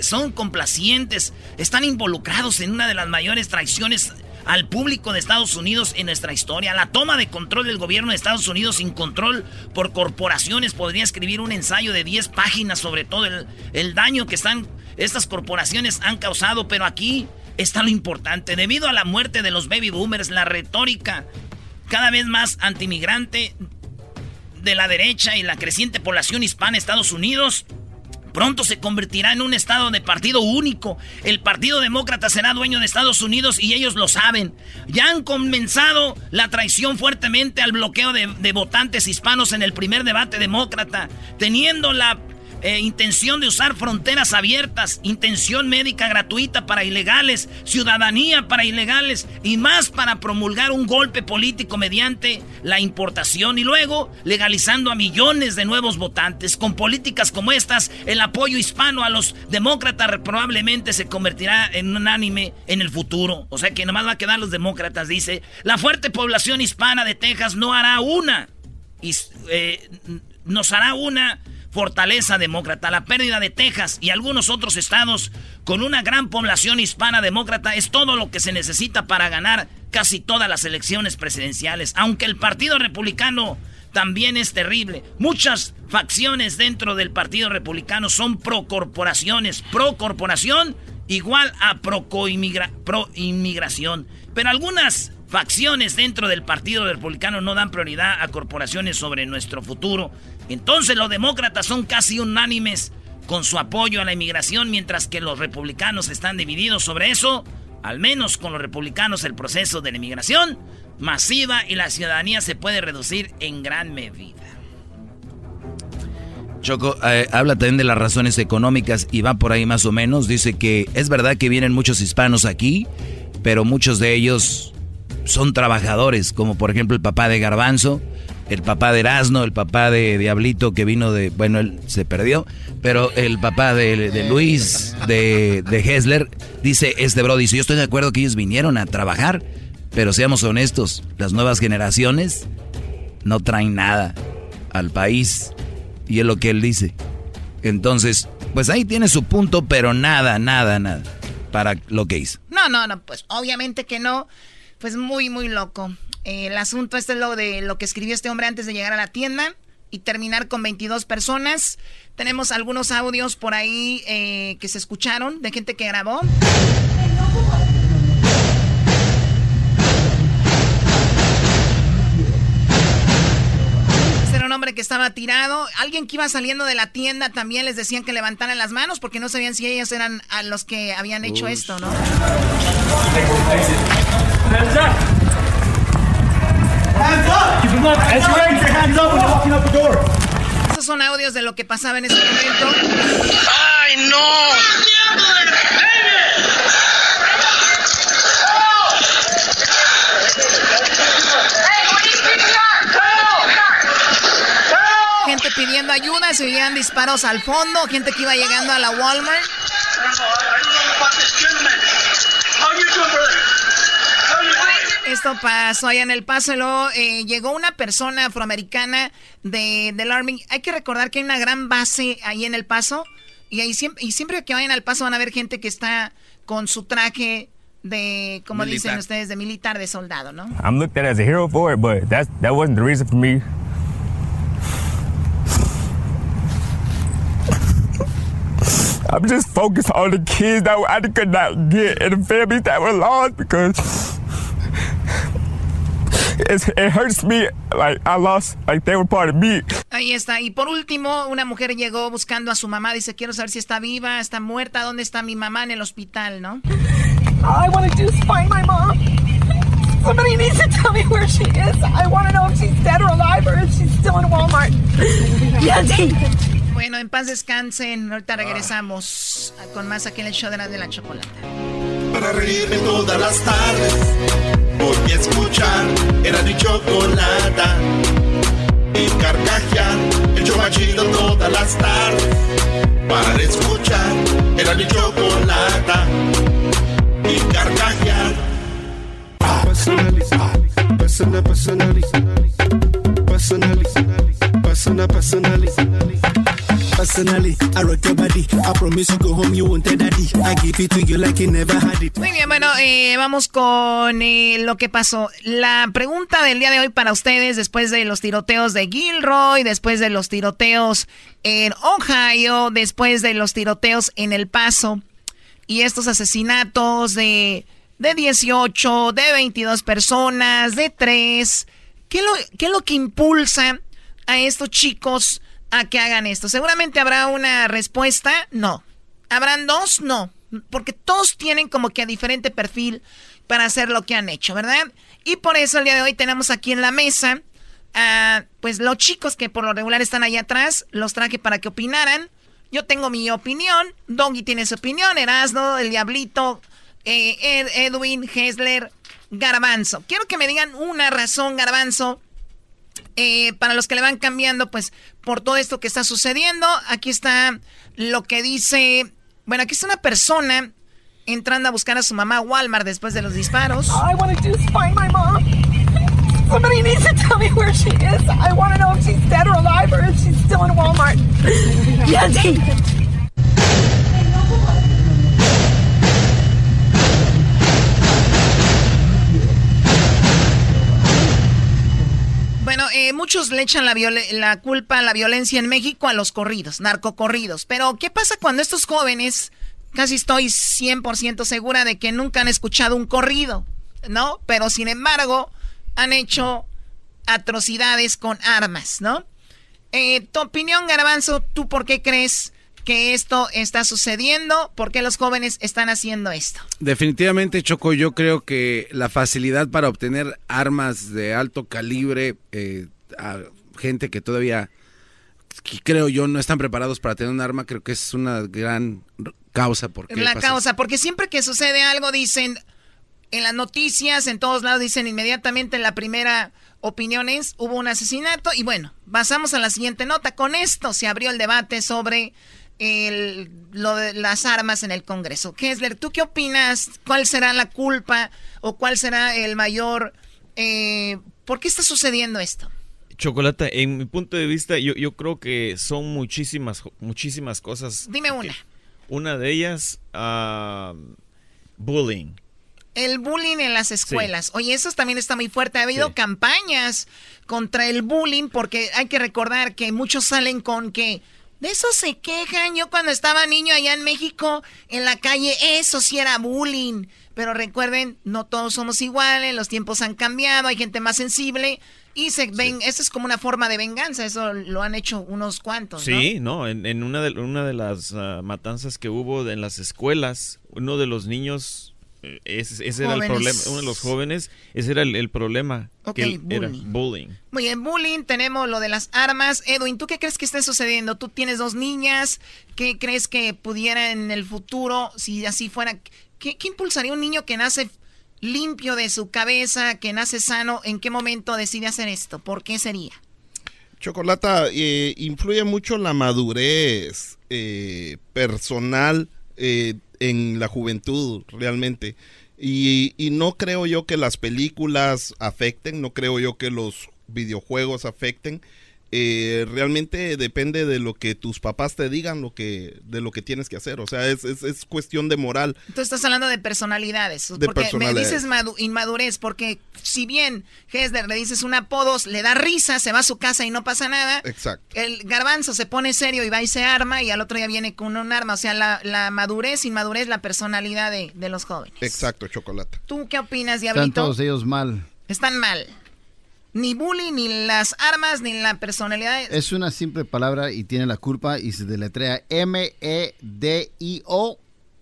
son complacientes, están involucrados en una de las mayores traiciones al público de Estados Unidos en nuestra historia. La toma de control del gobierno de Estados Unidos sin control por corporaciones podría escribir un ensayo de 10 páginas sobre todo el, daño que estas corporaciones han causado, pero aquí está lo importante. Debido a la muerte de los baby boomers, la retórica cada vez más antimigrante de la derecha y la creciente población hispana de Estados Unidos Pronto se convertirá en un estado de partido único. El Partido Demócrata será dueño de Estados Unidos y ellos lo saben. Ya han comenzado la traición fuertemente al bloqueo de, de votantes hispanos en el primer debate demócrata, teniendo la eh, intención de usar fronteras abiertas, intención médica gratuita para ilegales, ciudadanía para ilegales y más para promulgar un golpe político mediante la importación y luego legalizando a millones de nuevos votantes. Con políticas como estas, el apoyo hispano a los demócratas probablemente se convertirá en unánime en el futuro. O sea que nomás va a quedar los demócratas, dice. La fuerte población hispana de Texas no hará una. Eh, nos hará una fortaleza demócrata. La pérdida de Texas y algunos otros estados con una gran población hispana demócrata es todo lo que se necesita para ganar casi todas las elecciones presidenciales. Aunque el Partido Republicano también es terrible. Muchas facciones dentro del Partido Republicano son pro corporaciones, pro corporación igual a pro-inmigración. Pero algunas facciones dentro del Partido Republicano no dan prioridad a corporaciones sobre nuestro futuro. Entonces los demócratas son casi unánimes con su apoyo a la inmigración, mientras que los republicanos están divididos sobre eso. Al menos con los republicanos el proceso de la inmigración masiva y la ciudadanía se puede reducir en gran medida. Choco eh, habla también de las razones económicas y va por ahí más o menos. Dice que es verdad que vienen muchos hispanos aquí, pero muchos de ellos son trabajadores, como por ejemplo el papá de Garbanzo, el papá de Erasno, el papá de Diablito que vino de, bueno, él se perdió, pero el papá de, Luis, de, de Hessler, dice este bro, dice, yo estoy de acuerdo que ellos vinieron a trabajar, pero seamos honestos, las nuevas generaciones no traen nada al país. Y es lo que él dice. Entonces, pues ahí tiene su punto, pero nada, nada, nada para lo que hizo. No, no, no, pues obviamente que no. Pues muy, muy loco. el asunto este es lo de lo que escribió este hombre antes de llegar a la tienda y terminar con 22 personas. Tenemos algunos audios por ahí eh, que se escucharon de gente que grabó. Un hombre que estaba tirado. Alguien que iba saliendo de la tienda también les decían que levantaran las manos porque no sabían si ellos eran a los que habían hecho esto, ¿no? Esos son audios de lo que pasaba en ese momento. ¡Ay, no! Pidiendo ayuda, se oían disparos al fondo, gente que iba llegando a la Walmart. Esto pasó allá en El Paso, luego eh, llegó una persona afroamericana de, del Army. Hay que recordar que hay una gran base ahí en El Paso y, ahí siempre, y siempre que vayan al Paso van a ver gente que está con su traje de, como dicen ustedes, de militar, de soldado, ¿no? I'm looked at as a hero for it, but that wasn't the reason for me I'm just focused on the kids that I could not get and the families that were lost because it hurts me like I lost, like they were part of me. Ahí está. Y por último, una mujer llegó buscando a su mamá. Dice, quiero saber si está viva, está muerta, dónde está mi mamá en el hospital, ¿no? All I want to do is find my mom. Somebody needs to tell me where she is. I want to know if she's dead or alive or if she's still in Walmart. <laughs> Yandy. Bueno, en paz descansen. Ahorita regresamos con más aquí en el show de la, de la chocolata. Para reírme todas las tardes, voy a escuchar era mi chocolata. Y carcajear, el show chido todas las tardes. Para escuchar era mi chocolata. Y carcajear. Personaliza, personaliza, personaliza, personaliza, personaliza. Muy bien, bueno, eh, vamos con eh, lo que pasó. La pregunta del día de hoy para ustedes, después de los tiroteos de Gilroy, después de los tiroteos en Ohio, después de los tiroteos en El Paso y estos asesinatos de, de 18, de 22 personas, de 3, ¿qué, lo, ¿qué es lo que impulsa a estos chicos? A que hagan esto. Seguramente habrá una respuesta, no. ¿Habrán dos? No. Porque todos tienen como que a diferente perfil para hacer lo que han hecho, ¿verdad? Y por eso el día de hoy tenemos aquí en la mesa, a, pues los chicos que por lo regular están ahí atrás, los traje para que opinaran. Yo tengo mi opinión, Doggy tiene su opinión, Erasno, el Diablito, eh, Edwin, Hessler, Garbanzo. Quiero que me digan una razón, Garbanzo, eh, para los que le van cambiando, pues por todo esto que está sucediendo, aquí está lo que dice, bueno, aquí está una persona entrando a buscar a su mamá a Walmart después de los disparos. I want to just find my mom. Somebody needs to tell me where she is. I want to know if she's dead or alive or if she's still in Walmart. <laughs> Yandy. Bueno, eh, muchos le echan la, culpa a la violencia en México a los corridos, narcocorridos. Pero, ¿qué pasa cuando estos jóvenes casi estoy 100% segura de que nunca han escuchado un corrido, ¿no? Pero sin embargo, han hecho atrocidades con armas, ¿no? Eh, tu opinión, Garbanzo, ¿tú por qué crees que esto está sucediendo? ¿Por qué los jóvenes están haciendo esto? Definitivamente, Choco, yo creo que la facilidad para obtener armas de alto calibre eh, a gente que todavía, que creo yo, no están preparados para tener un arma, creo que es una gran causa. Porque la causa, porque siempre que sucede algo dicen, en las noticias, en todos lados dicen inmediatamente la primera opinión es, hubo un asesinato y bueno, pasamos a la siguiente nota. Con esto se abrió el debate sobre el, lo de las armas en el Congreso. Kessler, ¿tú qué opinas? ¿Cuál será la culpa o cuál será el mayor... Eh, ¿Por qué está sucediendo esto? Chocolata, en mi punto de vista, yo, yo creo que son muchísimas, muchísimas cosas. Dime una. Una de ellas, uh, bullying. El bullying en las escuelas. Oye, eso también está muy fuerte. Ha habido campañas contra el bullying porque hay que recordar que muchos salen con que de eso se quejan. Yo cuando estaba niño allá en México, en la calle, eso sí era bullying. Pero recuerden, no todos somos iguales, los tiempos han cambiado, hay gente más sensible. Y se ven, eso es como una forma de venganza, eso lo han hecho unos cuantos. Sí, no, en, una, de, una de las ah, matanzas que hubo en las escuelas, uno de los niños ese, era el problema, uno de los jóvenes, ese era el, problema, que bullying. era bullying. Muy bien, bullying, tenemos lo de las armas. Edwin, ¿tú qué crees que esté sucediendo? Tú tienes dos niñas, ¿qué crees que pudiera en el futuro, si así fuera, qué, impulsaría un niño que nace limpio de su cabeza, que nace sano, en qué momento decide hacer esto? ¿Por qué sería? Chocolata, eh, influye mucho la madurez eh, personal eh, en la juventud realmente. Y, y, no creo yo que las películas afecten, no creo yo que los videojuegos afecten. Eh, realmente depende de lo que tus papás te digan, lo que, de lo que tienes que hacer. O sea, es, es, cuestión de moral. Tú estás hablando de personalidades. porque me dices inmadurez, porque si bien Hesder le dices un apodo, le da risa, se va a su casa y no pasa nada. Exacto. El garbanzo se pone serio y va y se arma y al otro día viene con un arma. O sea, la, la madurez, inmadurez, la personalidad de, de, los jóvenes. Exacto, chocolate. ¿Tú qué opinas, Diablito? Están todos ellos mal. Están mal. Ni bullying, ni las armas, ni la personalidad. Es una simple palabra y tiene la culpa y se deletrea M-E-D-I-O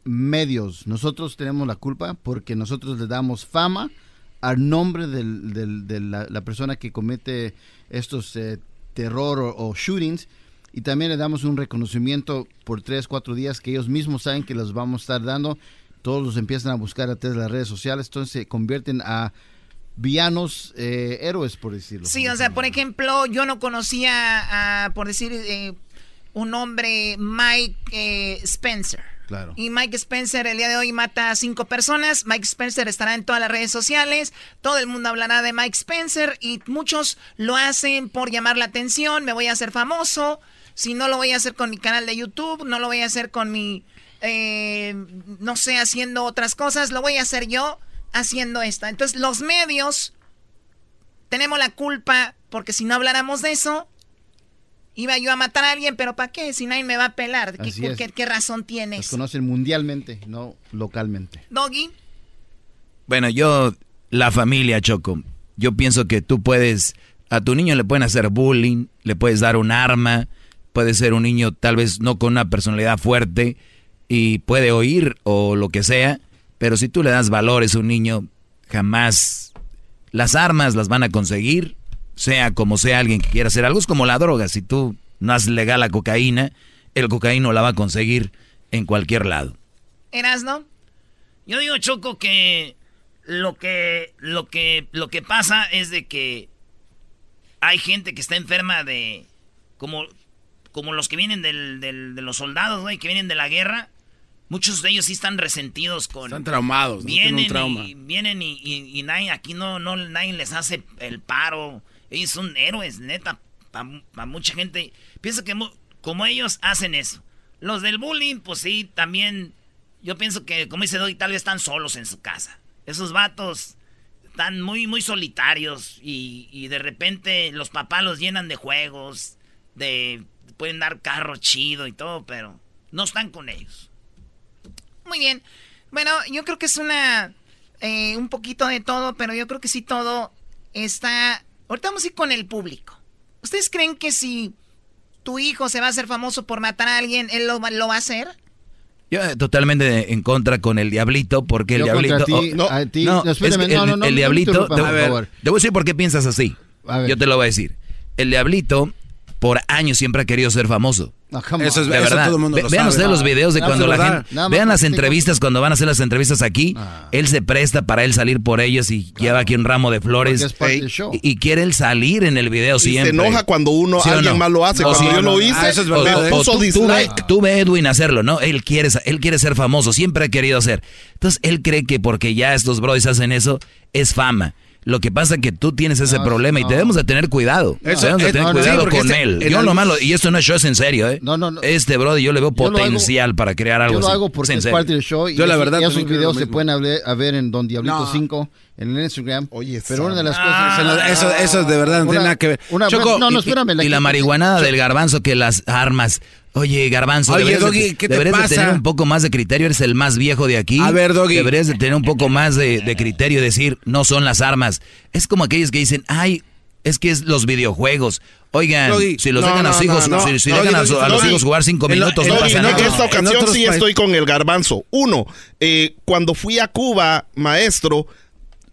medios. Nosotros tenemos la culpa porque nosotros le damos fama al nombre de la, persona que comete estos eh, terror o, shootings y también le damos un reconocimiento por tres, cuatro días que ellos mismos saben que los vamos a estar dando. Todos los empiezan a buscar a través de las redes sociales, entonces se convierten a villanos eh, héroes, por decirlo. Sí, o sea, por ejemplo, yo no conocía, a, por decir, eh, un hombre, Mike eh, Spencer. Claro. Y Mike Spencer el día de hoy mata a cinco personas. Mike Spencer estará en todas las redes sociales. Todo el mundo hablará de Mike Spencer y muchos lo hacen por llamar la atención. Me voy a hacer famoso. Si no lo voy a hacer con mi canal de YouTube, no lo voy a hacer con mi, no sé, haciendo otras cosas, lo voy a hacer yo haciendo esto. Entonces los medios tenemos la culpa porque si no habláramos de eso, iba yo a matar a alguien, pero ¿para qué? Si nadie me va a pelar. ¿Qué, razón tienes? Los conocen mundialmente, no localmente. Doggy. Bueno, yo, la familia, Choco, yo pienso que tú puedes, a tu niño le pueden hacer bullying, le puedes dar un arma, puede ser un niño tal vez no con una personalidad fuerte y puede oír o lo que sea, pero si tú le das valores a un niño, jamás las armas las van a conseguir, sea como sea alguien que quiera hacer algo. Es como la droga, si tú no haces legal la cocaína, el cocaíno la va a conseguir en cualquier lado. ¿Eras, no? Yo digo, Choco, que lo que, lo que, lo que pasa es de que hay gente que está enferma de, como, como los que vienen del, del, de los soldados, güey, que vienen de la guerra, Muchos de ellos sí están resentidos con... Están traumados, vienen trauma. Y, vienen y, nadie, aquí no, no, nadie les hace el paro. Ellos son héroes, neta, para mucha gente. Pienso que como ellos hacen eso. Los del bullying, pues sí, también... Yo pienso que, como dice Doggy, tal vez están solos en su casa. Esos vatos están muy, muy solitarios y, y de repente los papás los llenan de juegos, de... Pueden dar carro chido y todo, pero no están con ellos. Muy bien. Bueno, yo creo que es una eh, un poquito de todo, pero yo creo que sí todo está. Ahorita vamos a ir con el público. ¿Ustedes creen que si tu hijo se va a hacer famoso por matar a alguien, él lo, va- lo va a hacer? Yo eh, totalmente en contra con el diablito, porque el Yo diablito... ti, oh, a ti- no, no, espérame, es no, el, no, no, el no diablito... te, por a ver, favor. te voy a decir por qué piensas así. A ver. Yo te lo voy a decir. El diablito por años siempre ha querido ser famoso. No, Eso es-. De eso verdad. todo el mundo Ve- lo vean sabe. ustedes los videos de No, cuando la verdad. gente... Vean las entrevistas cuando van a hacer las entrevistas aquí. Ah. Él se presta para él salir por ellos y lleva aquí un ramo de flores. Porque es parte Ey. del show. Y, y quiere él salir en el video Y siempre. se enoja cuando uno, ¿Sí o alguien no? más lo hace. O cuando sí, yo o lo hice, Ah, eso es verdad, ¿eh? puso tú, tú dislike. ve, tú ve Edwin hacerlo, ¿no? Él quiere, él quiere ser famoso, siempre ha querido ser. Entonces él cree que porque ya estos brodis hacen eso, es fama. Lo que pasa es que tú tienes ese No, problema y no. debemos de tener cuidado. Eso, debemos de eh, tener no, no, cuidado con este- él. Yo lo malo, y esto no es show, es en serio, ¿eh? No, no, no. Este brody yo le veo Yo lo hago- potencial para crear algo Yo lo así. hago porque es serio. parte del show. Y Yo la verdad y esos videos se pueden a ver en Don Diablito No. 5 en el Instagram. Oye, pero una de las Ah, cosas... eso, eso de verdad no Una- tiene nada que ver. una- Choco, no, no, y- espérame. Y la que- marihuanada del garbanzo que las armas. Oye, garbanzo, Oye, deberías, Doggy, de, ¿qué te deberías de pasa? tener un poco más de criterio. Eres el más viejo de aquí. A ver, Doggy. Deberías de tener un poco más de, de criterio y decir, no son las armas. Es como aquellos que dicen, ay, es que es los videojuegos. Oigan, Doggy, si los no, dejan a los no, hijos, no, si, si Doggy, dejan a, su- a los Doggy, hijos jugar cinco en minutos, en no pasa en nada. esta En ocasión otros sí estoy con el garbanzo. Uno, eh, cuando fui a Cuba, maestro,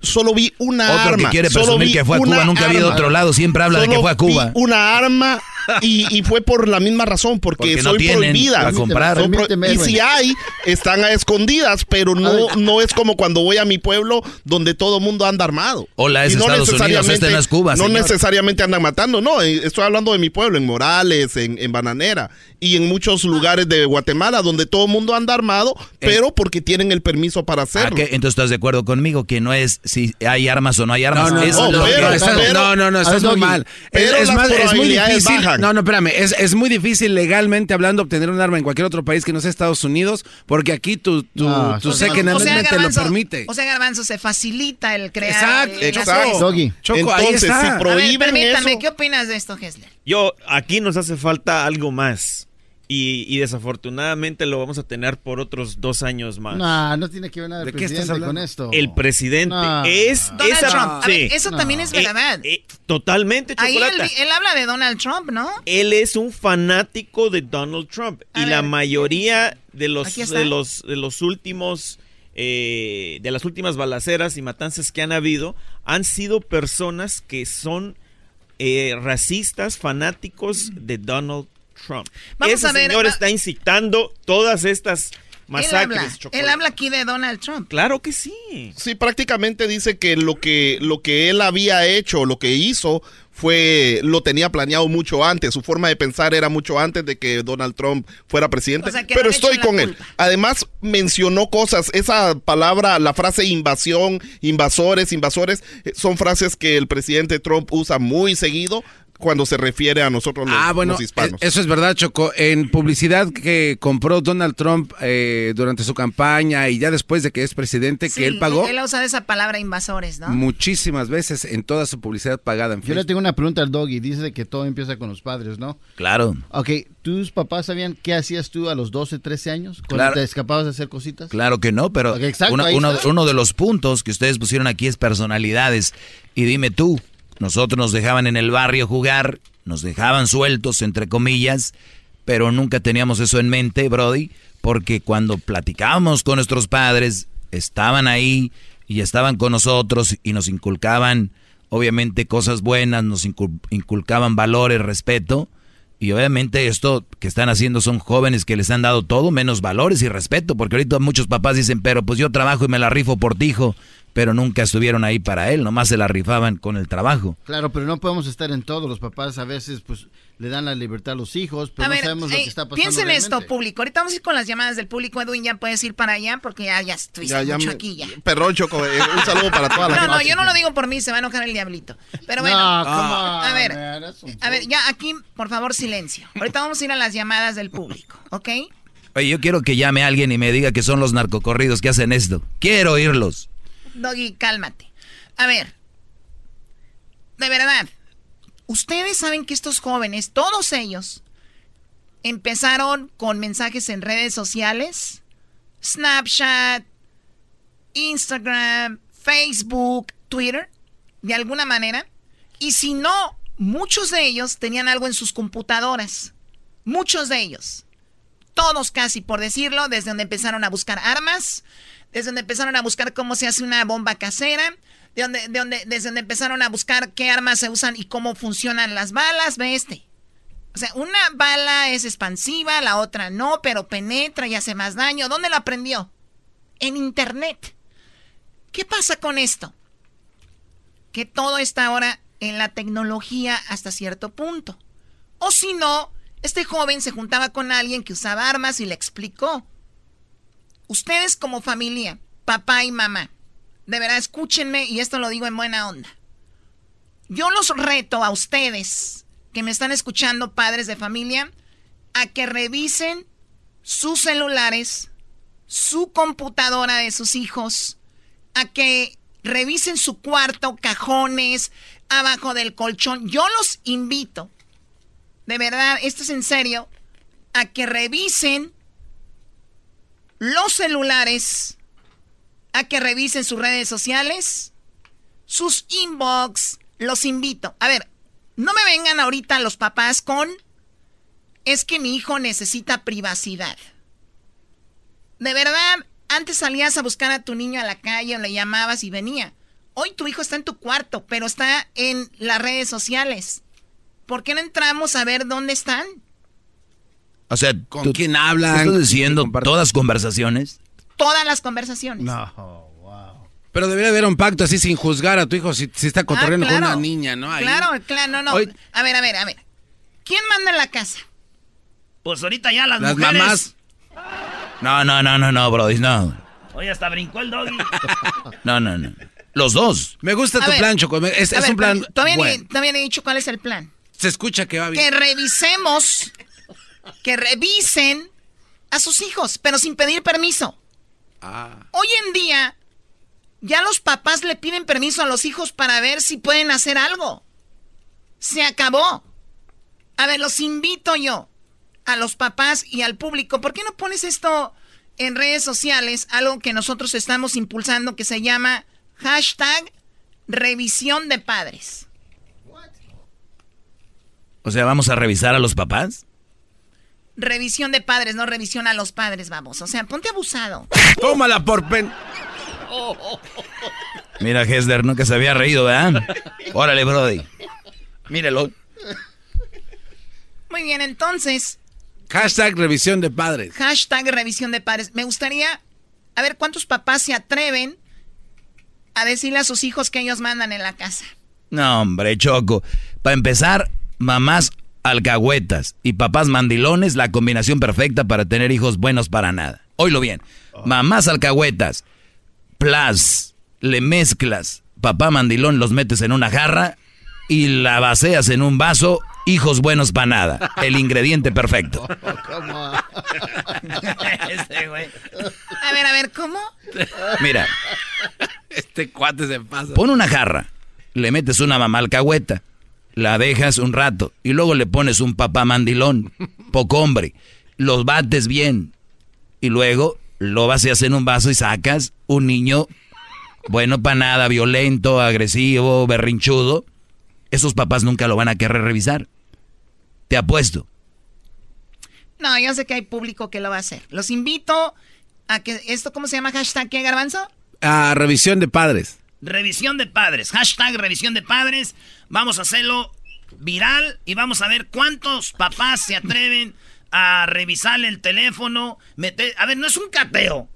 solo vi una Otro arma. que quiere presumir que fue a Cuba, nunca ha habido arma. otro lado, siempre habla de Solo que fue a Cuba. vi una arma y, y fue por la misma razón, porque, Porque soy prohibida. para comprar. Son pro- Permíteme, y si hay, están a escondidas, pero no, no es como cuando voy a mi pueblo donde todo mundo anda armado. Hola, es Y no Estados Unidos, necesariamente- este no es Cuba, No señor. necesariamente andan matando, no, eh, estoy hablando de mi pueblo, en Morales, en, en Bananera y en muchos lugares de Guatemala donde todo el mundo anda armado, pero porque tienen el permiso para ¿A hacerlo. qué? Entonces estás de acuerdo conmigo que no es si hay armas o no hay armas. No, no, es no, no, no, no, estás muy mal. pero es, es las más, es muy difícil. No, no, espérame. Es, es muy difícil legalmente hablando obtener un arma en cualquier otro país que no sea Estados Unidos, porque aquí tu, tu, No, tu o sea, o sea, te lo permite. O sea, Garbanzo, se facilita el crear. Exacto, el exacto. Choco, ahí Entonces, está. si A ver, prohíben permítame, eso- ¿qué opinas de esto, Hessler? Yo, aquí nos hace falta algo más. Y, y desafortunadamente lo vamos a tener por otros dos años más. No, no tiene que ver nada ¿De qué estás presidente con esto. El presidente No. es Donald esa- Trump. A ver, sí. eso también es Eh, verdad. eh, totalmente Ahí él, chocolate. él habla de Donald Trump, ¿no? Él es un fanático de Donald Trump A y la mayoría de los de los de los últimos eh, de las últimas balaceras y matanzas que han habido han sido personas que son eh, racistas fanáticos de Donald Trump. Vamos Ese a ver, señor va- está incitando todas estas Él masacres. habla, chocolate. él habla aquí de Donald Trump. Claro que sí. Sí, prácticamente dice que lo que lo que él había hecho, lo que hizo fue lo tenía planeado mucho antes, su forma de pensar era mucho antes de que Donald Trump fuera presidente, O sea, que pero estoy con él. Además mencionó cosas, esa palabra, la frase invasión, invasores, invasores, eh, son frases que el presidente Trump usa muy seguido cuando se refiere a nosotros los, Ah, bueno, los hispanos. eh, eso es verdad, Choco. En publicidad que compró Donald Trump eh, durante su campaña y ya después de que es presidente, Sí, que él pagó Él ha usado esa palabra invasores, ¿no? muchísimas veces en toda su publicidad pagada en Yo le tengo una pregunta al Doggy. Dice que todo empieza con los padres, ¿no? Claro, Ok, ¿tus papás sabían qué hacías tú a los 12, 13 años? Cuando Claro. te escapabas de hacer cositas. claro que no, pero exacto, uno de los puntos que ustedes pusieron aquí es personalidades. Y dime tú, nosotros nos dejaban en el barrio jugar, nos dejaban sueltos, entre comillas, pero nunca teníamos eso en mente, Brody, porque cuando platicábamos con nuestros padres, estaban ahí y estaban con nosotros y nos inculcaban, obviamente, cosas buenas, nos incul- inculcaban valores, respeto. Y obviamente esto que están haciendo son jóvenes que les han dado todo menos valores y respeto, porque ahorita muchos papás dicen, pero pues yo trabajo y me la rifo por ti, hijo, pero nunca estuvieron ahí para él, nomás se la rifaban con el trabajo. Claro, pero no podemos estar en todo. Los papás a veces pues le dan la libertad a los hijos, pero a no ver, sabemos lo ey, que está pasando. piensen esto, público. Ahorita vamos a ir con las llamadas del público. Edwin, ya puedes ir para allá porque ya, ya estuviste Ya, ya mucho me- aquí ya. Perdón, Choco, eh, un saludo para toda la No, gente. no, yo no lo digo por mí, se va a enojar el diablito. Pero bueno, No, come a on, ver, man, a ver, ya aquí, por favor, silencio. Ahorita vamos a ir a las llamadas del público, ¿ok? Oye, yo quiero que llame a alguien y me diga que son los narcocorridos que hacen esto. Quiero oírlos. Doggy, cálmate. A ver, de verdad, ustedes saben que estos jóvenes, todos ellos, empezaron con mensajes en redes sociales Snapchat, Instagram, Facebook, Twitter, de alguna manera. Y si no, muchos de ellos tenían algo en sus computadoras. Muchos de ellos. Todos casi, por decirlo, desde donde empezaron a buscar armas, desde donde empezaron a buscar cómo se hace una bomba casera, de donde, de donde, desde donde empezaron a buscar qué armas se usan y cómo funcionan las balas, ve este. O sea, una bala es expansiva, la otra no, pero penetra y hace más daño. ¿Dónde lo aprendió? En internet. ¿Qué pasa con esto? Que todo está ahora en la tecnología hasta cierto punto. O si no, este joven se juntaba con alguien que usaba armas y le explicó. Ustedes como familia, papá y mamá, de verdad escúchenme y esto lo digo en buena onda. Yo los reto a ustedes que me están escuchando, padres de familia, a que revisen sus celulares, su computadora de sus hijos, a que revisen su cuarto, cajones, abajo del colchón. Yo los invito, de verdad, esto es en serio, a que revisen los celulares, a que revisen sus redes sociales, sus inbox. Los invito. A ver, no me vengan ahorita los papás con, es que mi hijo necesita privacidad. De verdad, antes salías a buscar a tu niño a la calle o le llamabas y venía. Hoy tu hijo está en tu cuarto, pero está en las redes sociales. ¿Por qué no entramos a ver dónde están? O sea, ¿con quién hablan? ¿Estás diciendo todas conversaciones? Todas las conversaciones. No. Pero debería haber un pacto así sin juzgar a tu hijo si, si está cotorreando Ah, con una niña, ¿no? Ahí. Claro, claro, no, no. Hoy- A ver, a ver, a ver. ¿Quién manda en la casa? Pues ahorita ya las, Las mujeres. mamás. No, no, no, no, no, Brody, no. Oye, hasta brincó el doggy. <laughs> No, no, no. Los dos. Me gusta A tu ver. plan, Choco. Es, A es ver, un plan Todavía, bueno. ni, todavía ni he dicho cuál es el plan. Se escucha que va Que bien. revisemos, que revisen a sus hijos, pero sin pedir permiso. Ah. Hoy en día, ya los papás le piden permiso a los hijos para ver si pueden hacer algo. Se acabó. A ver, los invito yo, a los papás y al público. ¿Por qué no pones esto en redes sociales? Algo que nosotros estamos impulsando que se llama hashtag revisión de padres. O sea, vamos a revisar a los papás. Revisión de padres, no revisión a los padres, vamos. O sea, ponte abusado. Tómala por pen. Mira, Hesder, nunca se había reído, ¿verdad? Órale, Brody. Mírelo. Muy bien, entonces, Hashtag revisión de padres. hashtag revisión de padres. Me gustaría, a ver, ¿cuántos papás se atreven a decirle a sus hijos que ellos mandan en la casa? No, hombre, Choco. Para empezar, mamás alcahuetas y papás mandilones, la combinación perfecta para tener hijos buenos para nada. Oílo bien. Mamás alcahuetas, plus, le mezclas, papá mandilón los metes en una jarra y la vacías en un vaso, hijos buenos para nada. El ingrediente perfecto. <laughs> <laughs> Güey. A ver, a ver, ¿cómo? Mira, Este cuate se pasa. pon una jarra, le metes una mamá alcahueta, la dejas un rato y luego le pones un papá mandilón, <laughs> poco hombre, los bates bien y luego lo vacías en un vaso y sacas un niño bueno para nada, violento, agresivo, berrinchudo. Esos papás nunca lo van a querer revisar. Te apuesto. No, yo sé que hay público que lo va a hacer. Los invito a que esto, ¿cómo se llama? Hashtag, ¿qué, Garbanzo? Ah, revisión de padres. Revisión de padres. Hashtag revisión de padres. Vamos a hacerlo viral y vamos a ver cuántos papás se atreven a revisar el teléfono. meter- A ver, no es un cateo.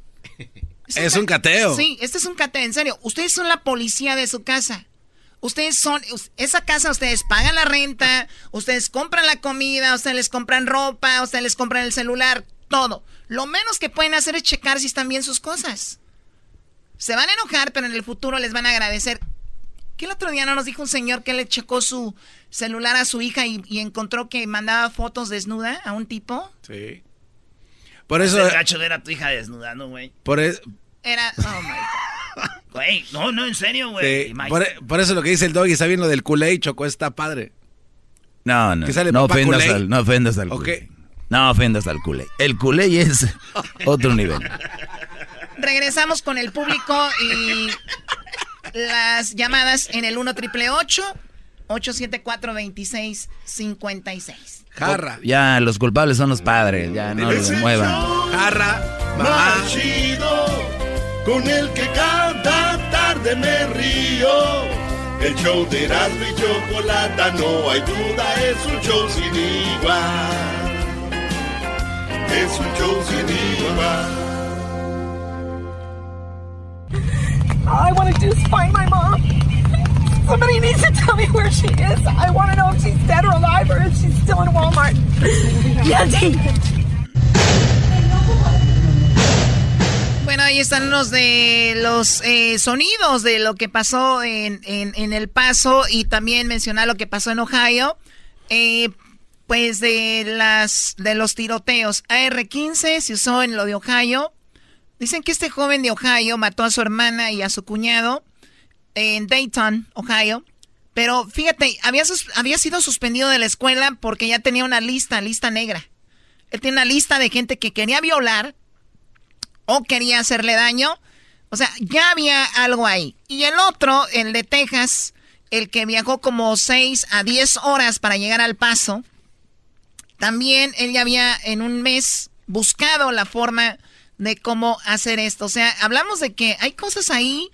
Es un cateo. Sí, este es un cateo, en serio. Ustedes son la policía de su casa. Ustedes son, esa casa ustedes pagan la renta, ustedes compran la comida, ustedes les compran ropa, ustedes les compran el celular, todo. Lo menos que pueden hacer es checar si están bien sus cosas. Se van a enojar, pero en el futuro les van a agradecer. ¿Qué el otro día no nos dijo un señor que le checó su celular a su hija y, y encontró que mandaba fotos desnuda a un tipo? Sí. Por eso. El gacho de era tu hija desnuda, ¿no, güey? Por, e- Era, oh my God. <laughs> Güey, no, no, en serio, güey. sí, por, e- por eso lo que dice el doggy está bien lo del culé, Choco, está padre. No, no. Sale no ofendas al, no ofendas al Ok. culé. No ofendas al culé. El culé es <laughs> otro nivel. Regresamos con el público y las llamadas en el 1 triple 874 2656 Jarra. Ya, los culpables son los padres. Ya no se muevan. Jarra. Más chido, con el que cada tarde me río. El show de Erasmo y Chocolata, no hay duda, es un show sin igual. Es un show sin igual. All I want to do is find my mom. Somebody needs to tell me where she is. I want to know if she's dead or alive or if she's still in Walmart. Yandy. Bueno, ahí están los de los eh, sonidos de lo que pasó en, en, en, El Paso y también mencionar lo que pasó en Ohio. Eh, pues de las de los tiroteos. AR-15 se usó en lo de Ohio. Dicen que este joven de Ohio mató a su hermana y a su cuñado en Dayton, Ohio. Pero fíjate, había, había sido suspendido de la escuela porque ya tenía una lista, lista negra. Él tiene una lista de gente que quería violar o quería hacerle daño. O sea, ya había algo ahí. Y el otro, el de Texas, el que viajó como 6 a 10 horas para llegar al paso, también él ya había en un mes buscado la forma de cómo hacer esto. O sea, hablamos de que hay cosas ahí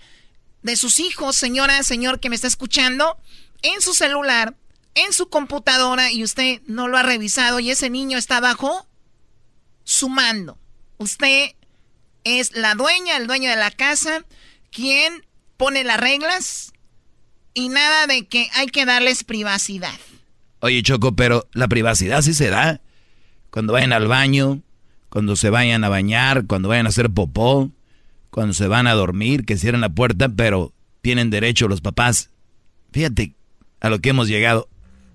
de sus hijos, señora, señor que me está escuchando, en su celular, en su computadora y usted no lo ha revisado y ese niño está abajo su mando. Usted es la dueña, el dueño de la casa, quien pone las reglas y nada de que hay que darles privacidad. Oye, Choco, pero la privacidad sí se da. Cuando vayan al baño, cuando se vayan a bañar, cuando vayan a hacer popó, cuando se van a dormir, que cierren la puerta, pero tienen derecho los papás. Fíjate a lo que hemos llegado,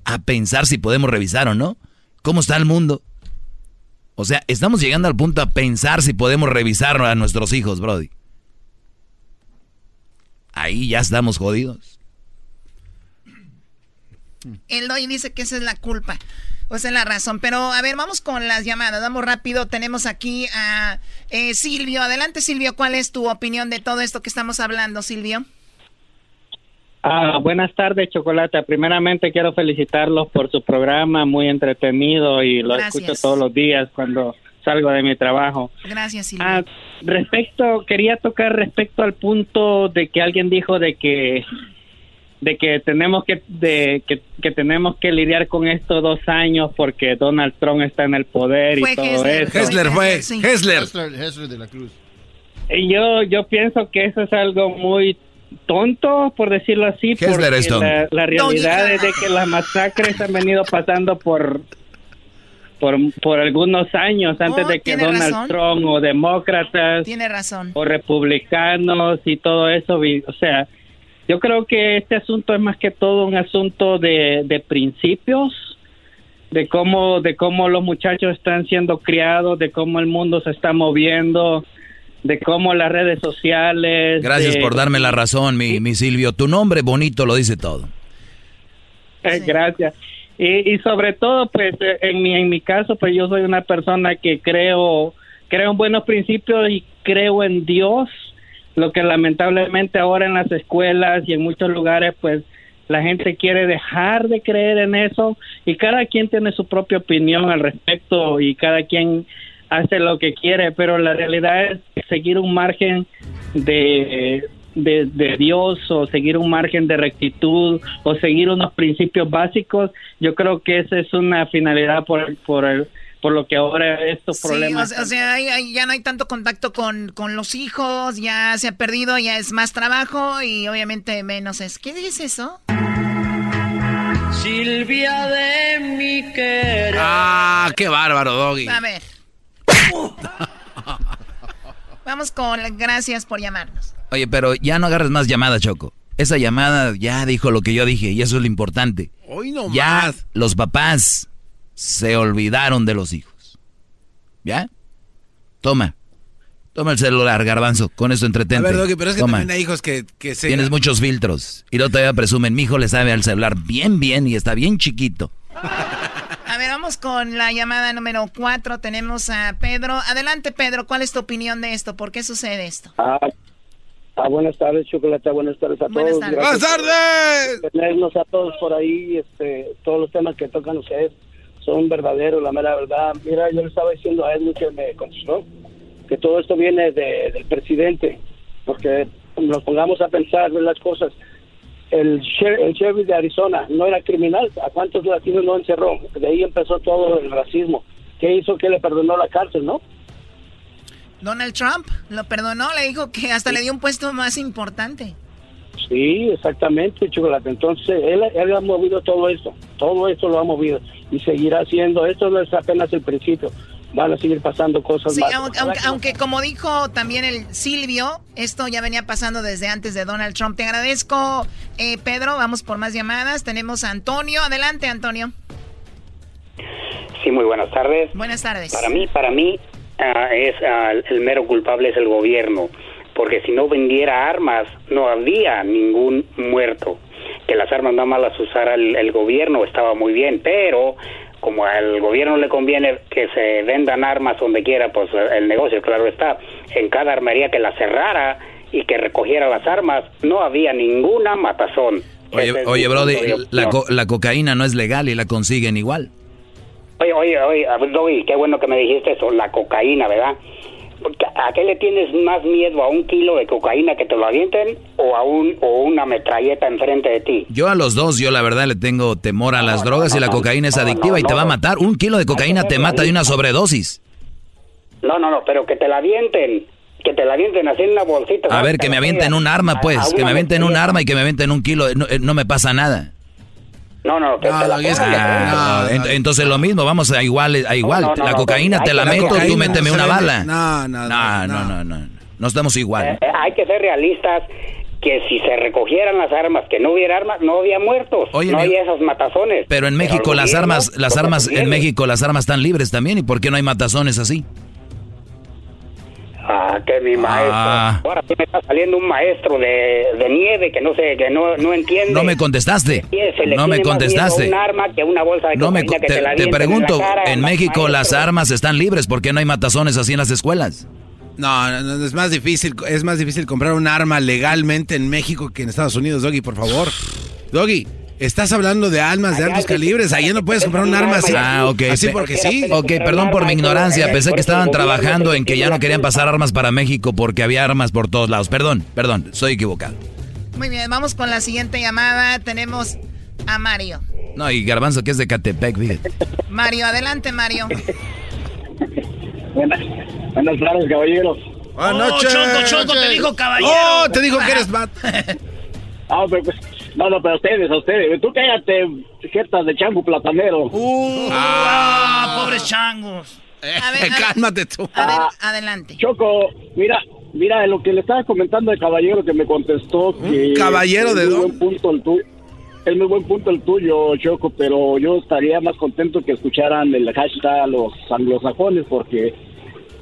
a pensar si podemos revisar o no. ¿Cómo está el mundo? O sea, estamos llegando al punto a pensar si podemos revisar a nuestros hijos, Brody. Ahí ya estamos jodidos. El doy dice que esa es la culpa. Esa es la razón. Pero a ver, vamos con las llamadas. Vamos rápido. Tenemos aquí a eh, Silvio. Adelante, Silvio. ¿Cuál es tu opinión de todo esto que estamos hablando, Silvio? Ah, buenas tardes, Chocolata. Primeramente quiero felicitarlos por su programa, muy entretenido y lo Gracias. escucho todos los días cuando salgo de mi trabajo. Gracias, Silvio. Ah, respecto, quería tocar respecto al punto de que alguien dijo de que de que tenemos que de que, que tenemos que lidiar con esto dos años porque Donald Trump está en el poder Fue y todo Hessler, eso. Hessler fue, Sí. Hessler. Hessler de la Cruz. Y Yo yo pienso que eso es algo muy tonto, por decirlo así, Hessler porque es tonto. la, la realidad es de que las masacres han venido pasando por por, por algunos años antes Oh, de que Donald razón. Trump o demócratas Tiene razón. o republicanos y todo eso, o sea, yo creo que este asunto es más que todo un asunto de, de principios, de cómo, de cómo los muchachos están siendo criados, de cómo el mundo se está moviendo, de cómo las redes sociales. Gracias de- por darme la razón, mi, mi Silvio. Tu nombre bonito lo dice todo. Eh, Gracias. Y, y sobre todo, pues, eh, en mi, en mi caso, pues yo soy una persona que creo, creo en buenos principios y creo en Dios, lo que lamentablemente ahora en las escuelas y en muchos lugares, pues, la gente quiere dejar de creer en eso y cada quien tiene su propia opinión al respecto y cada quien hace lo que quiere, pero la realidad es seguir un margen de, de, de Dios o seguir un margen de rectitud o seguir unos principios básicos, yo creo que esa es una finalidad por, por, el- por lo que ahora estos Sí, problemas. o sea, o sea, hay- hay- ya no hay tanto contacto con, con los hijos, ya se ha perdido, ya es más trabajo y obviamente menos es. ¿Qué es eso? Silvia de mi querer. Ah, qué bárbaro, Doggy. A ver. <laughs> Vamos con gracias por llamarnos. Oye, pero ya no agarres más llamadas, Choco. Esa llamada ya dijo lo que yo dije y eso es lo importante. Hoy no ya más. los papás se olvidaron de los hijos. ¿Ya? Toma. Toma el celular, garbanzo. Con eso A entretente. ver, Doggy, pero es que Toma. también hay hijos que, que se... Tienes muchos filtros. Y luego todavía presumen, mi hijo le sabe al celular bien, bien y está bien chiquito. A ver, vamos con la llamada número cuatro. Tenemos a Pedro. Adelante, Pedro. ¿Cuál es tu opinión de esto? ¿Por qué sucede esto? Ah, ah, buenas tardes, Chocolate. Buenas tardes a Buenas todos. tardes. Gracias ¡Buenas tardes! Tenernos a todos por ahí. Este, todos los temas que tocan ustedes son verdaderos, la mera verdad. Mira, yo le estaba diciendo a Edwin que me contestó que todo esto viene de- del presidente, porque nos pongamos a pensar ver las cosas. El, el sheriff de Arizona no era criminal. ¿A cuántos latinos no encerró? De ahí empezó todo el racismo. ¿Qué hizo que le perdonó la cárcel, no? Donald Trump lo perdonó, le dijo que hasta le dio un puesto más importante. Sí, exactamente, chocolate. Entonces, él, él ha movido todo esto, todo esto lo ha movido y seguirá haciendo. Esto no es apenas el principio, van a seguir pasando cosas Sí, más. aunque, aunque, aunque como dijo también el Silvio, esto ya venía pasando desde antes de Donald Trump. Te agradezco, eh, Pedro. Vamos por más llamadas. Tenemos a Antonio. Adelante, Antonio. Sí, muy buenas tardes. Buenas tardes. Para mí, para mí ah, es ah, el mero culpable es el gobierno, porque si no vendiera armas no habría ningún muerto. Que las armas nada más las usara el, el gobierno estaba muy bien, pero como al gobierno le conviene que se vendan armas donde quiera, pues el negocio, claro está, en cada armería que la cerrara y que recogiera las armas, no había ninguna matazón. Oye, es oye, Brody, la, co- la cocaína no es legal y la consiguen igual. Oye, oye, oye, qué bueno que me dijiste eso, la cocaína, ¿verdad? ¿A qué le tienes más miedo? ¿A un kilo de cocaína que te lo avienten o a un o una metralleta enfrente de ti? Yo a los dos, yo la verdad le tengo temor a las drogas y la cocaína es adictiva y te va a matar. Un kilo de cocaína te mata de una sobredosis. No, no, no, pero que te la avienten, que te la avienten así en una bolsita. A ver, que me avienten un arma, pues, que me avienten un arma y que me avienten un kilo, no, eh, no me pasa nada. No, no, que te la pongan. Ah, ent- entonces lo mismo, vamos a igual, a igual. no, no, la no, cocaína te la meto, tú méteme no una bala. No, no, no, no, no, no, no estamos igual. Eh, hay que ser realistas que si se recogieran las armas, que no hubiera armas, no había muertos, Oye, no mi- había esos matazones. Pero en México el las gobierno armas, las armas, en. México las armas están libres también. ¿Y por qué no hay matazones así? Ah, que mi maestro. Ah. Ahora sí me está saliendo un maestro de, de nieve que no sé, que no, no entiende. No me contestaste. No me contestaste. Un arma que a una bolsa de No me, que te, te pregunto, en, la cara, en ma- México las armas están libres, ¿por qué no hay matazones así en las escuelas? No, no, no, es más difícil, es más difícil comprar un arma legalmente en México que en Estados Unidos, Doggy, por favor. Doggy, estás hablando de armas de altos calibres, allá no puedes comprar un arma así. Ah, ok. Así porque sí. Ok, perdón por mi ignorancia. Pensé que estaban trabajando en que ya no querían pasar armas para México porque había armas por todos lados. Perdón, perdón, soy equivocado. Muy bien, vamos con la siguiente llamada. Tenemos a Mario. No, y Garbanzo que es de Catepec, fíjate. Mario, adelante, Mario. Buenas, buenas tardes, caballeros. Buenas Oh, noches. Choco, Choco, te dijo caballero. Oh, te dijo que eres mat. Ah, pero, pues, no, no, pero ustedes, a ustedes. Tú cállate, jetas de chango platanero. Ah, pobres changos. A ver, <laughs> Cálmate tú. Ah, adelante. Choco, mira, mira, lo que le estaba comentando el caballero que me contestó que... caballero de dónde? buen punto el tuyo. Es muy buen punto el tuyo, Choco, pero yo estaría más contento que escucharan el hashtag a los anglosajones porque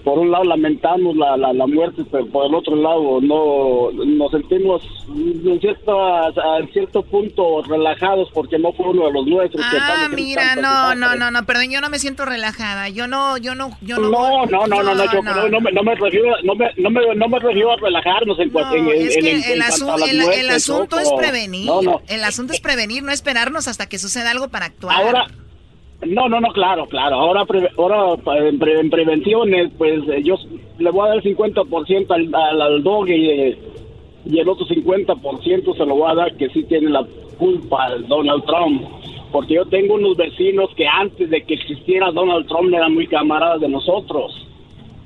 por un lado lamentamos la, la, la muerte, pero por el otro lado no nos sentimos en cierto, a, cierto punto relajados porque no fue uno de los nuestros. que Ah, en mira, no, no, no, no, perdón, yo no me siento relajada. Yo no, yo no, yo no. No, no, no, no, no, no, no me, no me refiero, no me, no me, no me refiero a relajarnos en, Es en- que en el, asu- el- el asunto es prevenir. El asunto es prevenir, no esperarnos hasta que suceda algo para actuar. Ahora, no, no, no, claro, claro. Ahora, ahora pa- en, pre- en prevenciones, pues eh, yo le voy a dar el 50% al, al, al dog y, eh, y el otro 50% se lo voy a dar que sí tiene la culpa Donald Trump. Porque yo tengo unos vecinos que antes de que existiera Donald Trump eran muy camaradas de nosotros.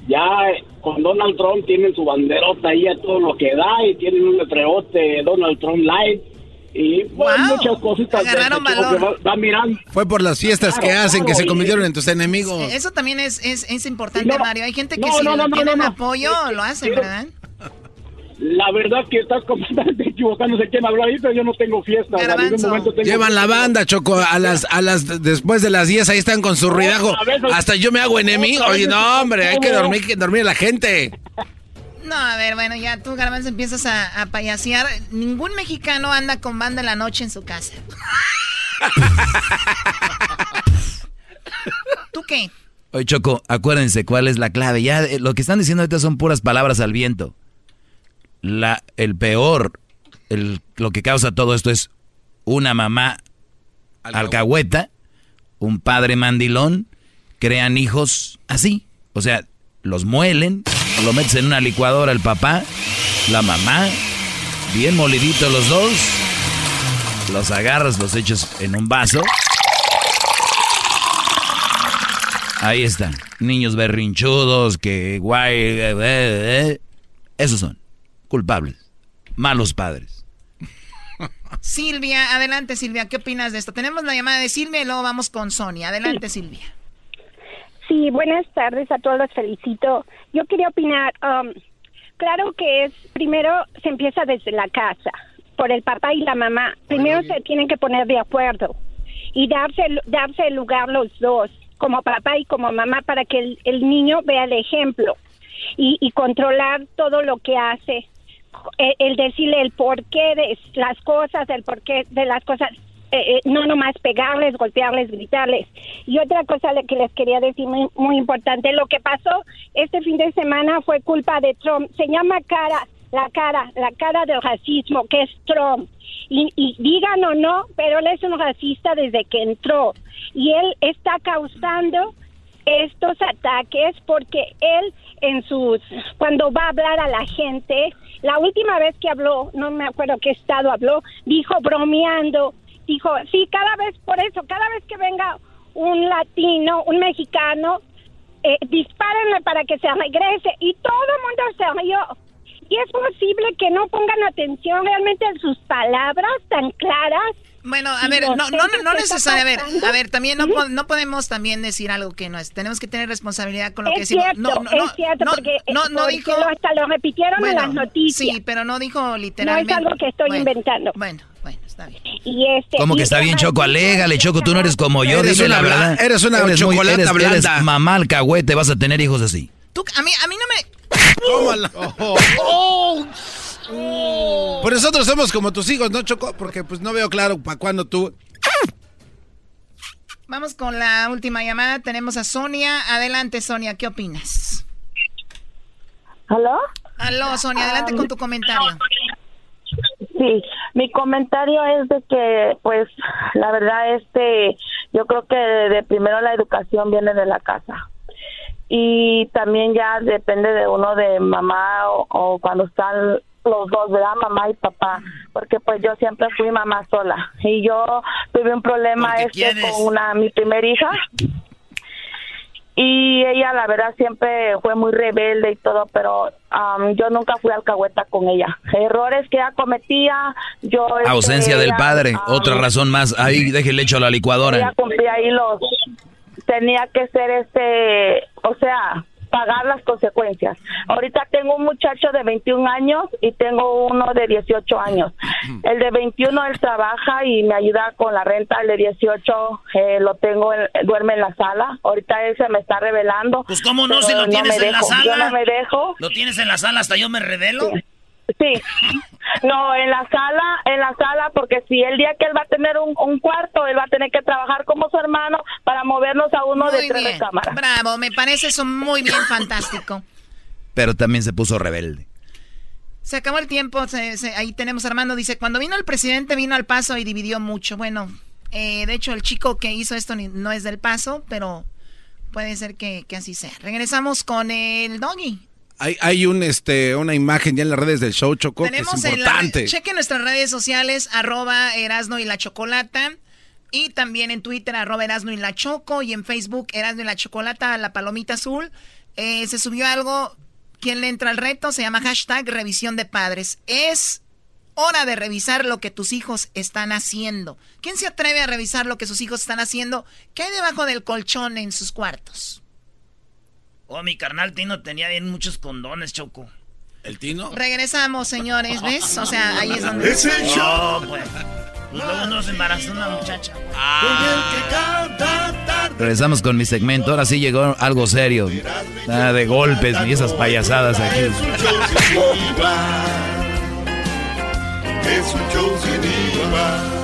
Ya eh, con Donald Trump tienen su banderota ahí a todo lo que da y tienen un letrerote Donald Trump Light y pues, muchas cositas Agarraron tipo que valor. va, va mirando. Fue por las fiestas que Claro, hacen que claro, se y- convirtieron en tus enemigos. Eso también es, es, es importante, No, Mario. Hay gente que no, si no, tienen no, no. apoyo, lo hacen, ¿verdad? La verdad que estás <laughs> completamente equivocado, no sé quién habló ahí, pero yo no tengo fiesta. tengo Llevan la banda, Choco, a las, a las, después de las 10 ahí están con su ruidajo. Hasta yo me hago enemigo. Oye, no, hombre, hay que dormir, que dormir a la gente. <laughs> No, a ver, bueno, ya tú, Garbanzo, empiezas a, a payasear. Ningún mexicano anda con banda en la noche en su casa. <laughs> qué? Oye, Choco, acuérdense cuál es la clave. Ya eh, lo que están diciendo ahorita son puras palabras al viento. La, el peor, el, lo que causa todo esto es una mamá alcahueta, un padre mandilón, crean hijos así. O sea, los muelen, lo metes en una licuadora el papá, la mamá, bien moliditos los dos, los agarras, los echas en un vaso. Ahí están, niños berrinchudos que guay, eh, eh, eh. esos son culpables, malos padres. Silvia, adelante Silvia, ¿qué opinas de esto? Tenemos la llamada de Silvia y luego vamos con Sonia. Adelante Silvia. Sí, buenas tardes a todos, los felicito. Yo quería opinar, um, claro que es, primero se empieza desde la casa, por el papá y la mamá. Primero se tienen que poner de acuerdo y darse, darse el lugar los dos, como papá y como mamá, para que el, el niño vea el ejemplo y, y controlar todo lo que hace. El, el decirle el porqué de las cosas, el porqué de las cosas eh, eh, no nomás pegarles, golpearles, gritarles. Y otra cosa que les quería decir muy, importante, lo que pasó este fin de semana fue culpa de Trump. Se llama cara, la cara, la cara del racismo, que es Trump. Y, y digan o no, pero él es un racista desde que entró. Y él está causando estos ataques porque él en sus cuando va a hablar a la gente la última vez que habló no me acuerdo qué estado habló dijo bromeando dijo, sí, cada vez, por eso, cada vez que venga un latino, un mexicano, eh, dispárenle para que se regrese. Y todo el mundo se rió. Y es posible que no pongan atención realmente en sus palabras tan claras. Bueno, a ver, no, no, no, necesariamente, a ver, a ver, también no, no podemos también decir algo que no es, tenemos que tener responsabilidad con lo es que decimos. Cierto, no, no, no, es cierto, no, porque, no, no porque dijo, lo- hasta lo repitieron Bueno, en las noticias. Sí, pero no dijo No literalmente. es algo que estoy Bueno, inventando. Bueno, está bien. Y este, ¿Cómo y que está bien, además- Choco? Alégale, Choco, tú no eres como yo, Eres una la verdad. eres una muy- chocolata eres- blanda. eres mamá alcahuete, vas a tener hijos así. Tú, a mí, a mí no me. Tómala. <laughs> Pues nosotros somos como tus hijos, ¿no, Choco? Porque pues no veo claro para cuándo tú... Vamos con la última llamada. Tenemos a Sonia. Adelante, Sonia, ¿qué opinas? ¿Aló? Aló, Sonia, adelante con tu comentario. Sí, mi comentario es de que, pues, la verdad, este, yo creo que de primero la educación viene de la casa y también ya depende de uno de mamá o, o cuando están los dos, ¿verdad? Mamá y papá, porque pues yo siempre fui mamá sola y yo tuve un problema este quieres. con una mi primer hija y ella la verdad siempre fue muy rebelde y todo, pero am, yo nunca fui alcahueta con ella. Errores que ella cometía, yo... este, Ausencia del ella, padre, am, otra razón más. Ahí déjele hecho a la ella licuadora. cumplía ahí los tenía que ser este o sea pagar las consecuencias. Ahorita tengo un muchacho de 21 años y tengo uno de 18 años. El de 21 él trabaja y me ayuda con la renta. El de 18 eh, lo tengo en- duerme en la sala. Ahorita él se me está revelando Pues cómo no, si lo tienes en la dejo, yo sala. no me dejo. Lo tienes en la sala, hasta yo me revelo. Sí, no, en la sala, en la sala, porque si el día que él va a tener un, un cuarto, él va a tener que trabajar como su hermano para movernos a uno de tres bien. recámaras. Bravo, me parece eso muy bien, fantástico. Pero también se puso rebelde. Se acabó el tiempo, se- se- ahí tenemos a Armando, dice, cuando vino el presidente vino al paso y dividió mucho. Bueno, eh, de hecho el chico que hizo esto ni- no es del paso, pero puede ser que, que así sea. Regresamos con el doggy. Hay, hay un, este, una imagen ya en las redes del show, Choco, que Tenemos es en la, importante. chequen nuestras redes sociales, arroba Erasno y la Chocolata. Y también en Twitter, arroba Erasno y la Choco. Y en Facebook, Erasno y la Chocolata, la palomita azul. Eh, se subió algo, ¿quién le entra al reto? Se llama hashtag revisión de padres. Es hora de revisar lo que tus hijos están haciendo. ¿Quién se atreve a revisar lo que sus hijos están haciendo? ¿Qué hay debajo del colchón en sus cuartos? Oh, mi carnal Tino tenía bien muchos condones, Choco. ¿El Tino? Regresamos, señores, ¿ves? O sea, ahí es donde... Es el show. No, pues. Pues luego nos embarazó una muchacha. Regresamos con mi segmento. Ahora sí llegó algo serio. Nada de golpes ni esas payasadas aquí. Es un show sin igual.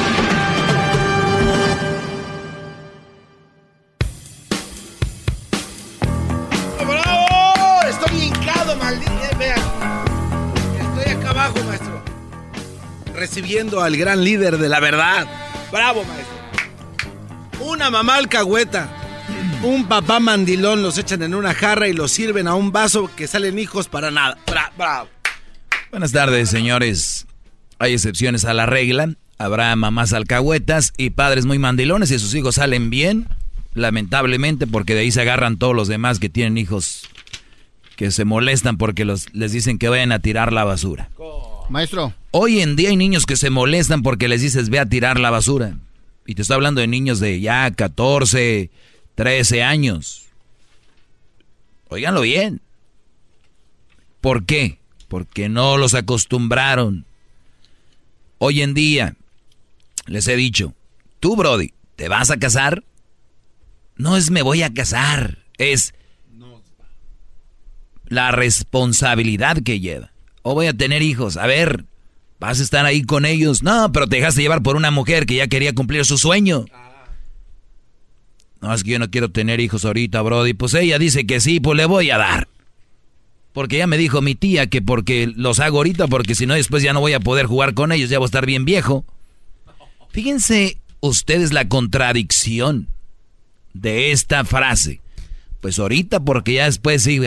Recibiendo al gran líder de la verdad. ¡Bravo, maestro! Una mamá alcahueta. Un papá mandilón los echan en una jarra y los sirven a un vaso que salen hijos para nada. Bra- bravo. Buenas tardes, señores. Hay excepciones a la regla. Habrá mamás alcahuetas y padres muy mandilones y sus hijos salen bien, lamentablemente, porque de ahí se agarran todos los demás que tienen hijos que se molestan porque los, les dicen que vayan a tirar la basura. Maestro. Hoy en día hay niños que se molestan porque les dices ve a tirar la basura. Y te estoy hablando de niños de ya 14, 13 años. Óiganlo bien. ¿Por qué? Porque no los acostumbraron. Hoy en día, les he dicho, tú Brody, ¿te vas a casar? No es me voy a casar, es la responsabilidad que lleva. O voy a tener hijos, a ver, vas a estar ahí con ellos. No, pero te dejaste llevar por una mujer que ya quería cumplir su sueño. No, es que yo no quiero tener hijos ahorita, Brody. Pues ella dice que sí, pues le voy a dar. Porque ya me dijo mi tía que porque los hago ahorita, porque si no después ya no voy a poder jugar con ellos, ya voy a estar bien viejo. Fíjense ustedes la contradicción de esta frase. Pues ahorita porque ya después, sí.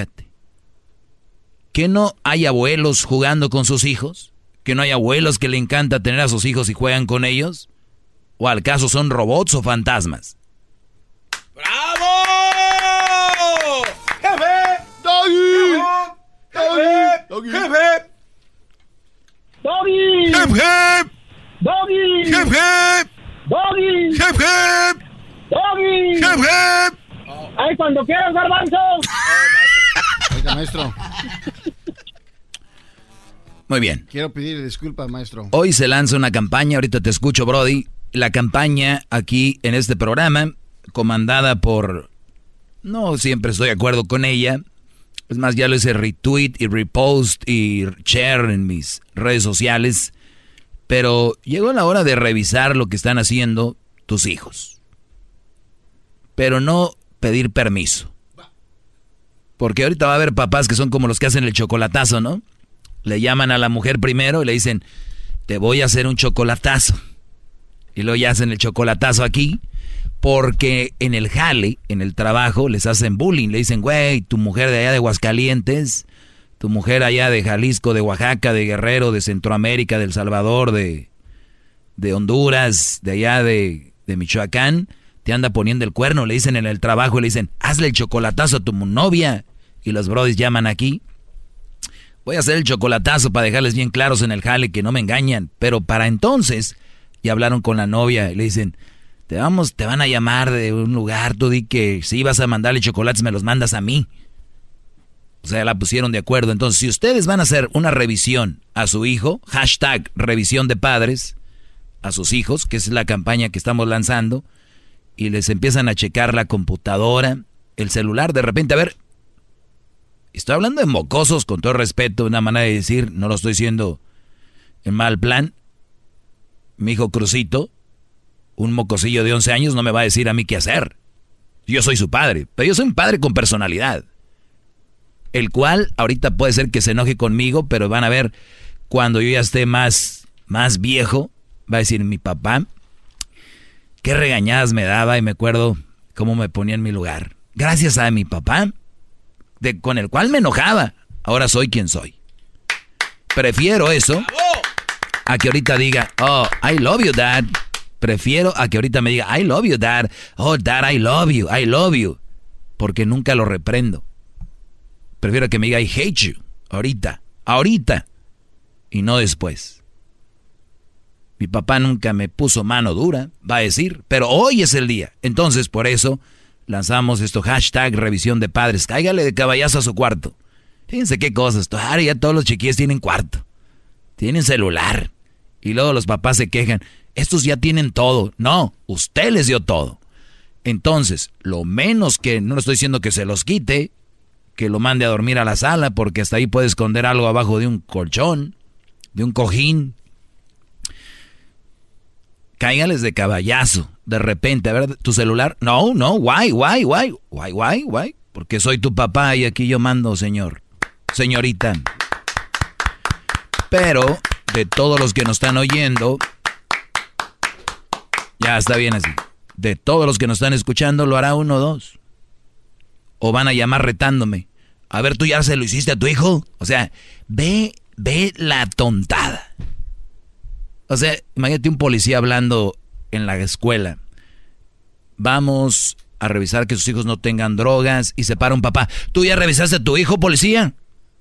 ¿Que no hay abuelos jugando con sus hijos? ¿Que no hay abuelos que le encanta tener a sus hijos y juegan con ellos? ¿O al caso son robots o fantasmas? ¡Bravo! ¡Jefe! ¡Doggy! ¡Jefe! ¡Jefe! ¡Doggy! ¡Jefe! ¡Doggy! ¡Jefe! ¡Doggy! ¡Jefe! ¡Doggy! ¡Jefe! ¡Ay, cuando quieras, garbanzo! <laughs> Oiga, maestro. Muy bien. Quiero pedir disculpas, maestro. Hoy se lanza una campaña, ahorita te escucho, Brody. La campaña aquí en este programa, comandada por... No siempre estoy de acuerdo con ella. Es más, ya lo hice retweet y repost y share en mis redes sociales. Pero llegó la hora de revisar lo que están haciendo tus hijos. Pero no pedir permiso. Porque ahorita va a haber papás que son como los que hacen el chocolatazo, ¿no? Le llaman a la mujer primero y le dicen, te voy a hacer un chocolatazo. Y luego ya hacen el chocolatazo aquí, porque en el jale, en el trabajo, les hacen bullying. Le dicen, güey, tu mujer de allá de Aguascalientes, tu mujer allá de Jalisco, de Oaxaca, de Guerrero, de Centroamérica, de El Salvador, de, de Honduras, de allá de, de Michoacán, te anda poniendo el cuerno. Le dicen en el trabajo, le dicen, hazle el chocolatazo a tu novia. Y los brodis llaman aquí. Voy a hacer el chocolatazo para dejarles bien claros en el jale que no me engañan. Pero para entonces, ya hablaron con la novia y le dicen, te vamos, te van a llamar de un lugar, tú di que si vas a mandarle chocolates me los mandas a mí. O sea, la pusieron de acuerdo. Entonces, si ustedes van a hacer una revisión a su hijo, hashtag revisión de padres, a sus hijos, que es la campaña que estamos lanzando, y les empiezan a checar la computadora, el celular, de repente, a ver, estoy hablando de mocosos con todo respeto, una manera de decir, no lo estoy diciendo en mal plan. Mi hijo Crucito, un mocosillo de 11 años, no me va a decir a mí qué hacer. Yo soy su padre, pero yo soy un padre con personalidad. El cual ahorita puede ser que se enoje conmigo, pero van a ver cuando yo ya esté más, más viejo, va a decir mi papá, qué regañadas me daba y me acuerdo cómo me ponía en mi lugar. Gracias a mi papá, con el cual me enojaba, ahora soy quien soy. Prefiero eso a que ahorita diga, oh, I love you, dad. Prefiero a que ahorita me diga, I love you, dad. Oh, dad, I love you, I love you. Porque nunca lo reprendo. Prefiero que me diga, I hate you. Ahorita, ahorita. Y no después. Mi papá nunca me puso mano dura, va a decir, pero hoy es el día. Entonces, por eso, lanzamos esto, hashtag revisión de padres. Cáigale de caballazo a su cuarto. Fíjense qué cosas. Ahora ya todos los chiquillos tienen cuarto. tienen celular. Y luego los papás se quejan, estos ya tienen todo. No, usted les dio todo. Entonces, lo menos que, no le estoy diciendo que se los quite, que lo mande a dormir a la sala, porque hasta ahí puede esconder algo abajo de un colchón, de un cojín. Cáigales de caballazo, de repente, a ver, tu celular. No, no, guay, guay, guay, guay, guay, guay. Porque soy tu papá y aquí yo mando, señor, señorita. Pero de todos los que nos están oyendo, ya está bien así. De todos los que nos están escuchando, lo hará uno o dos. O van a llamar retándome. A ver, tú ya se lo hiciste a tu hijo. O sea, ve, ve la tontada. O sea, imagínate un policía hablando en la escuela. Vamos a revisar que sus hijos no tengan drogas y se para un papá. ¿Tú ya revisaste a tu hijo, policía?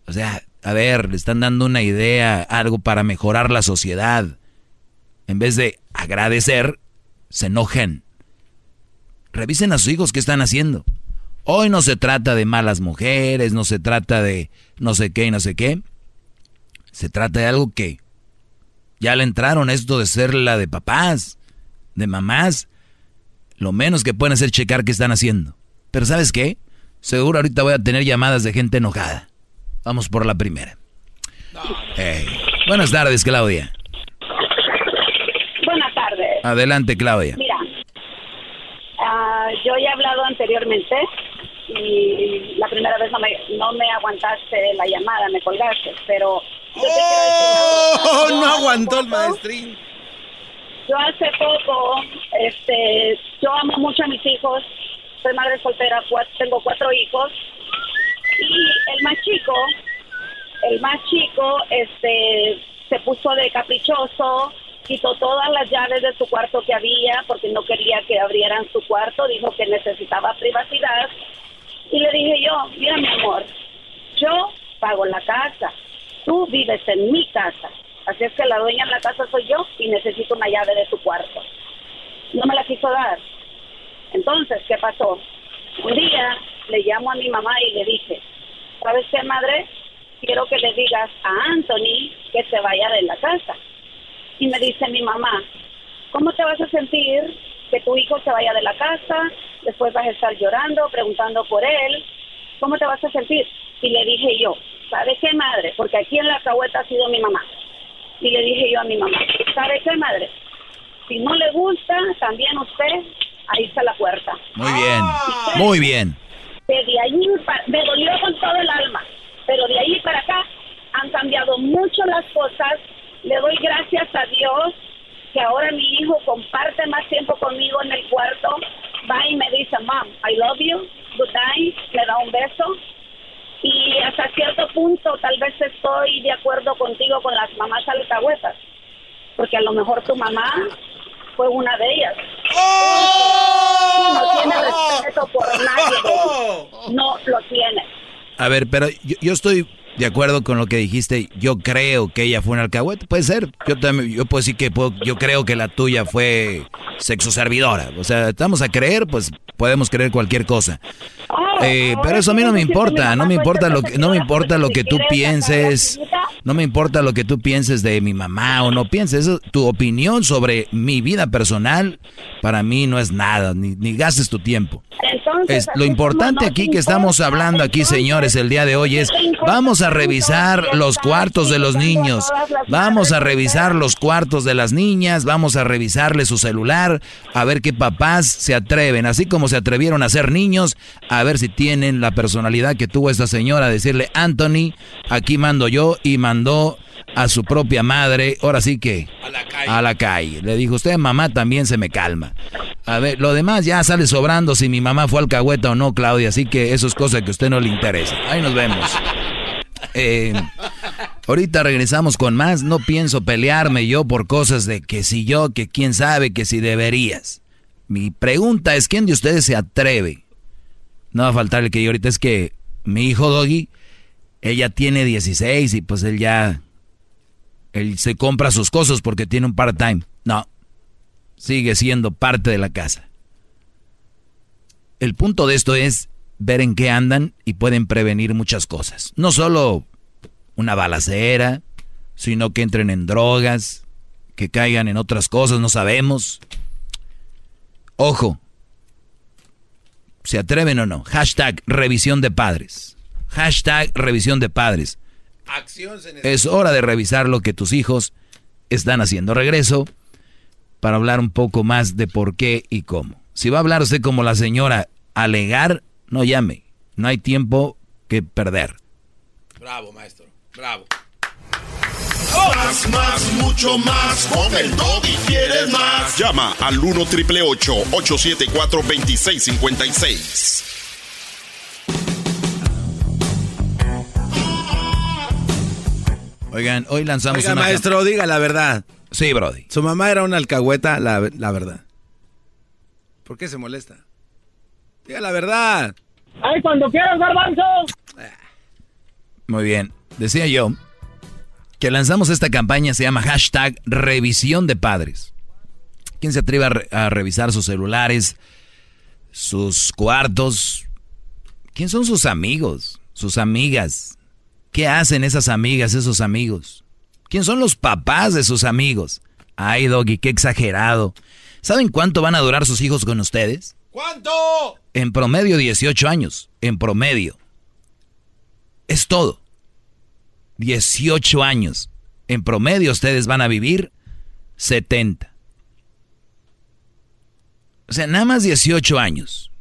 O sea, a ver, le están dando una idea, algo para mejorar la sociedad. En vez de agradecer, se enojen. Revisen a sus hijos qué están haciendo. Hoy no se trata de malas mujeres, no se trata de no sé qué y no sé qué. Se trata de algo que ya le entraron esto de ser la de papás, de mamás. Lo menos que pueden hacer es checar qué están haciendo. Pero ¿sabes qué? Seguro ahorita voy a tener llamadas de gente enojada. Vamos por la primera. Buenas tardes, Claudia. Buenas tardes. Adelante, Claudia. Mira, ah, yo ya he hablado anteriormente y la primera vez no me, no me aguantaste la llamada, me colgaste, pero ¡Oh! No aguantó el maestrín. Yo hace poco, este, yo amo mucho a mis hijos, soy madre soltera, tengo cuatro hijos y el más chico, el más chico, este, se puso de caprichoso, quitó todas las llaves de su cuarto que había porque no quería que abrieran su cuarto, dijo que necesitaba privacidad y le dije yo, mira mi amor, yo pago la casa, tú vives en mi casa, así es que la dueña de la casa soy yo y necesito una llave de tu cuarto. No me la quiso dar. Entonces, ¿qué pasó? Un día le llamo a mi mamá y le dije, ¿sabes qué, madre? Quiero que le digas a Anthony que se vaya de la casa. Y me dice mi mamá, ¿cómo te vas a sentir que tu hijo se vaya de la casa? Después vas a estar llorando, preguntando por él. ¿Cómo te vas a sentir? Y le dije yo, ¿sabe qué, madre? Porque aquí en la cahueta ha sido mi mamá. Y le dije yo a mi mamá, ¿sabe qué, madre? Si no le gusta, también usted, ahí está la puerta. Muy bien, muy bien. Que de ahí, me dolió con todo el alma, pero de ahí para acá han cambiado mucho las cosas. Le doy gracias a Dios que ahora mi hijo comparte más tiempo conmigo en el cuarto. Va y me dice, Mom, I love you, good night, me da un beso. Y hasta cierto punto tal vez estoy de acuerdo contigo con las mamás alcahuetas, porque a lo mejor tu mamá fue una de ellas. No tiene respeto por nadie, baby. no lo tiene. A ver, pero yo, yo estoy de acuerdo con lo que dijiste. Yo creo que ella fue una alcahueta. Puede ser. Yo también, yo puedo decir que puedo- yo creo que la tuya fue sexo servidora. O sea, estamos a creer, pues podemos creer cualquier cosa. Eh, pero eso a mí no me importa. No me importa lo que, no me importa lo que tú pienses. No me importa lo que tú pienses de mi mamá o no pienses. Eso, tu opinión sobre mi vida personal para mí no es nada. Ni, ni gastes tu tiempo. Entonces, Es, lo importante aquí que estamos hablando aquí, señores, el día de hoy es, vamos a revisar los cuartos de los niños, vamos a revisar los cuartos de las niñas, vamos a revisarle su celular, a ver qué papás se atreven, así como se atrevieron a ser niños, a ver si tienen la personalidad que tuvo esta señora, decirle, Anthony, aquí mando yo, y mandó a su propia madre, ahora sí que a la calle. Le dijo, usted mamá también se me calma. A ver, lo demás ya sale sobrando si mi mamá fue alcahueta o no, Claudia, así que eso es cosa que a usted no le interesa. Ahí nos vemos. <laughs> Eh, ahorita regresamos con más. No pienso pelearme yo por cosas de que si yo, que quién sabe, que si deberías. Mi pregunta es, ¿quién de ustedes se atreve? No va a faltar el que yo ahorita es que mi hijo Doggy, ella tiene 16 y pues él ya, él se compra sus cosas porque tiene un part-time. No, sigue siendo parte de la casa. El punto de esto es ver en qué andan y pueden prevenir muchas cosas. No solo una balacera, sino que entren en drogas, que caigan en otras cosas, no sabemos. Ojo, ¿se atreven o no? Hashtag revisión de padres. Hashtag revisión de padres. Es hora de revisar lo que tus hijos están haciendo. Regreso para hablar un poco más de por qué y cómo. Si va a hablar usted como la señora, alegar, no llame. No hay tiempo que perder. Bravo, maestro. Bravo. Más, más, mucho más. Con el y quieres más. Llama al 1 triple 874 2656. Oigan, hoy lanzamos Oiga, una... maestro, diga la verdad. Sí, Brody. Su mamá era una alcahueta, la, la verdad. ¿Por qué se molesta? Diga la verdad. ¡Ay, cuando quieras, garbanzo! Muy bien. Decía yo que lanzamos esta campaña, se llama hashtag revisión de padres. ¿Quién se atreve a, re- a revisar sus celulares, sus cuartos? ¿Quién son sus amigos, sus amigas? ¿Qué hacen esas amigas, esos amigos? ¿Quién son los papás de sus amigos? Ay, Doggy, qué exagerado. ¿Saben cuánto van a durar sus hijos con ustedes? ¿Cuánto? En promedio 18 años, en promedio. Es todo. 18 años. En promedio ustedes van a vivir 70. O sea, nada más 18 años.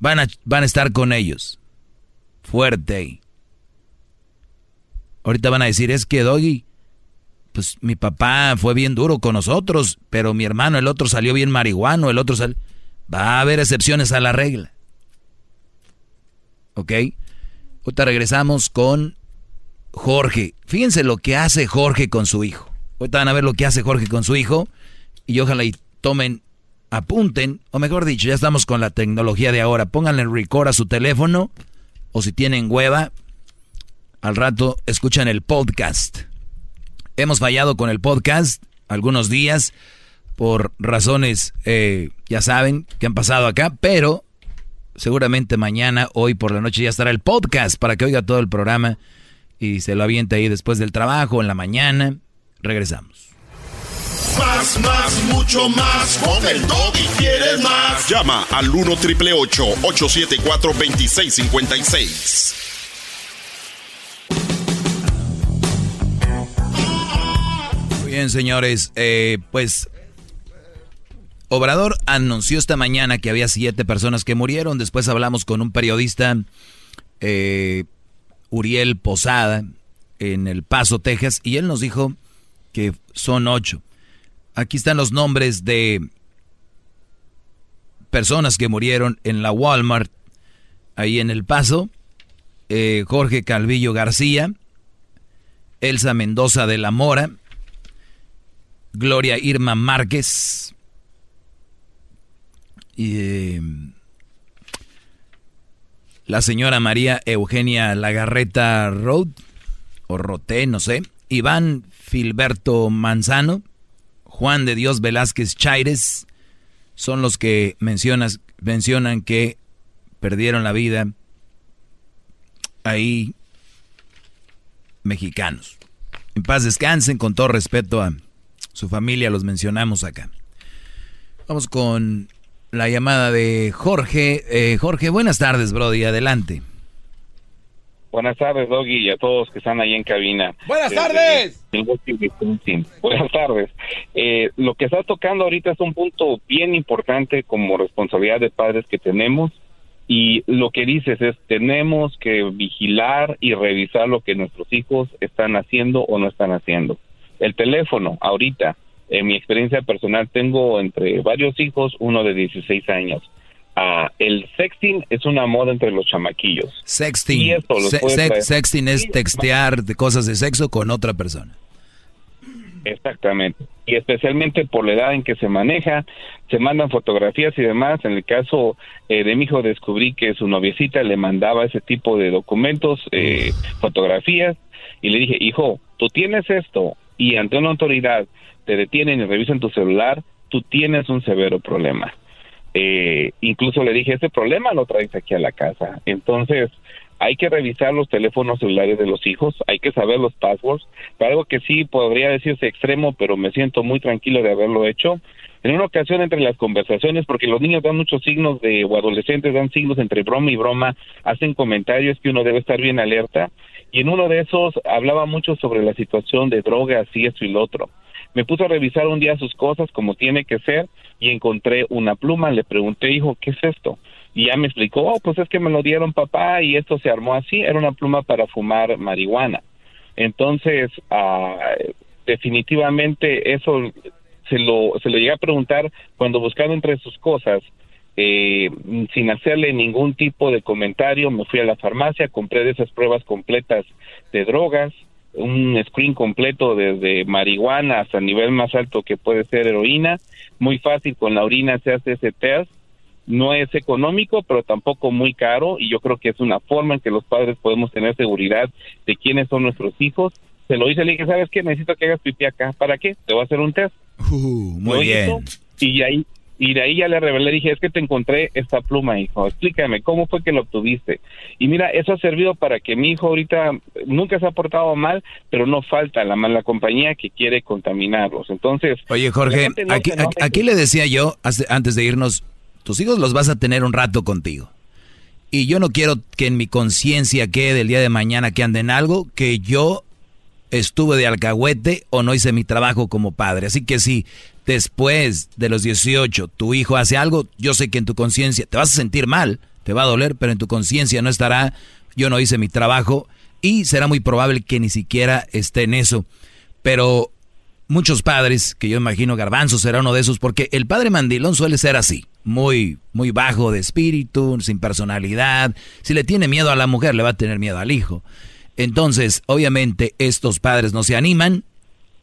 Van a, van a estar con ellos. Fuerte. Ahorita van a decir, es que Doggy, pues mi papá fue bien duro con nosotros, pero mi hermano, el otro salió bien marihuano, el otro salió... Va a haber excepciones a la regla. ¿Ok? Ahorita regresamos con Jorge. Fíjense lo que hace Jorge con su hijo. Ahorita van a ver lo que hace Jorge con su hijo. Y ojalá y tomen, apunten, o mejor dicho, ya estamos con la tecnología de ahora. Pónganle record a su teléfono. O si tienen hueva, al rato escuchan el podcast. Hemos fallado con el podcast algunos días por razones, eh, ya saben, que han pasado acá, pero seguramente mañana, hoy por la noche ya estará el podcast para que oiga todo el programa y se lo aviente ahí después del trabajo, en la mañana. Regresamos. Más, más, mucho más. Con el y quieres más. Llama al 1 triple 874 2656. Bien, señores, eh, pues Obrador anunció esta mañana que había siete personas que murieron. Después hablamos con un periodista, eh, Uriel Posada, en El Paso, Texas, y él nos dijo que son ocho. Aquí están los nombres de personas que murieron en la Walmart, ahí en El Paso. Eh, Jorge Calvillo García, Elsa Mendoza de la Mora, Gloria Irma Márquez, y, eh, la señora María Eugenia Lagarreta Road, o Roté, no sé, Iván Filberto Manzano, Juan de Dios Velázquez Chaires, son los que mencionas, mencionan que perdieron la vida ahí mexicanos. En paz descansen, con todo respeto a su familia, los mencionamos acá. Vamos con la llamada de Jorge. Eh, Jorge, buenas tardes, Brody, adelante. Buenas tardes, Doggy, y a todos que están ahí en cabina. ¡Buenas Desde tardes! Buenas tardes. Eh, lo que estás tocando ahorita es un punto bien importante como responsabilidad de padres que tenemos. Y lo que dices es, tenemos que vigilar y revisar lo que nuestros hijos están haciendo o no están haciendo. El teléfono, ahorita, en mi experiencia personal, tengo entre varios hijos, uno de 16 años. Ah, el sexting es una moda entre los chamaquillos. Sexting. Y Se- sex- sexting es textear de cosas de sexo con otra persona. Exactamente. Y especialmente por la edad en que se maneja, se mandan fotografías y demás. En el caso eh, de mi hijo descubrí que su noviecita le mandaba ese tipo de documentos, eh, fotografías, y le dije, hijo, tú tienes esto y ante una autoridad te detienen y revisan tu celular, tú tienes un severo problema. Eh, incluso le dije, ese problema lo traes aquí a la casa. Entonces, hay que revisar los teléfonos celulares de los hijos, hay que saber los passwords, algo que sí podría decirse extremo, pero me siento muy tranquilo de haberlo hecho. En una ocasión entre las conversaciones, porque los niños dan muchos signos de, o adolescentes dan signos entre broma y broma, hacen comentarios que uno debe estar bien alerta, y en uno de esos hablaba mucho sobre la situación de drogas y esto y lo otro. Me puse a revisar un día sus cosas como tiene que ser y encontré una pluma. Le pregunté, hijo, ¿qué es esto? Y ya me explicó, oh, pues es que me lo dieron papá y esto se armó así. Era una pluma para fumar marihuana. Entonces, ah, definitivamente eso se lo, se lo llegué a preguntar cuando buscaba entre sus cosas. Eh, sin hacerle ningún tipo de comentario, me fui a la farmacia, compré de esas pruebas completas de drogas, un screen completo desde marihuana hasta el nivel más alto que puede ser heroína. Muy fácil, con la orina se hace ese test. No es económico, pero tampoco muy caro y yo creo que es una forma en que los padres podemos tener seguridad de quiénes son nuestros hijos. Se lo hice, le dije, ¿sabes qué? Necesito que hagas pipí acá. ¿Para qué? Te voy a hacer un test. Uh, muy Lo bien. hizo, y ahí y de ahí ya le revelé, dije, es que te encontré esta pluma, hijo, explícame, ¿cómo fue que lo obtuviste? Y mira, eso ha servido para que mi hijo ahorita nunca se ha portado mal, pero no falta la mala compañía que quiere contaminarlos. Entonces, Oye, la Jorge, no aquí, le decía yo, antes de irnos, tus hijos los vas a tener un rato contigo. Y yo no quiero que en mi conciencia quede el día de mañana que anden algo que yo estuve de alcahuete o no hice mi trabajo como padre. Así que si después de los 18 tu hijo hace algo, yo sé que en tu conciencia te vas a sentir mal, te va a doler, pero en tu conciencia no estará, yo no hice mi trabajo y será muy probable que ni siquiera esté en eso. Pero muchos padres, que yo imagino Garbanzo será uno de esos, porque el padre mandilón suele ser así, muy, muy bajo de espíritu, sin personalidad. Si le tiene miedo a la mujer, le va a tener miedo al hijo. Entonces, obviamente, estos padres no se animan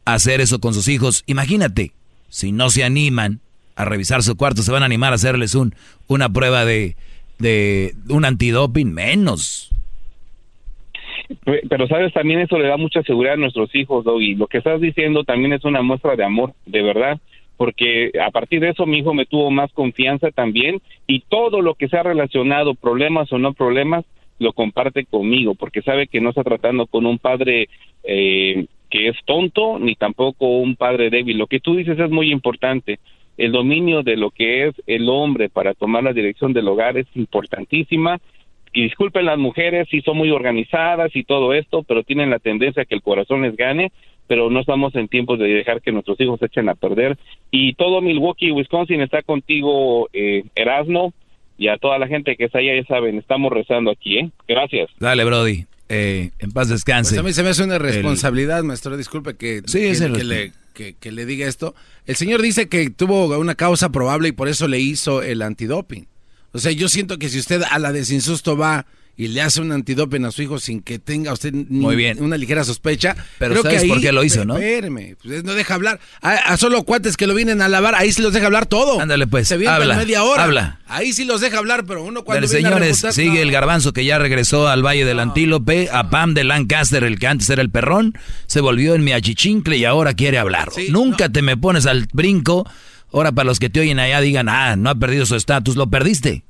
a hacer eso con sus hijos. Imagínate, si no se animan a revisar su cuarto, se van a animar a hacerles un, una prueba de, de un antidoping, menos. Pe- Pero sabes, también eso le da mucha seguridad a nuestros hijos, Doggy. Lo que estás diciendo también es una muestra de amor, de verdad, porque a partir de eso mi hijo me tuvo más confianza también y todo lo que sea relacionado, problemas o no problemas, lo comparte conmigo, porque sabe que no está tratando con un padre eh, que es tonto ni tampoco un padre débil. Lo que tú dices es muy importante. El dominio de lo que es el hombre para tomar la dirección del hogar es importantísima y disculpen las mujeres si son muy organizadas y todo esto, pero tienen la tendencia a que el corazón les gane, pero no estamos en tiempos de dejar que nuestros hijos se echen a perder. Y todo Milwaukee, Wisconsin está contigo, eh, Erasno, y a toda la gente que está allá, ya saben, estamos rezando aquí, ¿eh? Gracias. Dale, Brody. Eh, en paz descanse. Pues a mí se me hace una El- responsabilidad, maestro. Disculpe que, Sí, que, es el que le, que- que le diga esto. El señor dice que tuvo una causa probable y por eso le hizo el antidoping. O sea, yo siento que si usted a la de sin susto va y le hace un antidoping a su hijo sin que tenga usted ni Muy bien. una ligera sospecha. Pero creo ¿sabes que por ahí- qué lo hizo, no? Espéreme, pues no deja hablar. A, a solo cuates que lo vienen a lavar, ahí sí los deja hablar todo. Ándale, pues, Se habla, media hora. habla. Ahí sí los deja hablar, pero uno cuando viene a señores, sigue el garbanzo que ya regresó al Valle del Antílope, a Pam de Lancaster, el que antes era el perrón, se volvió en mi achichincle y ahora quiere hablar. Nunca te me pones al brinco. Ahora para los que te oyen allá digan, ah, no ha perdido su estatus, lo perdiste.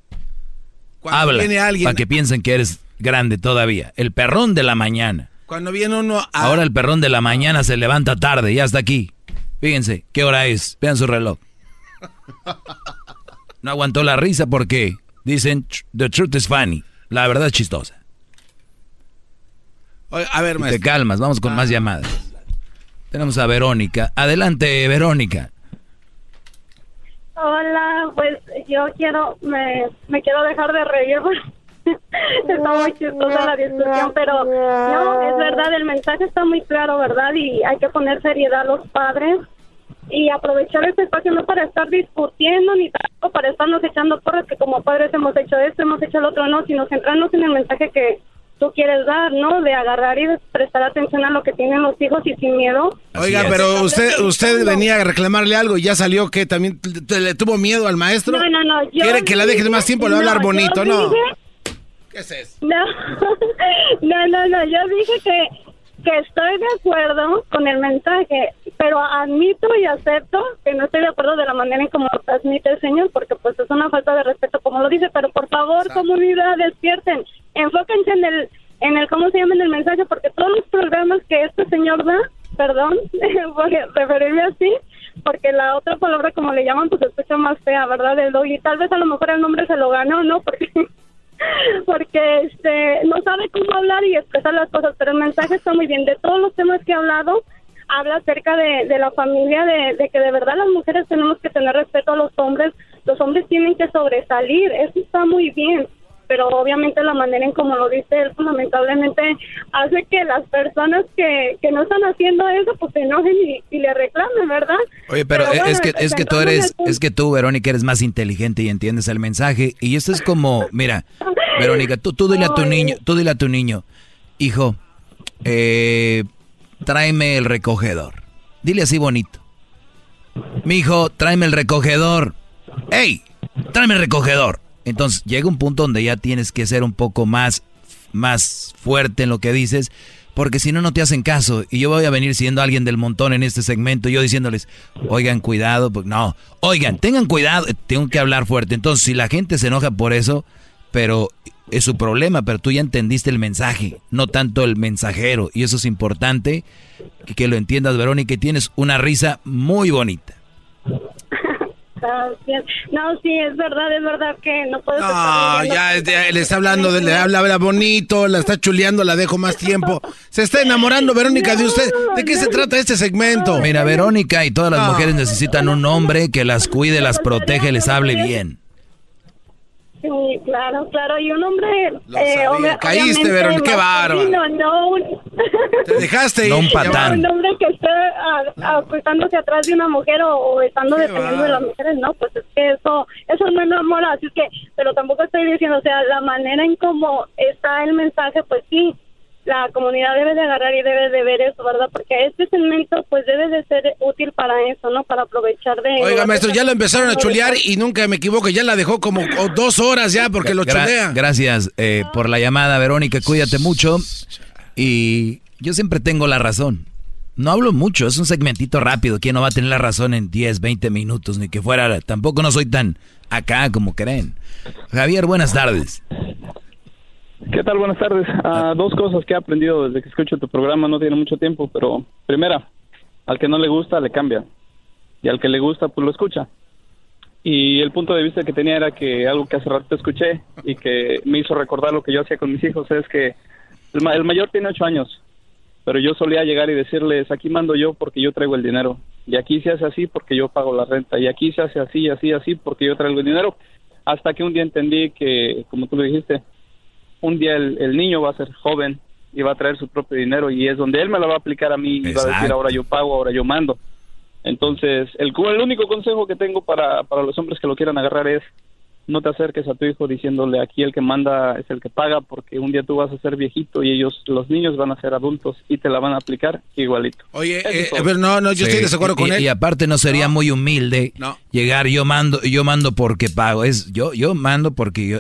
Cuando Habla, viene alguien- para que piensen que eres grande todavía. El perrón de la mañana. Cuando viene uno a... Ahora el perrón de la mañana se levanta tarde, ya está aquí. Fíjense, ¿qué hora es? Vean su reloj. No aguantó la risa porque dicen, "Tr- the truth is funny. La verdad es chistosa. Oye, a ver, Y te maestro. calmas, vamos con más llamadas. Tenemos a Verónica. Adelante, Verónica. Hola, pues yo quiero, me, me quiero dejar de reír. <laughs> está muy chistosa la discusión, pero no, es verdad, el mensaje está muy claro, ¿verdad? Y hay que poner seriedad a los padres y aprovechar este espacio no para estar discutiendo ni tampoco para estarnos echando porras que como padres hemos hecho esto, hemos hecho el otro, no, sino centrarnos en el mensaje que tú quieres dar, ¿no? De agarrar y de prestar atención a lo que tienen los hijos y sin miedo. Oiga, pero usted usted venía a reclamarle algo y ya salió que también le tuvo miedo al maestro. No, no, no, yo Quiere que la dejes dije- más tiempo, le va a hablar no, bonito, ¿no? dije- ¿Qué es eso? No, <laughs> no, no, no, yo dije que que estoy de acuerdo con el mensaje, pero admito y acepto que no estoy de acuerdo de la manera en cómo lo transmite el señor, porque pues es una falta de respeto como lo dice, pero por favor, comunidad, despierten, enfóquense en el, en el, ¿cómo se llama en el mensaje? Porque todos los programas que este señor da, perdón, <laughs> voy a referirme así, porque la otra palabra como le llaman pues escucha más fea, ¿verdad? El doggy, tal vez a lo mejor el nombre se lo ganó, ¿no? Porque <laughs> porque este no sabe cómo hablar y expresar las cosas, pero el mensaje está muy bien. De todos los temas que ha hablado, habla acerca de, de la familia, de, de que de verdad las mujeres tenemos que tener respeto a los hombres, los hombres tienen que sobresalir, eso está muy bien pero obviamente la manera en como lo dice él lamentablemente hace que las personas que, que no están haciendo eso pues se enojen y, y le reclamen, ¿verdad? Oye, pero, es que es que tú eres es que tú Verónica eres más inteligente y entiendes el mensaje y esto es como, mira, Verónica, tú tú dile a tu niño, tú dile a tu niño, hijo, eh, tráeme el recogedor. Dile así bonito. Mi hijo, tráeme el recogedor. ¡Ey! Tráeme el recogedor. Entonces llega un punto donde ya tienes que ser un poco más, más fuerte en lo que dices, porque si no, no te hacen caso. Y yo voy a venir siendo alguien del montón en este segmento, yo diciéndoles, oigan, cuidado, pues no, oigan, tengan cuidado, tengo que hablar fuerte. Entonces, si la gente se enoja por eso, pero es su problema, pero tú ya entendiste el mensaje, no tanto el mensajero. Y eso es importante que, que lo entiendas, Verónica, y tienes una risa muy bonita. No, sí, es verdad, es verdad que no puedo... No, ya, ya, le está hablando, de, le habla, habla bonito, la está chuleando, la dejo más tiempo. Se está enamorando, Verónica, de usted. ¿De qué se trata este segmento? Mira, Verónica y todas las No. mujeres necesitan un hombre que las cuide, las protege, les hable bien. Sí, claro, claro, y un hombre... Lo sabía. Caíste, Verónica, qué bárbaro. No, no, un... <laughs> Te dejaste No un patán. Un hombre que esté acostándose atrás de una mujer o, o estando dependiendo de las mujeres, no, pues es que eso, eso no es normal, así es que, pero tampoco estoy diciendo, o sea, la manera en cómo está el mensaje, pues sí, la comunidad debe de agarrar y debe de ver eso, ¿verdad? Porque este segmento, pues debe de ser útil para eso, ¿no? Para aprovechar de... Oiga, maestro, ya lo empezaron a chulear y nunca me equivoco, ya la dejó como dos horas ya porque lo Gra- chulea. Gracias eh, por la llamada, Verónica. Cuídate mucho. Y yo siempre tengo la razón. No hablo mucho, es un segmentito rápido. ¿Quién no va a tener la razón en 10, 20 minutos? Ni que fuera. Tampoco no soy tan acá como creen. Javier, buenas tardes. ¿Qué tal? Buenas tardes. Ah, dos cosas que he aprendido desde que escucho tu programa, no tiene mucho tiempo, pero primera, al que no le gusta le cambia y al que le gusta pues lo escucha. Y el punto de vista que tenía era que algo que hace rato escuché y que me hizo recordar lo que yo hacía con mis hijos es que el, ma- el mayor tiene ocho años, pero yo solía llegar y decirles, aquí mando yo porque yo traigo el dinero, y aquí se hace así porque yo pago la renta, y aquí se hace así, así, así porque yo traigo el dinero, hasta que un día entendí que, como tú lo dijiste, un día el, el niño va a ser joven y va a traer su propio dinero y es donde él me lo va a aplicar a mí y va a decir ahora yo pago, ahora yo mando. Entonces, el, cu- el único consejo que tengo para, para los hombres que lo quieran agarrar es no te acerques a tu hijo diciéndole aquí el que manda es el que paga porque un día tú vas a ser viejito y ellos, los niños van a ser adultos y te la van a aplicar igualito. Oye, eh, pero no, no, yo Sí, estoy de acuerdo y- con él. Y aparte no sería muy humilde No. llegar yo mando, yo mando porque pago. Es yo, yo mando porque yo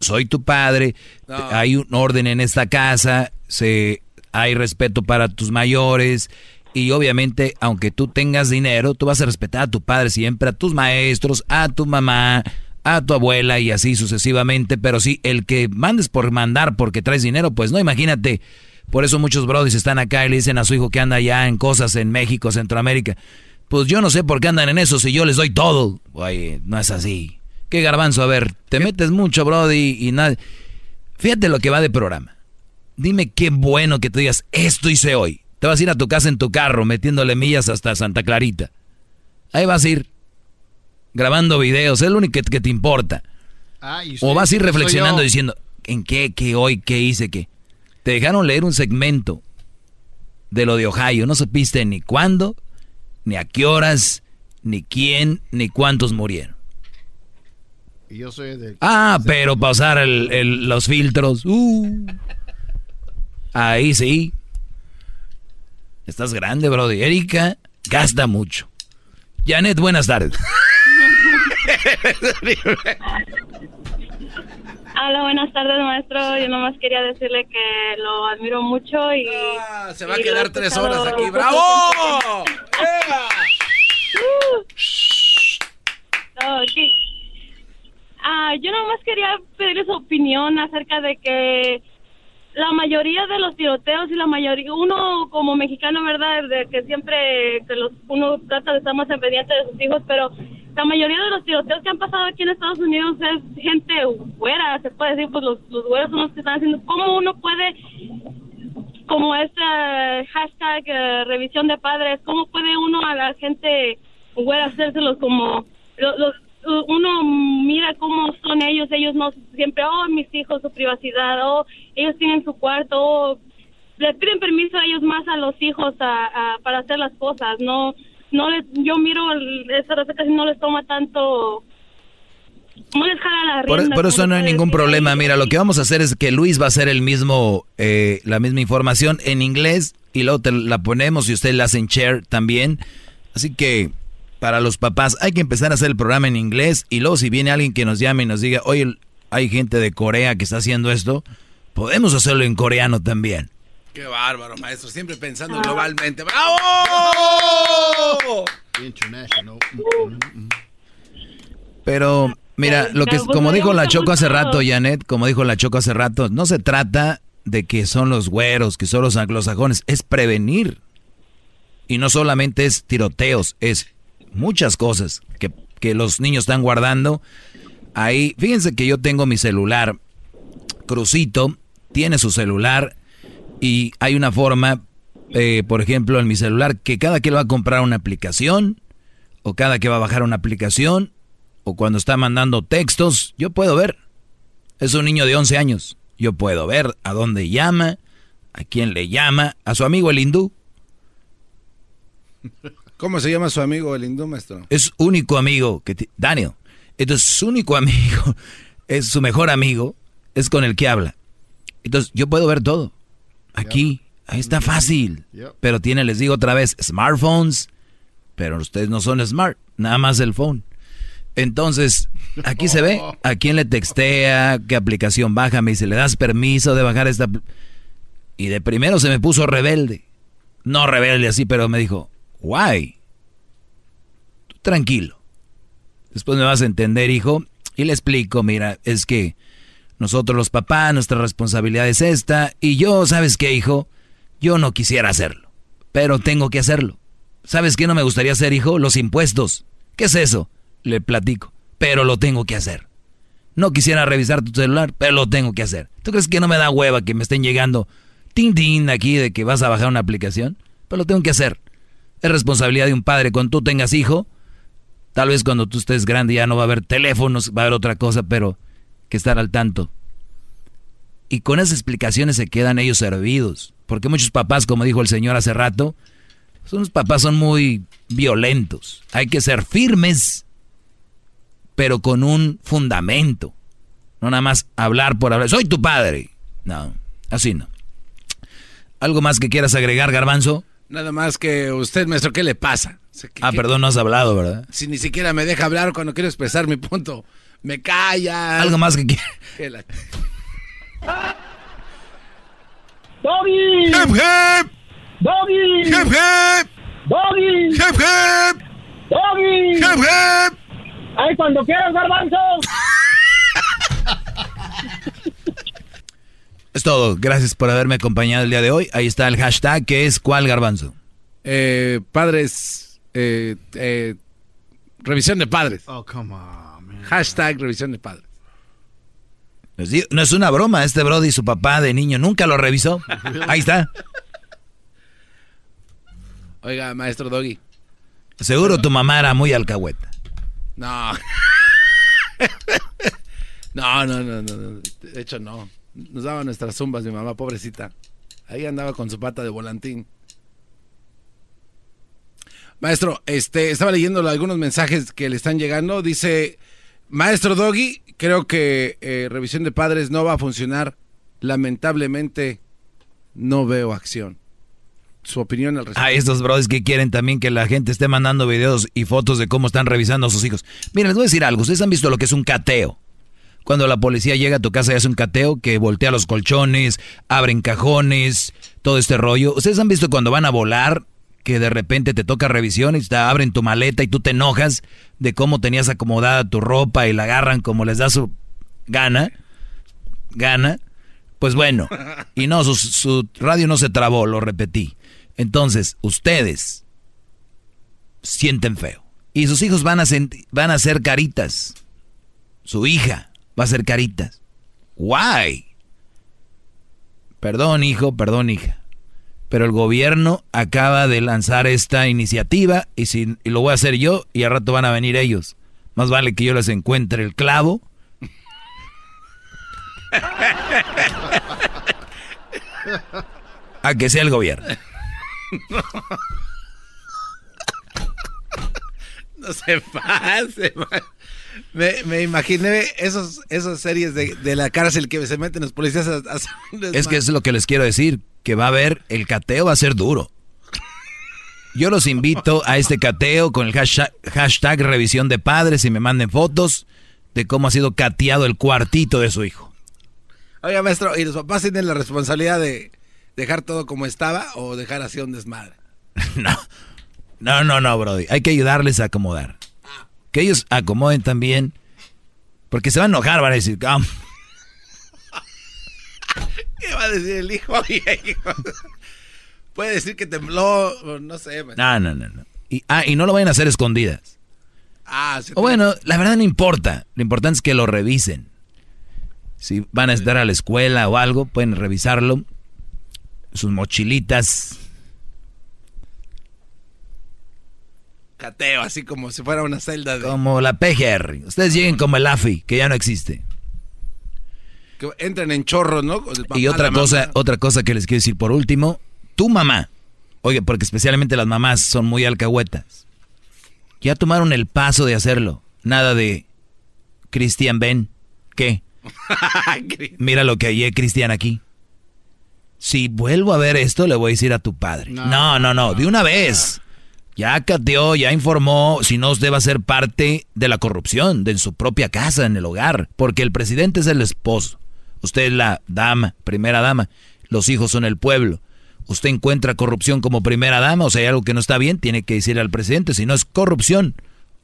soy tu padre. No. Hay un orden en esta casa. Se hay respeto para tus mayores. Y obviamente, aunque tú tengas dinero, tú vas a respetar a tu padre siempre, a tus maestros, a tu mamá, a tu abuela y así sucesivamente. Pero sí, el que mandes por mandar porque traes dinero, pues no, imagínate. Por eso muchos brodis están acá y le dicen a su hijo que anda ya en cosas en México, Centroamérica. Pues yo no sé por qué andan en eso si yo les doy todo. Oye, no es así. Qué garbanzo, a ver, te metes mucho, brody, y nada. Fíjate lo que va de programa. Dime qué bueno que tú digas, esto hice hoy. Te vas a ir a tu casa en tu carro metiéndole millas hasta Santa Clarita. Ahí vas a ir grabando videos, es lo único que, que te importa. Ah, y O vas a ir reflexionando diciendo, ¿en qué, qué hoy, qué hice, qué? Te dejaron leer un segmento de lo de Ohio. No supiste ni cuándo, ni a qué horas, ni quién, ni cuántos murieron. Y yo soy del... Ah, pero pasar el, el- los filtros. uh. ahí sí. Estás grande, brody. Erika gasta mucho. Janet, buenas tardes. <laughs> Hola, buenas tardes, maestro. Yo nomás quería decirle que lo admiro mucho y... se va a quedar tres horas aquí. ¡Bravo! Oh, <laughs> sí. Ah, yo nomás quería pedirle su opinión acerca de que la mayoría de los tiroteos y la mayoría, uno como mexicano, ¿verdad? De que siempre que los, uno trata de estar más pendiente de sus hijos, pero la mayoría de los tiroteos que han pasado aquí en Estados Unidos es gente güera, se puede decir, pues los, los güeros son los que están haciendo. ¿Cómo uno puede, como este hashtag eh, revisión de padres, cómo puede uno a la gente güera hacérselos como... lo- los- uno mira cómo son ellos, ellos no siempre, oh, mis hijos, su privacidad, oh, ellos tienen su cuarto, oh, le piden permiso a ellos más a los hijos a, a- para hacer las cosas, no, no les, yo miro esa casi no les toma tanto, no les jala la Por, rienda. por eso no hay ningún problema. Mira, lo que vamos a hacer es que Luis va a hacer el mismo, eh, la misma información en inglés y luego te la ponemos y usted la hace en share también. Así que para los papás hay que empezar a hacer el programa en inglés y luego si viene alguien que nos llame y nos diga, oye, hay gente de Corea que está haciendo esto, podemos hacerlo en coreano también. Qué bárbaro, maestro. Siempre pensando globalmente. ¡Bravo! International. Pero mira, lo que pues, como dijo la Choco hace rato, Janet, como dijo la Choco hace rato, no se trata de que son los güeros, que son los anglosajones, es prevenir. Y no solamente es tiroteos, es muchas cosas que, que los niños están guardando. Ahí, fíjense que yo tengo mi celular, Crucito tiene su celular y hay una forma, eh, por ejemplo, en mi celular, que cada que va a comprar una aplicación, o cada que va a bajar una aplicación, o cuando está mandando textos, yo puedo ver. Es un niño de 11 años. Yo puedo ver a dónde llama, a quién le llama, a su amigo el hindú. <laughs> ¿Cómo se llama su amigo el hindú, maestro? Es único amigo que Daniel. Entonces su único <laughs> amigo es su mejor amigo, es con el que habla. Entonces yo puedo ver todo. Aquí, ahí está fácil. Yep. Pero tiene, les digo otra vez, smartphones, pero ustedes no son smart, nada más el phone. Entonces, aquí se ve <laughs> a quién le textea, qué aplicación baja, me dice, ¿le das permiso de bajar esta? apl-?" Y de primero se me puso rebelde. No rebelde así, pero me dijo, why? Tú tranquilo. Después me vas a entender, hijo. Y le explico, mira, es que nosotros los papás, nuestra responsabilidad es esta. Y yo, ¿sabes qué, hijo? Yo no quisiera hacerlo, pero tengo que hacerlo. ¿Sabes qué no me gustaría hacer, hijo? Los impuestos. ¿Qué es eso? Le platico, pero lo tengo que hacer. No quisiera revisar tu celular, pero lo tengo que hacer. ¿Tú crees que no me da hueva que me estén llegando tin tin aquí de que vas a bajar una aplicación? Pero lo tengo que hacer. Es responsabilidad de un padre. Cuando tú tengas hijo, tal vez cuando tú estés grande ya no va a haber teléfonos, va a haber otra cosa, pero que estar al tanto. Y con esas explicaciones se quedan ellos servidos. Porque muchos papás, como dijo el señor hace rato, son los papás son muy violentos. Hay que ser firmes, pero con un fundamento. No nada más hablar por hablar. Soy tu padre. No, así no. ¿Algo más que quieras agregar, Garbanzo? Nada más que usted, maestro, ¿qué le pasa? O sea, ¿qué- Ah, qué- perdón, no has hablado, ¿verdad? Si ni siquiera me deja hablar cuando quiero expresar mi punto. Me calla. Algo más que la- ¡Doggy! ¡Hep, hep! ¡Doggy! ¡Hep, hep! ¡Doggy! ¡Hep, hep! ¡Doggy! ¡Hep, hep! ¡Ay, cuando quieras, garbanzo! <laughs> Es todo. Gracias por haberme acompañado el día de hoy. Ahí está el hashtag que es ¿cuál, Garbanzo? Eh, padres. eh, eh, revisión de padres. Oh, come on, man. Hashtag revisión de padres. No es una broma, este Brody, su papá de niño, nunca lo revisó. <laughs> Ahí está. Oiga, maestro Doggy. Seguro tu mamá era muy alcahueta. No. <laughs> no, no, no, no, no. De hecho, no. Nos daba nuestras zumbas, mi mamá, pobrecita. Ahí andaba con su pata de volantín. Maestro, este, estaba leyendo algunos mensajes que le están llegando. Dice, maestro Doggy, creo que eh, revisión de padres no va a funcionar. Lamentablemente, no veo acción. Su opinión al respecto. Ah, estos brodis que quieren también que la gente esté mandando videos y fotos de cómo están revisando a sus hijos. Miren, les voy a decir algo. Ustedes han visto lo que es un cateo. Cuando la policía llega a tu casa y hace un cateo que voltea los colchones, abren cajones, todo este rollo. ¿Ustedes han visto cuando van a volar que de repente te toca revisión y te abren tu maleta y tú te enojas de cómo tenías acomodada tu ropa y la agarran como les da su gana? Gana. Pues bueno, y no, su, radio no se trabó, lo repetí. Entonces, ustedes sienten feo. Y sus hijos van a, van a hacer caritas. Su hija va a hacer caritas. Why? Perdón, hijo, perdón, hija. Pero el gobierno acaba de lanzar esta iniciativa y, si, y lo voy a hacer yo y al rato van a venir ellos. Más vale que yo les encuentre el clavo. a que sea el gobierno. <laughs> No se pase, me, me, imaginé esos, esas series de, de, la cárcel que se meten los policías a, Es que es lo que les quiero decir, que va a haber, el cateo va a ser duro. Yo los invito a este cateo con el hashtag, hashtag revisión de padres y me manden fotos de cómo ha sido cateado el cuartito de su hijo. Oiga, maestro, ¿y los papás tienen la responsabilidad de dejar todo como estaba o dejar así un desmadre? <laughs> no, no, no, no, Brody. Hay que ayudarles a acomodar. Que ellos acomoden también. Porque se van a enojar, van a decir, <laughs> ¿qué va a decir el hijo? <laughs> <laughs> Puede decir que tembló, no sé. No, no, no. no. Y, ah, y no lo vayan a hacer escondidas. Ah, o bueno, la verdad no importa. Lo importante es que lo revisen. Si van a estar a la escuela o algo, pueden revisarlo. Sus mochilitas cateo, así como si fuera una celda de... Como la PGR. Ustedes lleguen como el AFI, que ya no existe. Que entran en chorro, ¿no? Y otra cosa, otra cosa que les quiero decir por último, tu mamá, oye, porque especialmente las mamás son muy alcahuetas, ya tomaron el paso de hacerlo. Nada de Cristian Ben, ¿qué? <laughs> Mira lo que hay Cristian aquí. Si vuelvo a ver esto, le voy a decir a tu padre. No, no, no, de una vez. Ya cateó, ya informó, si no usted va a ser parte de la corrupción de su propia casa, en el hogar, porque el presidente es el esposo, usted es la dama, primera dama, los hijos son el pueblo. Usted encuentra corrupción como primera dama, o sea, hay algo que no está bien, tiene que decirle al presidente, si no es corrupción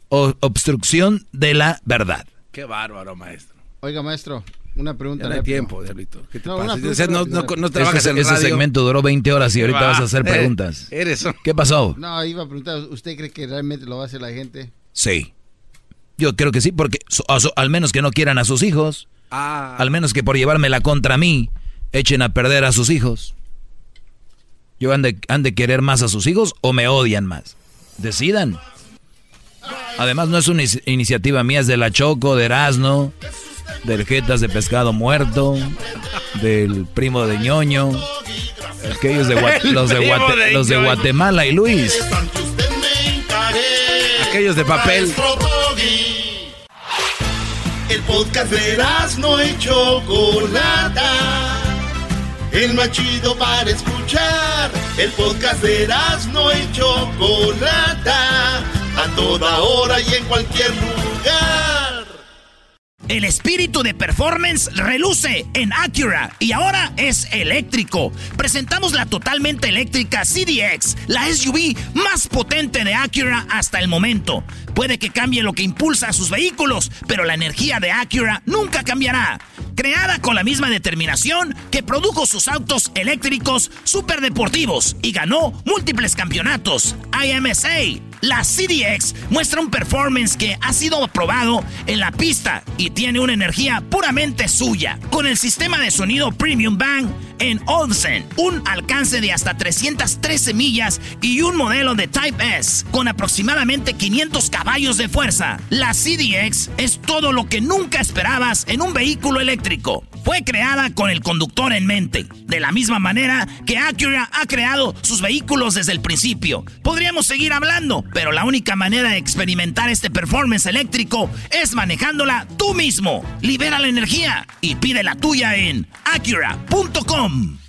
o obstrucción de la verdad. Qué bárbaro, maestro. Oiga, maestro, una pregunta. No hay tiempo, Diablito. ¿Qué te No, pasa? una O sea, no, no, ese- trabajas en ese radio. segmento duró 20 horas y ahorita Va. vas a hacer Eh, preguntas. eres ¿Qué pasó? No, iba a preguntar, ¿usted cree que realmente lo va a hacer la gente? Sí. Yo creo que sí, porque so- a so- al menos que no quieran a sus hijos, Ah, al menos que por llevármela contra mí, echen a perder a sus hijos. ¿Yo han de, han de querer más a sus hijos o me odian más? Decidan. Además, no es una iniciativa mía, es de la Choco, de Erasno, del Jetas de Pescado Muerto, del primo de ñoño, aquellos de, Gua- los, de primo Guate- de los de. Guatemala y Luis. Aquellos de papel. El podcast de no y Chocolata. El más chido para escuchar. El podcast de no y Chocolata. A toda hora y en cualquier lugar. El espíritu de performance reluce en Acura y ahora es eléctrico. Presentamos la totalmente eléctrica CDX, la SUV más potente de Acura hasta el momento. Puede que cambie lo que impulsa a sus vehículos, pero la energía de Acura nunca cambiará. Creada con la misma determinación que produjo sus autos eléctricos superdeportivos y ganó múltiples campeonatos. IMSA, la CDX muestra un performance que ha sido aprobado en la pista y tiene una energía puramente suya. Con el sistema de sonido Premium Bang en Olsen, un alcance de hasta 313 millas y un modelo de Type S con aproximadamente 500 caballos de fuerza. La CDX es todo lo que nunca esperabas en un vehículo eléctrico. Fue creada con el conductor en mente, de la misma manera que Acura ha creado sus vehículos desde el principio. Podríamos seguir hablando, pero la única manera de experimentar este performance eléctrico es manejándola tú mismo. Libera la energía y pide la tuya en acura.com.